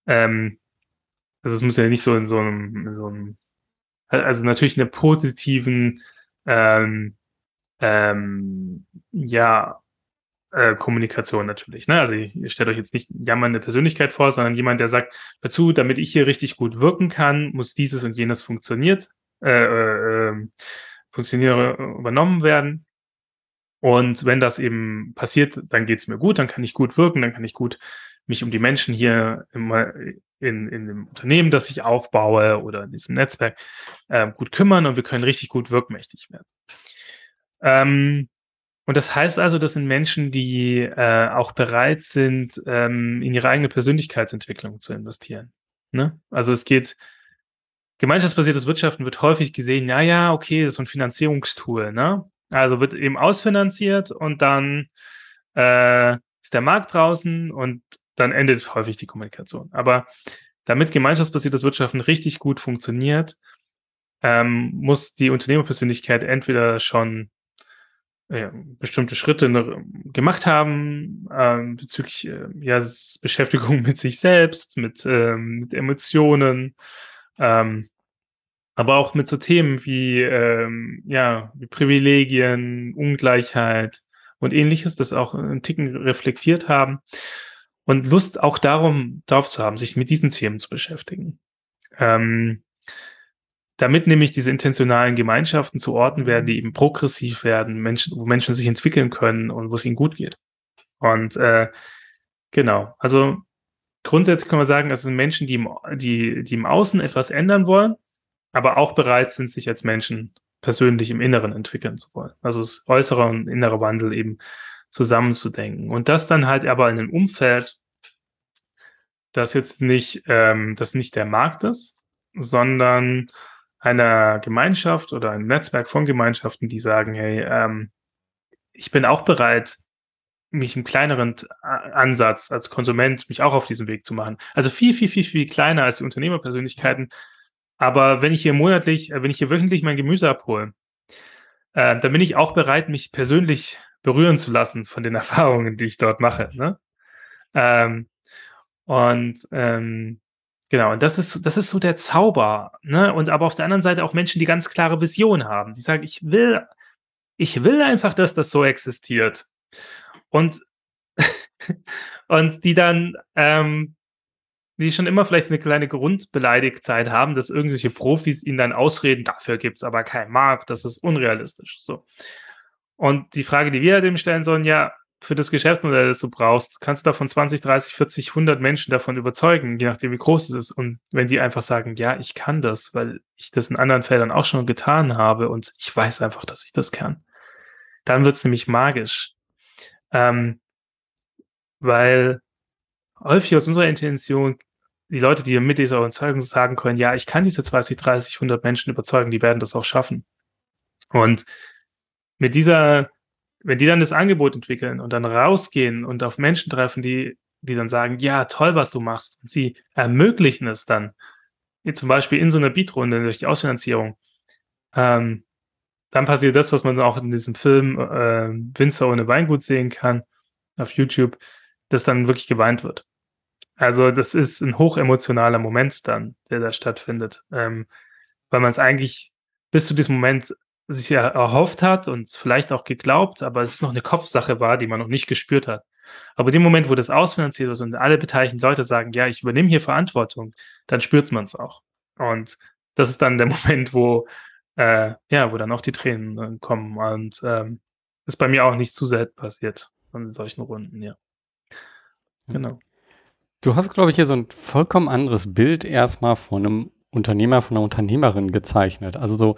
ähm, also es muss ja nicht so in so einem, in so einem also natürlich in einer positiven, ähm, ähm, ja, äh, Kommunikation natürlich. Ne? Also ihr stellt euch jetzt nicht jammernde Persönlichkeit vor, sondern jemand, der sagt, dazu, damit ich hier richtig gut wirken kann, muss dieses und jenes funktioniert, äh, äh, ähm, funktioniere übernommen werden. Und wenn das eben passiert, dann geht's mir gut, dann kann ich gut wirken, dann kann ich gut mich um die Menschen hier immer in, in dem Unternehmen, das ich aufbaue oder in diesem Netzwerk äh, gut kümmern und wir können richtig gut wirkmächtig werden. Ähm, und das heißt also, das sind Menschen, die äh, auch bereit sind, ähm, in ihre eigene Persönlichkeitsentwicklung zu investieren. Ne? Also es geht, gemeinschaftsbasiertes Wirtschaften wird häufig gesehen, ja, ja, okay, das ist ein Finanzierungstool, ne? Also wird eben ausfinanziert und dann äh, ist der Markt draußen und dann endet häufig die Kommunikation. Aber damit gemeinschaftsbasiertes Wirtschaften richtig gut funktioniert, ähm, muss die Unternehmerpersönlichkeit entweder schon äh, bestimmte Schritte ne, gemacht haben ähm, bezüglich äh, ja, Beschäftigung mit sich selbst, mit, ähm, mit Emotionen, ähm, aber auch mit so Themen wie ähm, ja wie Privilegien, Ungleichheit und ähnliches, das auch einen Ticken reflektiert haben und Lust auch darum darauf zu haben, sich mit diesen Themen zu beschäftigen. Ähm, damit nämlich diese intentionalen Gemeinschaften zu Orten werden, die eben progressiv werden, Menschen, wo Menschen sich entwickeln können und wo es ihnen gut geht. Und äh, genau, also grundsätzlich kann man sagen, es sind Menschen, die im, die, die im Außen etwas ändern wollen, aber auch bereit sind, sich als Menschen persönlich im Inneren entwickeln zu wollen. Also das äußere und innere Wandel eben zusammenzudenken. Und das dann halt aber in einem Umfeld, das jetzt nicht, ähm, das nicht der Markt ist, sondern einer Gemeinschaft oder ein Netzwerk von Gemeinschaften, die sagen, hey, ähm, ich bin auch bereit, mich im kleineren Ansatz als Konsument mich auch auf diesen Weg zu machen. Also viel, viel, viel, viel kleiner als die Unternehmerpersönlichkeiten. Aber wenn ich hier monatlich, äh, wenn ich hier wöchentlich mein Gemüse abhole, äh, dann bin ich auch bereit, mich persönlich berühren zu lassen von den Erfahrungen, die ich dort mache. Ne? Ähm, und ähm, Genau, und das ist, das ist so der Zauber, ne? Und aber auf der anderen Seite auch Menschen, die ganz klare Vision haben. Die sagen, ich will, ich will einfach, dass das so existiert. Und, und die dann, ähm, die schon immer vielleicht eine kleine Grundbeleidigtzeit haben, dass irgendwelche Profis ihnen dann ausreden, dafür gibt es aber keinen Markt, das ist unrealistisch. So. Und die Frage, die wir dem stellen sollen, ja, für das Geschäftsmodell, das du brauchst, kannst du davon 20, 30, 40, 100 Menschen davon überzeugen, je nachdem, wie groß es ist. Und wenn die einfach sagen, ja, ich kann das, weil ich das in anderen Feldern auch schon getan habe und ich weiß einfach, dass ich das kann, dann wird es nämlich magisch. Ähm, weil häufig aus unserer Intention die Leute, die mit dieser Überzeugung sagen können, ja, ich kann diese 20, 30, 100 Menschen überzeugen, die werden das auch schaffen. Und mit dieser wenn die dann das Angebot entwickeln und dann rausgehen und auf Menschen treffen, die, die dann sagen, ja, toll, was du machst, und sie ermöglichen es dann, zum Beispiel in so einer Beatrunde durch die Ausfinanzierung, ähm, dann passiert das, was man auch in diesem Film äh, Winzer ohne Weingut sehen kann auf YouTube, dass dann wirklich geweint wird. Also das ist ein hochemotionaler Moment dann, der da stattfindet, ähm, weil man es eigentlich bis zu diesem Moment sich ja erhofft hat und vielleicht auch geglaubt, aber es noch eine Kopfsache war, die man noch nicht gespürt hat. Aber in dem Moment, wo das ausfinanziert ist und alle beteiligten Leute sagen, ja, ich übernehme hier Verantwortung, dann spürt man es auch. Und das ist dann der Moment, wo äh, ja, wo dann auch die Tränen äh, kommen. Und ähm, ist bei mir auch nicht zu selten passiert in solchen Runden, ja. Genau. Du hast, glaube ich, hier so ein vollkommen anderes Bild erstmal von einem Unternehmer, von einer Unternehmerin gezeichnet. Also so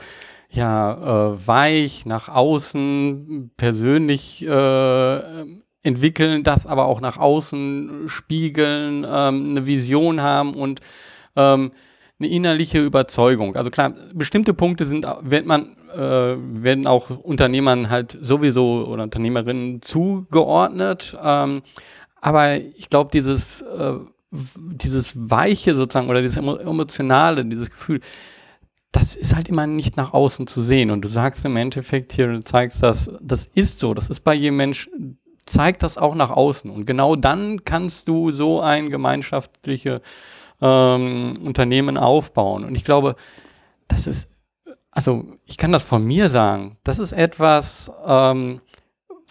ja, äh, weich nach außen, persönlich äh, entwickeln, das aber auch nach außen spiegeln, ähm, eine Vision haben und ähm, eine innerliche Überzeugung. Also klar, bestimmte Punkte sind, wenn man, äh, werden auch Unternehmern halt sowieso oder Unternehmerinnen zugeordnet. Ähm, aber ich glaube, dieses, äh, dieses Weiche sozusagen oder dieses Emotionale, dieses Gefühl, das ist halt immer nicht nach außen zu sehen. Und du sagst im Endeffekt hier, du zeigst das, das ist so, das ist bei jedem Mensch, zeigt das auch nach außen. Und genau dann kannst du so ein gemeinschaftliches ähm, Unternehmen aufbauen. Und ich glaube, das ist, also ich kann das von mir sagen, das ist etwas, ähm,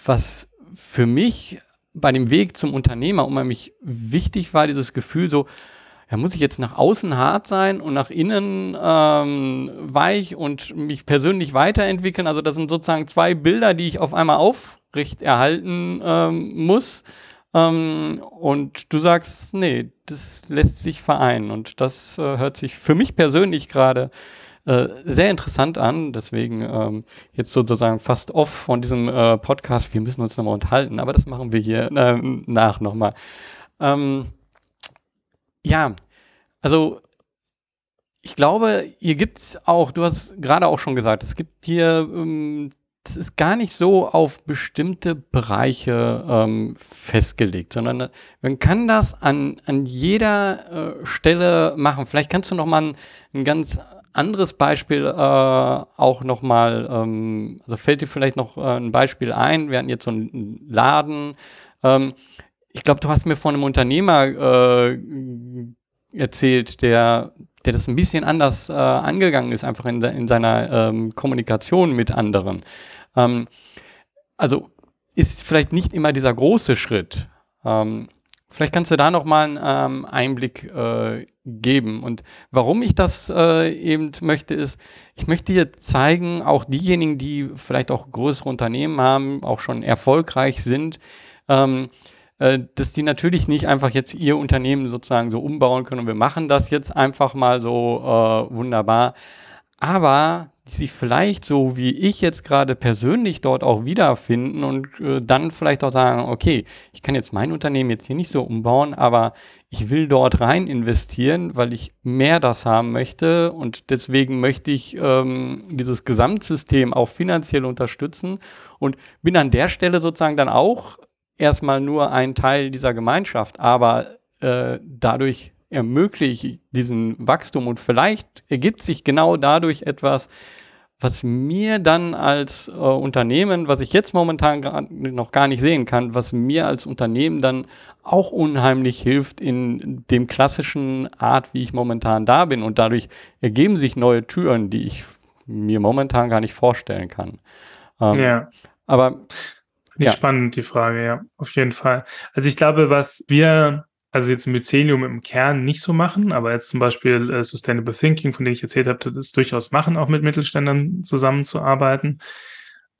was für mich bei dem Weg zum Unternehmer unheimlich wichtig war, dieses Gefühl so, ja, muss ich jetzt nach außen hart sein und nach innen ähm, weich und mich persönlich weiterentwickeln? Also das sind sozusagen zwei Bilder, die ich auf einmal aufrecht erhalten ähm, muss. Ähm, und du sagst, nee, das lässt sich vereinen. Und das äh, hört sich für mich persönlich gerade äh, sehr interessant an. Deswegen ähm, jetzt sozusagen fast off von diesem äh, Podcast. Wir müssen uns nochmal unterhalten, aber das machen wir hier äh, nach nochmal. Ähm, ja, also ich glaube, hier gibt es auch, du hast gerade auch schon gesagt, es gibt hier ähm, das ist gar nicht so auf bestimmte Bereiche ähm, festgelegt, sondern man kann das an, an jeder äh, Stelle machen. Vielleicht kannst du noch mal ein, ein ganz anderes Beispiel äh, auch noch mal, ähm, also fällt dir vielleicht noch äh, ein Beispiel ein? Wir hatten jetzt so einen Laden. Ähm, ich glaube, du hast mir von einem Unternehmer äh, erzählt, der der das ein bisschen anders äh, angegangen ist, einfach in, in seiner ähm, Kommunikation mit anderen. Ähm, also ist vielleicht nicht immer dieser große Schritt. Ähm, vielleicht kannst du da noch mal einen ähm, Einblick äh, geben. Und warum ich das äh, eben möchte, ist, ich möchte dir zeigen, auch diejenigen, die vielleicht auch größere Unternehmen haben, auch schon erfolgreich sind, ähm, äh, dass die natürlich nicht einfach jetzt ihr Unternehmen sozusagen so umbauen können und wir machen das jetzt einfach mal so äh, wunderbar. Aber die sich vielleicht so wie ich jetzt gerade persönlich dort auch wiederfinden und äh, dann vielleicht auch sagen, okay, ich kann jetzt mein Unternehmen jetzt hier nicht so umbauen, aber ich will dort rein investieren, weil ich mehr das haben möchte und deswegen möchte ich ähm, dieses Gesamtsystem auch finanziell unterstützen und bin an der Stelle sozusagen dann auch erstmal nur ein Teil dieser Gemeinschaft, aber äh, dadurch ermöglicht diesen Wachstum und vielleicht ergibt sich genau dadurch etwas, was mir dann als äh, Unternehmen, was ich jetzt momentan noch gar nicht sehen kann, was mir als Unternehmen dann auch unheimlich hilft in dem klassischen Art, wie ich momentan da bin. Und dadurch ergeben sich neue Türen, die ich mir momentan gar nicht vorstellen kann. Ähm, ja. Aber ja. spannend, die Frage, ja, auf jeden Fall. Also ich glaube, was wir, also jetzt Mycelium im Kern nicht so machen, aber jetzt zum Beispiel äh, Sustainable Thinking, von dem ich erzählt habe, das durchaus machen, auch mit Mittelständern zusammenzuarbeiten.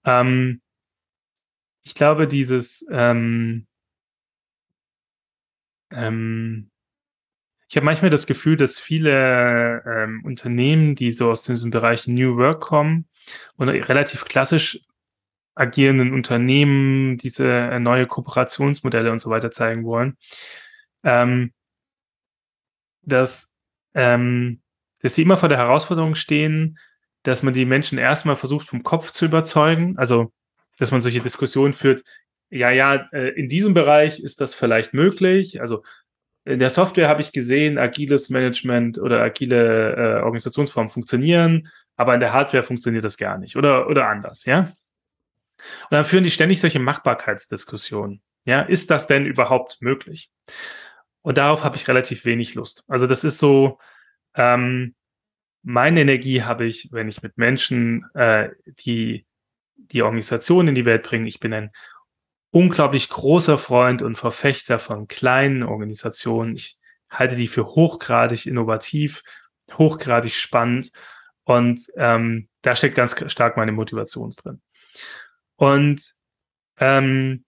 Ähm, ich glaube, dieses ähm, ähm, ich habe manchmal das Gefühl, dass viele ähm, Unternehmen, die so aus diesem Bereich New Work kommen und relativ klassisch agierenden Unternehmen diese äh, neue Kooperationsmodelle und so weiter zeigen wollen, ähm, dass, ähm, dass sie immer vor der Herausforderung stehen, dass man die Menschen erstmal versucht, vom Kopf zu überzeugen. Also, dass man solche Diskussionen führt, ja, ja, äh, in diesem Bereich ist das vielleicht möglich. Also in der Software habe ich gesehen, agiles Management oder agile äh, Organisationsformen funktionieren, aber in der Hardware funktioniert das gar nicht oder, oder anders, ja. Und dann führen die ständig solche Machbarkeitsdiskussionen. Ja, ist das denn überhaupt möglich? Und darauf habe ich relativ wenig Lust. Also das ist so, ähm, meine Energie habe ich, wenn ich mit Menschen äh, die die Organisation in die Welt bringe. Ich bin ein unglaublich großer Freund und Verfechter von kleinen Organisationen. Ich halte die für hochgradig innovativ, hochgradig spannend und ähm, da steckt ganz stark meine Motivation drin. Und ähm,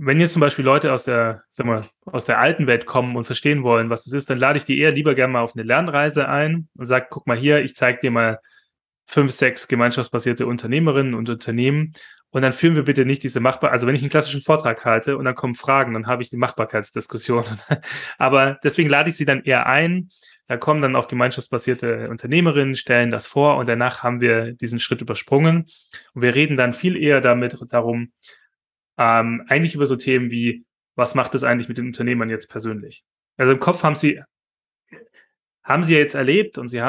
wenn jetzt zum Beispiel Leute aus der, sag mal, aus der alten Welt kommen und verstehen wollen, was das ist, dann lade ich die eher lieber gerne mal auf eine Lernreise ein und sage, guck mal hier, ich zeige dir mal fünf, sechs gemeinschaftsbasierte Unternehmerinnen und Unternehmen. Und dann führen wir bitte nicht diese Machbar, also wenn ich einen klassischen Vortrag halte und dann kommen Fragen, dann habe ich die Machbarkeitsdiskussion. Aber deswegen lade ich sie dann eher ein, da kommen dann auch gemeinschaftsbasierte Unternehmerinnen, stellen das vor und danach haben wir diesen Schritt übersprungen. Und wir reden dann viel eher damit darum, ähm, eigentlich über so Themen wie, was macht es eigentlich mit den Unternehmern jetzt persönlich? Also im Kopf haben sie, haben sie ja jetzt erlebt und sie,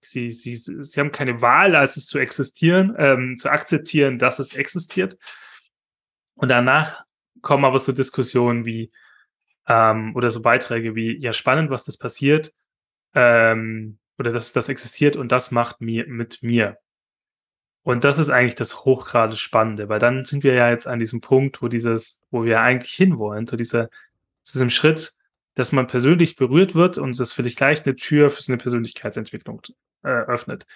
sie, sie, sie haben keine Wahl, als es zu existieren, ähm, zu akzeptieren, dass es existiert. Und danach kommen aber so Diskussionen wie, ähm, oder so Beiträge wie, ja, spannend, was das passiert ähm, oder dass das existiert und das macht mir mit mir. Und das ist eigentlich das hochgradig Spannende, weil dann sind wir ja jetzt an diesem Punkt, wo dieses, wo wir eigentlich hinwollen, zu dieser, zu diesem Schritt, dass man persönlich berührt wird und das vielleicht gleich eine Tür für so eine Persönlichkeitsentwicklung äh, öffnet.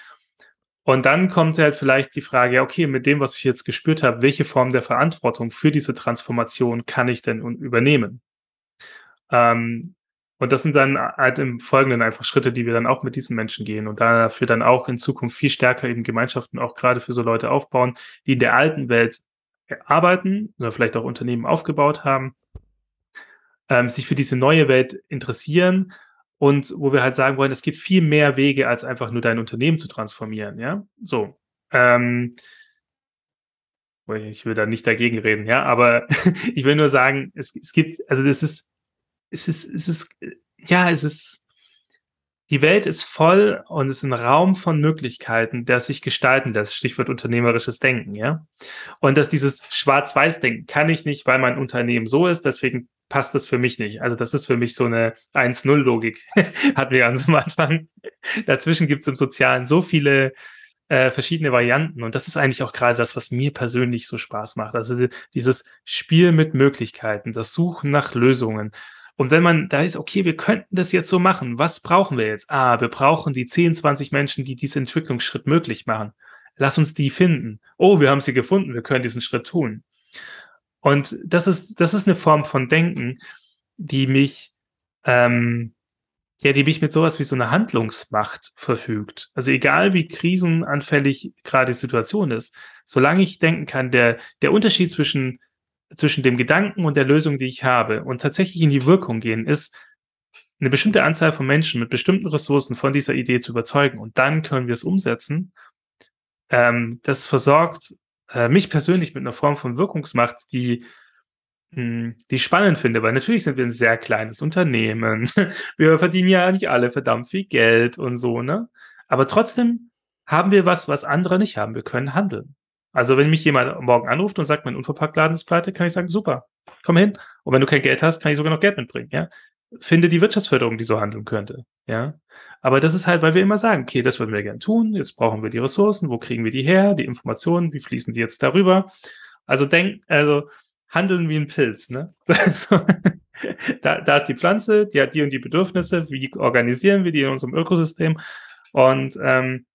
Und dann kommt halt vielleicht die Frage, okay, mit dem, was ich jetzt gespürt habe, welche Form der Verantwortung für diese Transformation kann ich denn übernehmen? Ähm, und das sind dann halt im Folgenden einfach Schritte, die wir dann auch mit diesen Menschen gehen und dafür dann auch in Zukunft viel stärker eben Gemeinschaften auch gerade für so Leute aufbauen, die in der alten Welt arbeiten oder vielleicht auch Unternehmen aufgebaut haben, ähm, sich für diese neue Welt interessieren und wo wir halt sagen wollen, es gibt viel mehr Wege, als einfach nur dein Unternehmen zu transformieren, ja, so. Ähm, Ich will da nicht dagegen reden, ja, aber ich will nur sagen, es, es gibt, also das ist, es ist, es ist, ja, es ist, die Welt ist voll und es ist ein Raum von Möglichkeiten, der sich gestalten lässt. Stichwort unternehmerisches Denken, ja. Und dass dieses Schwarz-Weiß-Denken kann ich nicht, weil mein Unternehmen so ist, deswegen passt das für mich nicht. Also das ist für mich so eine 1-0-Logik, hatten wir ganz am Anfang. Dazwischen gibt es im Sozialen so viele äh, verschiedene Varianten und das ist eigentlich auch gerade das, was mir persönlich so Spaß macht. Also dieses Spiel mit Möglichkeiten, das Suchen nach Lösungen, und wenn man da ist, okay, wir könnten das jetzt so machen, was brauchen wir jetzt? Ah, wir brauchen die 10, 20 Menschen, die diesen Entwicklungsschritt möglich machen. Lass uns die finden. Oh, wir haben sie gefunden, wir können diesen Schritt tun. Und das ist, das ist eine Form von Denken, die mich, ähm, ja, die mich mit sowas wie so einer Handlungsmacht verfügt. Also egal wie krisenanfällig gerade die Situation ist, solange ich denken kann, der, der Unterschied zwischen zwischen dem Gedanken und der Lösung, die ich habe und tatsächlich in die Wirkung gehen, ist, eine bestimmte Anzahl von Menschen mit bestimmten Ressourcen von dieser Idee zu überzeugen und dann können wir es umsetzen. Ähm, das versorgt äh, mich persönlich mit einer Form von Wirkungsmacht, die mh, hm, die ich spannend finde, weil natürlich sind wir ein sehr kleines Unternehmen. Wir verdienen ja nicht alle verdammt viel Geld und so, ne? Aber trotzdem haben wir was, was andere nicht haben. Wir können handeln. Also wenn mich jemand morgen anruft und sagt, mein Unverpacktladen ist pleite, kann ich sagen, super, komm hin. Und wenn du kein Geld hast, kann ich sogar noch Geld mitbringen, ja. Finde die Wirtschaftsförderung, die so handeln könnte, ja. Aber das ist halt, weil wir immer sagen, okay, das würden wir gerne tun, jetzt brauchen wir die Ressourcen, wo kriegen wir die her, die Informationen, wie fließen die jetzt darüber? Also denk, also handeln wie ein Pilz, ne? da, da ist die Pflanze, die hat die und die Bedürfnisse, wie organisieren wir die in unserem Ökosystem? Und ähm,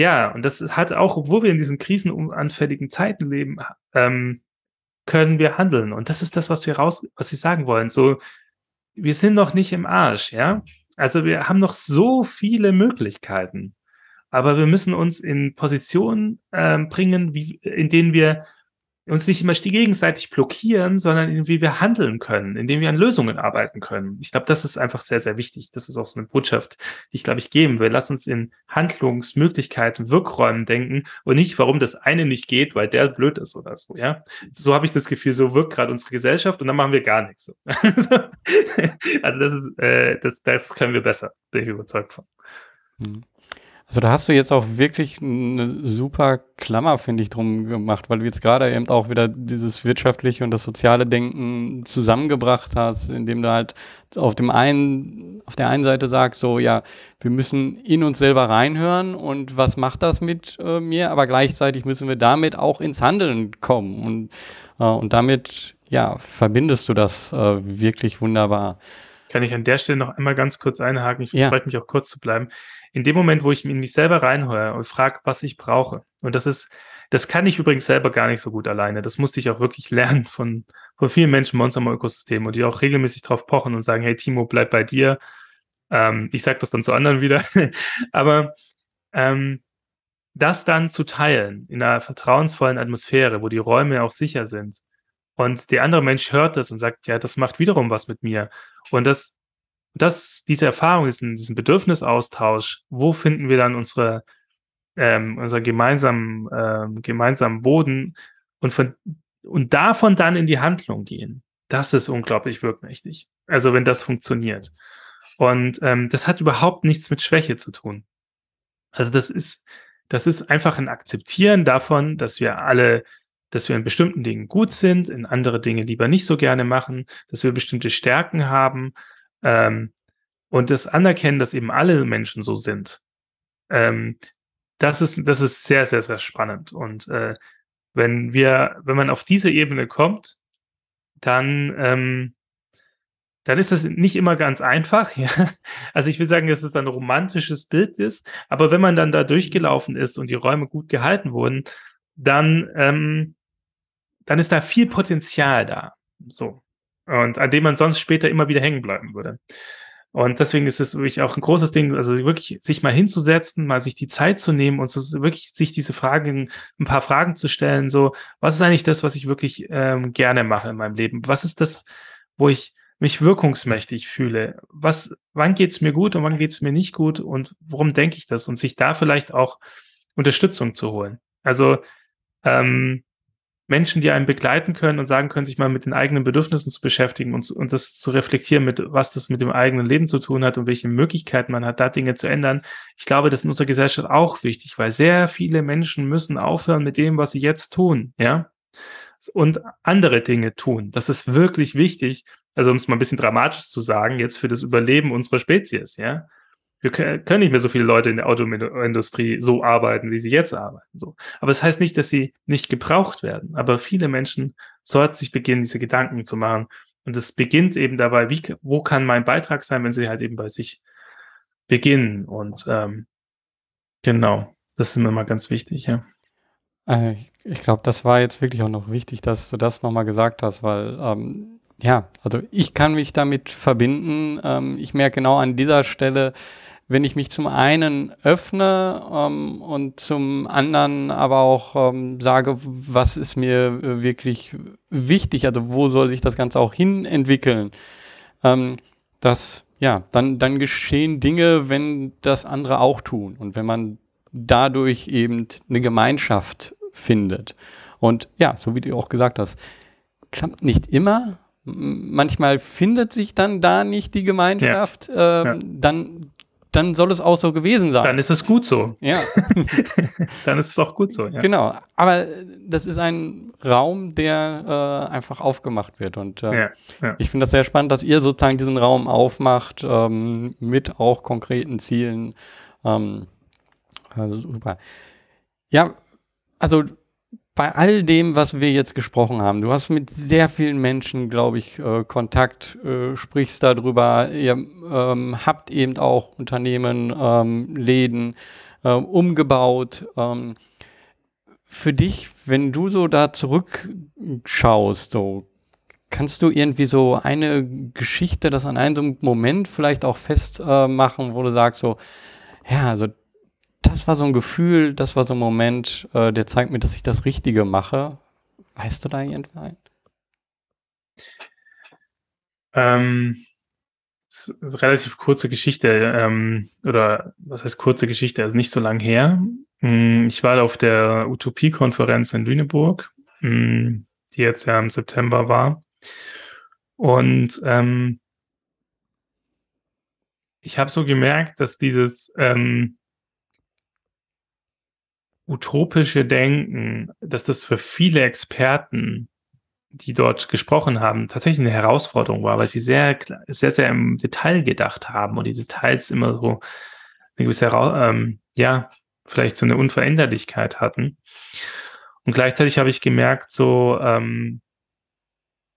ja, und das hat auch, obwohl wir in diesen krisenanfälligen Zeiten leben, ähm, können wir handeln. Und das ist das, was wir raus, was Sie sagen wollen. So, wir sind noch nicht im Arsch, ja. Also wir haben noch so viele Möglichkeiten, aber wir müssen uns in Positionen ähm, bringen, wie, in denen wir uns nicht immer gegenseitig blockieren, sondern wie wir handeln können, indem wir an Lösungen arbeiten können. Ich glaube, das ist einfach sehr, sehr wichtig. Das ist auch so eine Botschaft, die ich, glaube ich, geben will. Lass uns in Handlungsmöglichkeiten, Wirkräumen denken und nicht, warum das eine nicht geht, weil der blöd ist oder so, ja. So habe ich das Gefühl, so wirkt gerade unsere Gesellschaft und dann machen wir gar nichts. also das ist, äh, das, das können wir besser, bin ich überzeugt von. Hm. Also da hast du jetzt auch wirklich eine super Klammer, finde ich, drum gemacht, weil du jetzt gerade eben auch wieder dieses wirtschaftliche und das soziale Denken zusammengebracht hast, indem du halt auf dem einen, auf der einen Seite sagst, so, ja, wir müssen in uns selber reinhören und was macht das mit äh, mir, aber gleichzeitig müssen wir damit auch ins Handeln kommen und, äh, und damit, ja, verbindest du das äh, wirklich wunderbar. Kann ich an der Stelle noch einmal ganz kurz einhaken? Ich ja. freue mich auch kurz zu bleiben in dem Moment, wo ich in mich selber reinhöre und frage, was ich brauche. Und das ist, das kann ich übrigens selber gar nicht so gut alleine. Das musste ich auch wirklich lernen von, von vielen Menschen bei uns am Ökosystem und die auch regelmäßig drauf pochen und sagen, hey Timo, bleib bei dir. Ähm, ich sage das dann zu anderen wieder. Aber ähm, das dann zu teilen in einer vertrauensvollen Atmosphäre, wo die Räume auch sicher sind. Und der andere Mensch hört das und sagt, ja, das macht wiederum was mit mir. Und das das, diese Erfahrung, diesen, diesen Bedürfnisaustausch, wo finden wir dann unsere, ähm, unser gemeinsamen, ähm, gemeinsamen Boden und von, und davon dann in die Handlung gehen. Das ist unglaublich wirkmächtig. Also wenn das funktioniert. Und ähm, das hat überhaupt nichts mit Schwäche zu tun. Also das ist, das ist einfach ein Akzeptieren davon, dass wir alle, dass wir in bestimmten Dingen gut sind, in andere Dinge lieber nicht so gerne machen, dass wir bestimmte Stärken haben ähm, und das Anerkennen, dass eben alle Menschen so sind, ähm, das ist, das ist sehr, sehr, sehr spannend. Und äh, wenn wir, wenn man auf diese Ebene kommt, dann, ähm, dann ist das nicht immer ganz einfach. Ja? Also ich will sagen, dass es ein romantisches Bild ist, aber wenn man dann da durchgelaufen ist und die Räume gut gehalten wurden, dann, ähm, dann ist da viel Potenzial da. So und an dem man sonst später immer wieder hängen bleiben würde. Und deswegen ist es wirklich auch ein großes Ding, also wirklich sich mal hinzusetzen, mal sich die Zeit zu nehmen und wirklich sich diese Fragen, ein paar Fragen zu stellen, so, was ist eigentlich das, was ich wirklich ähm, gerne mache in meinem Leben? Was ist das, wo ich mich wirkungsmächtig fühle? Was, wann geht's mir gut und wann geht's mir nicht gut und warum denke ich das? Und sich da vielleicht auch Unterstützung zu holen. Also ähm, Menschen, die einen begleiten können und sagen können, sich mal mit den eigenen Bedürfnissen zu beschäftigen und, und das zu reflektieren, mit was das mit dem eigenen Leben zu tun hat und welche Möglichkeiten man hat, da Dinge zu ändern. Ich glaube, das ist in unserer Gesellschaft auch wichtig, weil sehr viele Menschen müssen aufhören mit dem, was sie jetzt tun, ja, und andere Dinge tun. Das ist wirklich wichtig. Also um es mal ein bisschen dramatisch zu sagen, jetzt für das Überleben unserer Spezies, ja wir können nicht mehr so viele Leute in der Autoindustrie so arbeiten, wie sie jetzt arbeiten. So. Aber es das heißt nicht, dass sie nicht gebraucht werden. Aber viele Menschen sollten sich beginnen, diese Gedanken zu machen. Und es beginnt eben dabei, wie, wo kann mein Beitrag sein, wenn sie halt eben bei sich beginnen. Und ähm, genau, das ist mir mal ganz wichtig, ja. Äh, ich glaube, das war jetzt wirklich auch noch wichtig, dass du das nochmal gesagt hast, weil ähm, ja, also ich kann mich damit verbinden. Ähm, ich merke genau an dieser Stelle, wenn ich mich zum einen öffne ähm, und zum anderen aber auch ähm, sage, was ist mir äh, wirklich wichtig, also wo soll sich das Ganze auch hin entwickeln, ähm, dass ja, dann, dann geschehen Dinge, wenn das andere auch tun und wenn man dadurch eben eine Gemeinschaft findet. Und ja, so wie du auch gesagt hast, klappt nicht immer. Manchmal findet sich dann da nicht die Gemeinschaft. Ja. Ähm, ja. Dann dann soll es auch so gewesen sein. Dann ist es gut so. Ja. dann ist es auch gut so. Ja. Genau. Aber das ist ein Raum, der äh, einfach aufgemacht wird. Und äh, ja, ja. ich finde das sehr spannend, dass ihr sozusagen diesen Raum aufmacht ähm, mit auch konkreten Zielen. Ähm, also super. Ja, also bei all dem, was wir jetzt gesprochen haben, du hast mit sehr vielen Menschen, glaube ich, äh, Kontakt, äh, sprichst darüber, ihr ähm, habt eben auch Unternehmen, ähm, Läden äh, umgebaut. Ähm, für dich, wenn du so da zurückschaust, so kannst du irgendwie so eine Geschichte, das an einem Moment vielleicht auch festmachen, wo du sagst so, ja, also das war so ein Gefühl, das war so ein Moment, äh, der zeigt mir, dass ich das Richtige mache. Weißt du da irgendwann? Ähm, relativ kurze Geschichte, ähm, oder was heißt kurze Geschichte, also nicht so lang her. Hm, ich war auf der Utopie-Konferenz in Lüneburg, hm, die jetzt ja im September war. Und ähm, ich habe so gemerkt, dass dieses ähm, utopische Denken, dass das für viele Experten, die dort gesprochen haben, tatsächlich eine Herausforderung war, weil sie sehr, sehr, sehr im Detail gedacht haben und die Details immer so eine gewisse, ähm, ja, vielleicht so eine Unveränderlichkeit hatten. Und gleichzeitig habe ich gemerkt, so, ähm,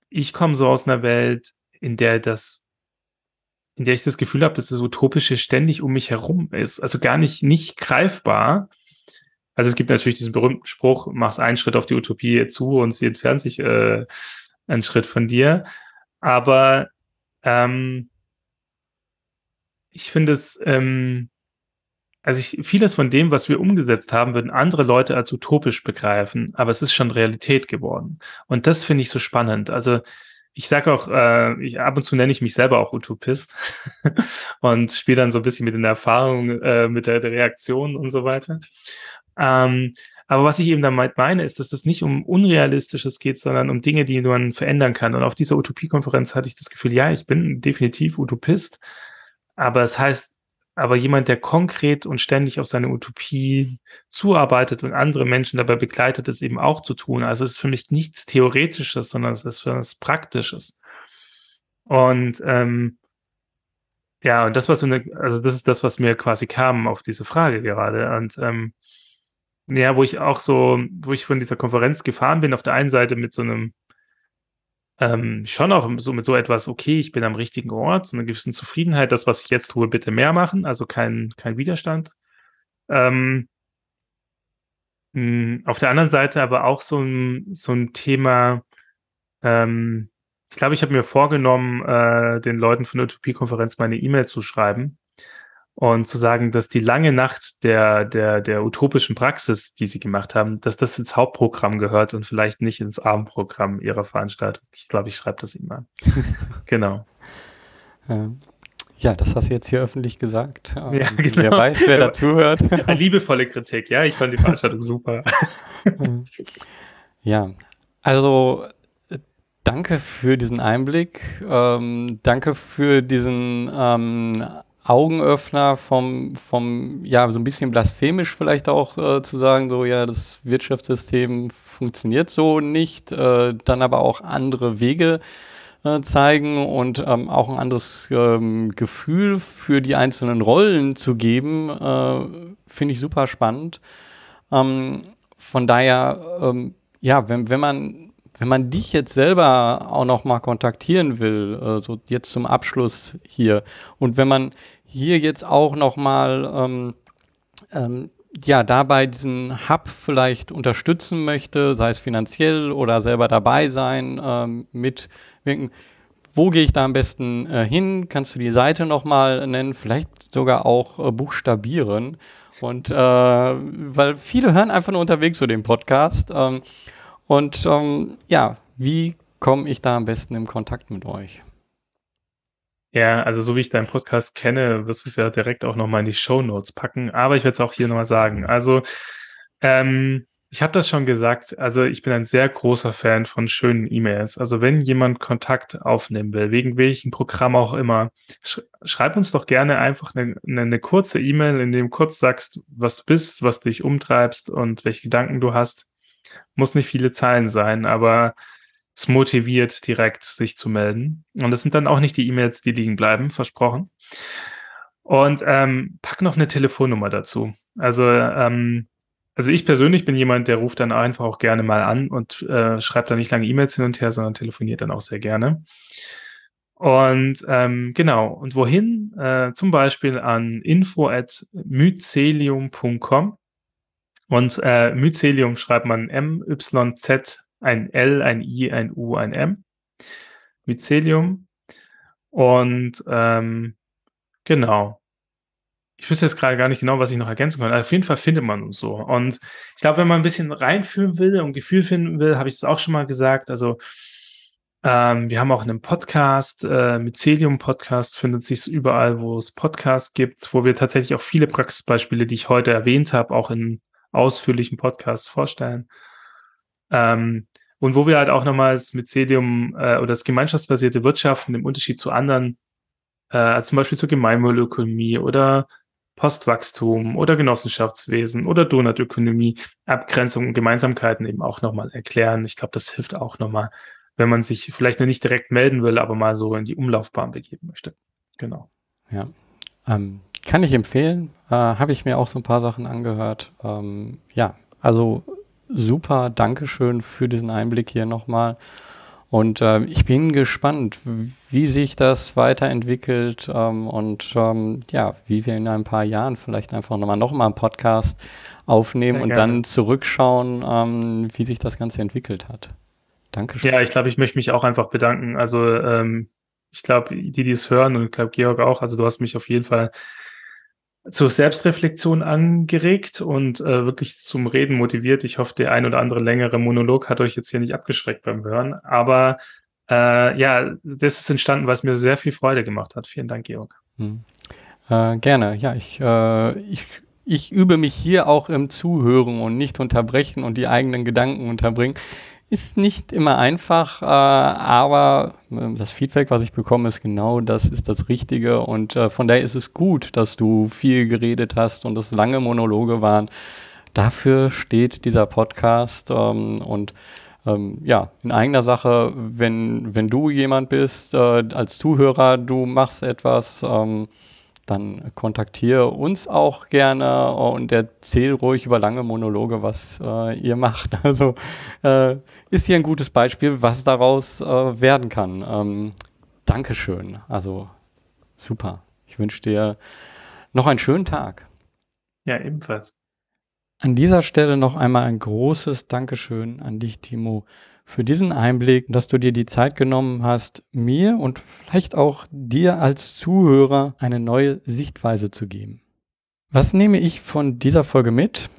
ich komme so aus einer Welt, in der das, in der ich das Gefühl habe, dass das Utopische ständig um mich herum ist. Also gar nicht, nicht greifbar, also es gibt natürlich diesen berühmten Spruch, machst einen Schritt auf die Utopie zu und sie entfernt sich äh, einen Schritt von dir. Aber ähm, ich finde es, ähm, also ich, vieles von dem, was wir umgesetzt haben, würden andere Leute als utopisch begreifen, aber es ist schon Realität geworden. Und das finde ich so spannend. Also ich sage auch, äh, ich, ab und zu nenne ich mich selber auch Utopist und spiele dann so ein bisschen mit den Erfahrungen, äh, mit der, der Reaktion und so weiter. Ähm, aber was ich eben damit meine, ist, dass es nicht um Unrealistisches geht, sondern um Dinge, die man verändern kann. Und auf dieser Utopiekonferenz hatte ich das Gefühl, ja, ich bin definitiv Utopist, aber es heißt, aber jemand, der konkret und ständig auf seine Utopie zuarbeitet und andere Menschen dabei begleitet, es eben auch zu tun. Also es ist für mich nichts Theoretisches, sondern es ist für was Praktisches. Und ähm, ja, und das eine, also das ist das, was mir quasi kam auf diese Frage gerade. Und ähm, ja, wo ich auch so, wo ich von dieser Konferenz gefahren bin, auf der einen Seite mit so einem, ähm, schon auch so mit so etwas, okay, ich bin am richtigen Ort, so einer gewissen Zufriedenheit, das, was ich jetzt tue, bitte mehr machen, also kein, kein Widerstand. Ähm, hm, auf der anderen Seite aber auch so ein, so ein Thema, ähm, ich glaube, ich habe mir vorgenommen, äh, den Leuten von der Utopie-Konferenz meine E-Mail zu schreiben und zu sagen, dass die lange Nacht der, der, der utopischen Praxis, die sie gemacht haben, dass das ins Hauptprogramm gehört und vielleicht nicht ins Abendprogramm ihrer Veranstaltung. Ich glaube, ich schreibe das ihnen mal. genau. Ja, das hast du jetzt hier öffentlich gesagt. Ja, genau. Wer weiß, wer dazuhört. Eine liebevolle Kritik, ja. Ich fand die Veranstaltung super. ja, Also danke für diesen Einblick. Ähm, danke für diesen ähm, Augenöffner vom, vom, ja, so ein bisschen blasphemisch vielleicht auch äh, zu sagen, so, ja, das Wirtschaftssystem funktioniert so nicht, äh, dann aber auch andere Wege äh, zeigen und ähm, auch ein anderes ähm, Gefühl für die einzelnen Rollen zu geben, äh, finde ich super spannend. Ähm, von daher, ähm, ja, wenn, wenn man wenn man dich jetzt selber auch noch mal kontaktieren will, äh, so jetzt zum Abschluss hier, und wenn man hier jetzt auch noch mal ähm, ähm, ja dabei diesen Hub vielleicht unterstützen möchte, sei es finanziell oder selber dabei sein, ähm, mitwirken, wo gehe ich da am besten äh, hin? Kannst du die Seite noch mal nennen, vielleicht sogar auch äh, buchstabieren? Und äh, weil viele hören einfach nur unterwegs so den Podcast. Ähm, und ähm, ja, wie komme ich da am besten in Kontakt mit euch? Ja, also so wie ich deinen Podcast kenne, wirst du es ja direkt auch nochmal in die Show Notes packen. Aber ich werde es auch hier nochmal sagen. Also ähm, ich habe das schon gesagt. Also ich bin ein sehr großer Fan von schönen E-Mails. Also wenn jemand Kontakt aufnehmen will, wegen welchem Programm auch immer, sch schreib uns doch gerne einfach eine, eine kurze E-Mail, in dem du kurz sagst, was du bist, was dich umtreibst und welche Gedanken du hast. Muss nicht viele Zeilen sein, aber es motiviert direkt, sich zu melden. Und das sind dann auch nicht die E-Mails, die liegen bleiben, versprochen. Und ähm, pack noch eine Telefonnummer dazu. Also, ähm, also ich persönlich bin jemand, der ruft dann einfach auch gerne mal an und äh, schreibt dann nicht lange E-Mails hin und her, sondern telefoniert dann auch sehr gerne. Und ähm, genau, und wohin? Äh, zum Beispiel an info at mycelium.com. Und äh, Mycelium schreibt man M-Y-Z, ein L, ein I, ein U, ein M. Mycelium. Und ähm, genau. Ich wüsste jetzt gerade gar nicht genau, was ich noch ergänzen kann. auf jeden Fall findet man uns so. Und ich glaube, wenn man ein bisschen reinfühlen will und Gefühl finden will, habe ich es auch schon mal gesagt. Also ähm, wir haben auch einen Podcast, äh, Mycelium Podcast findet sich überall, wo es Podcasts gibt, wo wir tatsächlich auch viele Praxisbeispiele, die ich heute erwähnt habe, auch in ausführlichen Podcasts vorstellen. Ähm, und wo wir halt auch nochmals mit Cedium äh, oder das gemeinschaftsbasierte Wirtschaften im Unterschied zu anderen, äh, also zum Beispiel zur Gemeinwohlökonomie oder Postwachstum oder Genossenschaftswesen oder Donutökonomie, Abgrenzung und Gemeinsamkeiten eben auch nochmal erklären. Ich glaube, das hilft auch nochmal, wenn man sich vielleicht noch nicht direkt melden will, aber mal so in die Umlaufbahn begeben möchte. Genau. Ja. Ähm, kann ich empfehlen. Äh, Habe ich mir auch so ein paar Sachen angehört. Ähm, ja, also super. Dankeschön für diesen Einblick hier nochmal. Und äh, ich bin gespannt, wie sich das weiterentwickelt ähm, und ähm, ja, wie wir in ein paar Jahren vielleicht einfach nochmal noch mal einen Podcast aufnehmen Sehr und gerne. dann zurückschauen, ähm, wie sich das Ganze entwickelt hat. Dankeschön. Ja, ich glaube, ich möchte mich auch einfach bedanken. Also ähm, ich glaube, die, die es hören und ich glaube, Georg auch, also du hast mich auf jeden Fall zur Selbstreflexion angeregt und äh, wirklich zum Reden motiviert. Ich hoffe, der ein oder andere längere Monolog hat euch jetzt hier nicht abgeschreckt beim Hören. Aber äh, ja, das ist entstanden, es mir sehr viel Freude gemacht hat. Vielen Dank, Georg. Hm. Äh, gerne. Ja, ich, äh, ich, ich übe mich hier auch im Zuhören und nicht unterbrechen und die eigenen Gedanken unterbringen. Ist nicht immer einfach, äh, aber äh, das Feedback, was ich bekomme, ist genau das ist das Richtige. Und äh, von daher ist es gut, dass du viel geredet hast und es lange Monologe waren. Dafür steht dieser Podcast ähm, und ähm, ja, in eigener Sache, wenn, wenn du jemand bist, äh, als Zuhörer, du machst etwas, ähm, dann kontaktiere uns auch gerne und erzähl ruhig über lange Monologe, was äh, ihr macht. Also äh, ist hier ein gutes Beispiel, was daraus äh, werden kann. Ähm, Dankeschön. Also super. Ich wünsche dir noch einen schönen Tag. Ja, ebenfalls. An dieser Stelle noch einmal ein großes Dankeschön an dich, Timo, für diesen Einblick, dass du dir die Zeit genommen hast, mir und vielleicht auch dir als Zuhörer eine neue Sichtweise zu geben. Was nehme ich von dieser Folge mit?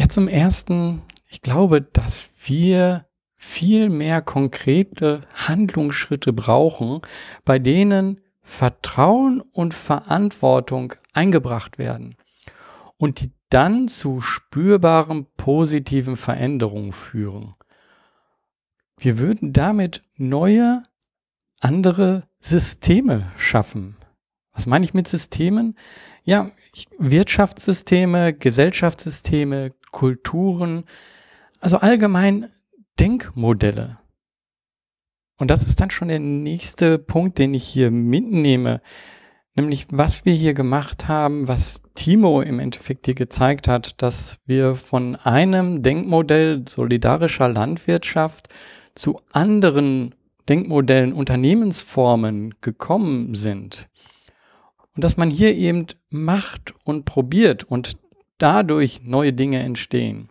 Ja, zum ersten, ich glaube, dass wir viel mehr konkrete Handlungsschritte brauchen, bei denen Vertrauen und Verantwortung eingebracht werden und die dann zu spürbaren positiven Veränderungen führen. Wir würden damit neue, andere Systeme schaffen. Was meine ich mit Systemen? Ja, Wirtschaftssysteme, Gesellschaftssysteme, Kulturen, also allgemein Denkmodelle. Und das ist dann schon der nächste Punkt, den ich hier mitnehme. Nämlich, was wir hier gemacht haben, was Timo im Endeffekt hier gezeigt hat, dass wir von einem Denkmodell solidarischer Landwirtschaft zu anderen Denkmodellen, Unternehmensformen gekommen sind. Und dass man hier eben macht und probiert und dadurch neue Dinge entstehen.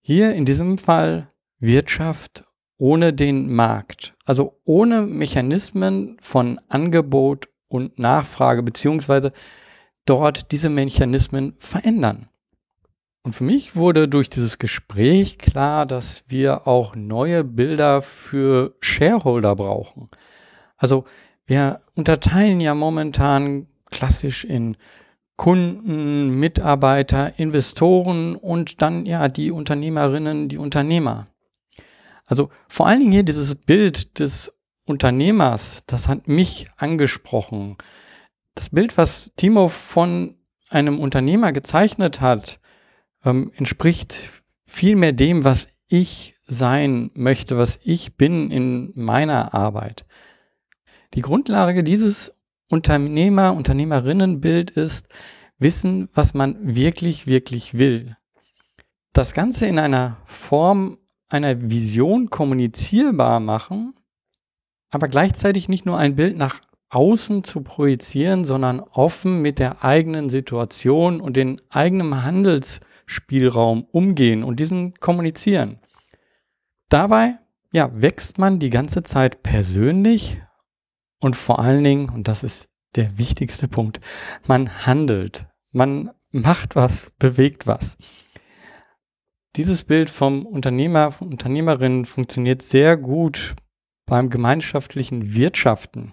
Hier in diesem Fall Wirtschaft ohne den Markt, also ohne Mechanismen von Angebot und Nachfrage, beziehungsweise dort diese Mechanismen verändern. Und für mich wurde durch dieses Gespräch klar, dass wir auch neue Bilder für Shareholder brauchen. Also wir unterteilen ja momentan klassisch in Kunden, Mitarbeiter, Investoren und dann ja die Unternehmerinnen, die Unternehmer. Also vor allen Dingen hier dieses Bild des Unternehmers, das hat mich angesprochen. Das Bild, was Timo von einem Unternehmer gezeichnet hat, ähm, entspricht viel mehr dem, was ich sein möchte, was ich bin in meiner Arbeit. Die Grundlage dieses Unternehmer, Unternehmerinnenbild ist, wissen, was man wirklich, wirklich will. Das Ganze in einer Form einer Vision kommunizierbar machen, aber gleichzeitig nicht nur ein Bild nach außen zu projizieren, sondern offen mit der eigenen Situation und den eigenen Handelsspielraum umgehen und diesen kommunizieren. Dabei ja, wächst man die ganze Zeit persönlich und vor allen Dingen, und das ist der wichtigste Punkt, man handelt, man macht was, bewegt was. Dieses Bild vom Unternehmer, von Unternehmerin funktioniert sehr gut beim gemeinschaftlichen Wirtschaften.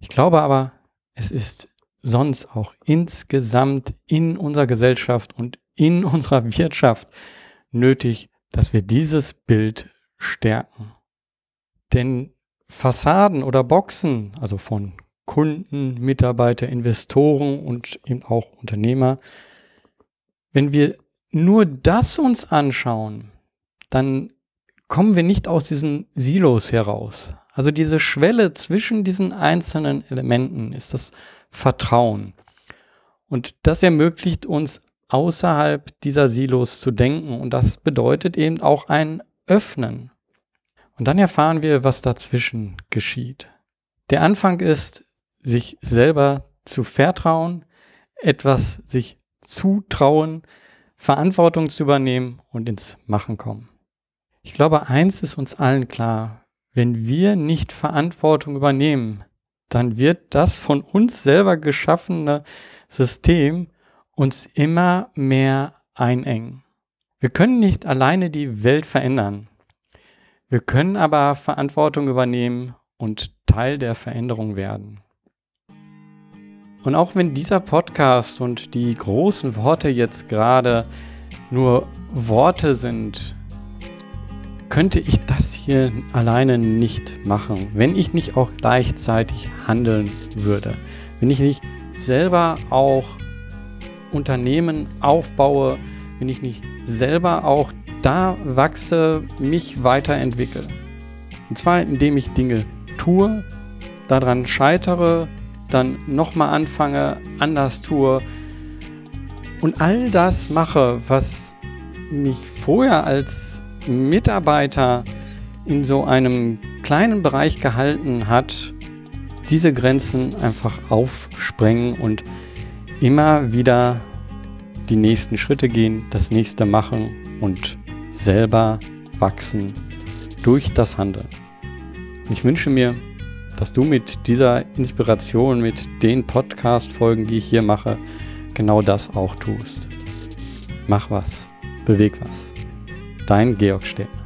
Ich glaube aber, es ist sonst auch insgesamt in unserer Gesellschaft und in unserer Wirtschaft nötig, dass wir dieses Bild stärken. Denn Fassaden oder Boxen, also von Kunden, Mitarbeiter, Investoren und eben auch Unternehmer, wenn wir nur das uns anschauen, dann kommen wir nicht aus diesen Silos heraus. Also diese Schwelle zwischen diesen einzelnen Elementen ist das Vertrauen. Und das ermöglicht uns außerhalb dieser Silos zu denken. Und das bedeutet eben auch ein Öffnen. Und dann erfahren wir, was dazwischen geschieht. Der Anfang ist, sich selber zu vertrauen, etwas sich zutrauen, Verantwortung zu übernehmen und ins Machen kommen. Ich glaube, eins ist uns allen klar. Wenn wir nicht Verantwortung übernehmen, dann wird das von uns selber geschaffene System uns immer mehr einengen. Wir können nicht alleine die Welt verändern. Wir können aber Verantwortung übernehmen und Teil der Veränderung werden. Und auch wenn dieser Podcast und die großen Worte jetzt gerade nur Worte sind, könnte ich das hier alleine nicht machen, wenn ich nicht auch gleichzeitig handeln würde. Wenn ich nicht selber auch Unternehmen aufbaue, wenn ich nicht selber auch da wachse, mich weiterentwickle. Und zwar indem ich Dinge tue, daran scheitere, dann nochmal anfange, anders tue und all das mache, was mich vorher als Mitarbeiter in so einem kleinen Bereich gehalten hat, diese Grenzen einfach aufsprengen und immer wieder die nächsten Schritte gehen, das nächste machen und selber wachsen durch das Handeln. Ich wünsche mir, dass du mit dieser Inspiration, mit den Podcast-Folgen, die ich hier mache, genau das auch tust. Mach was, beweg was. Dein Georg Stedt.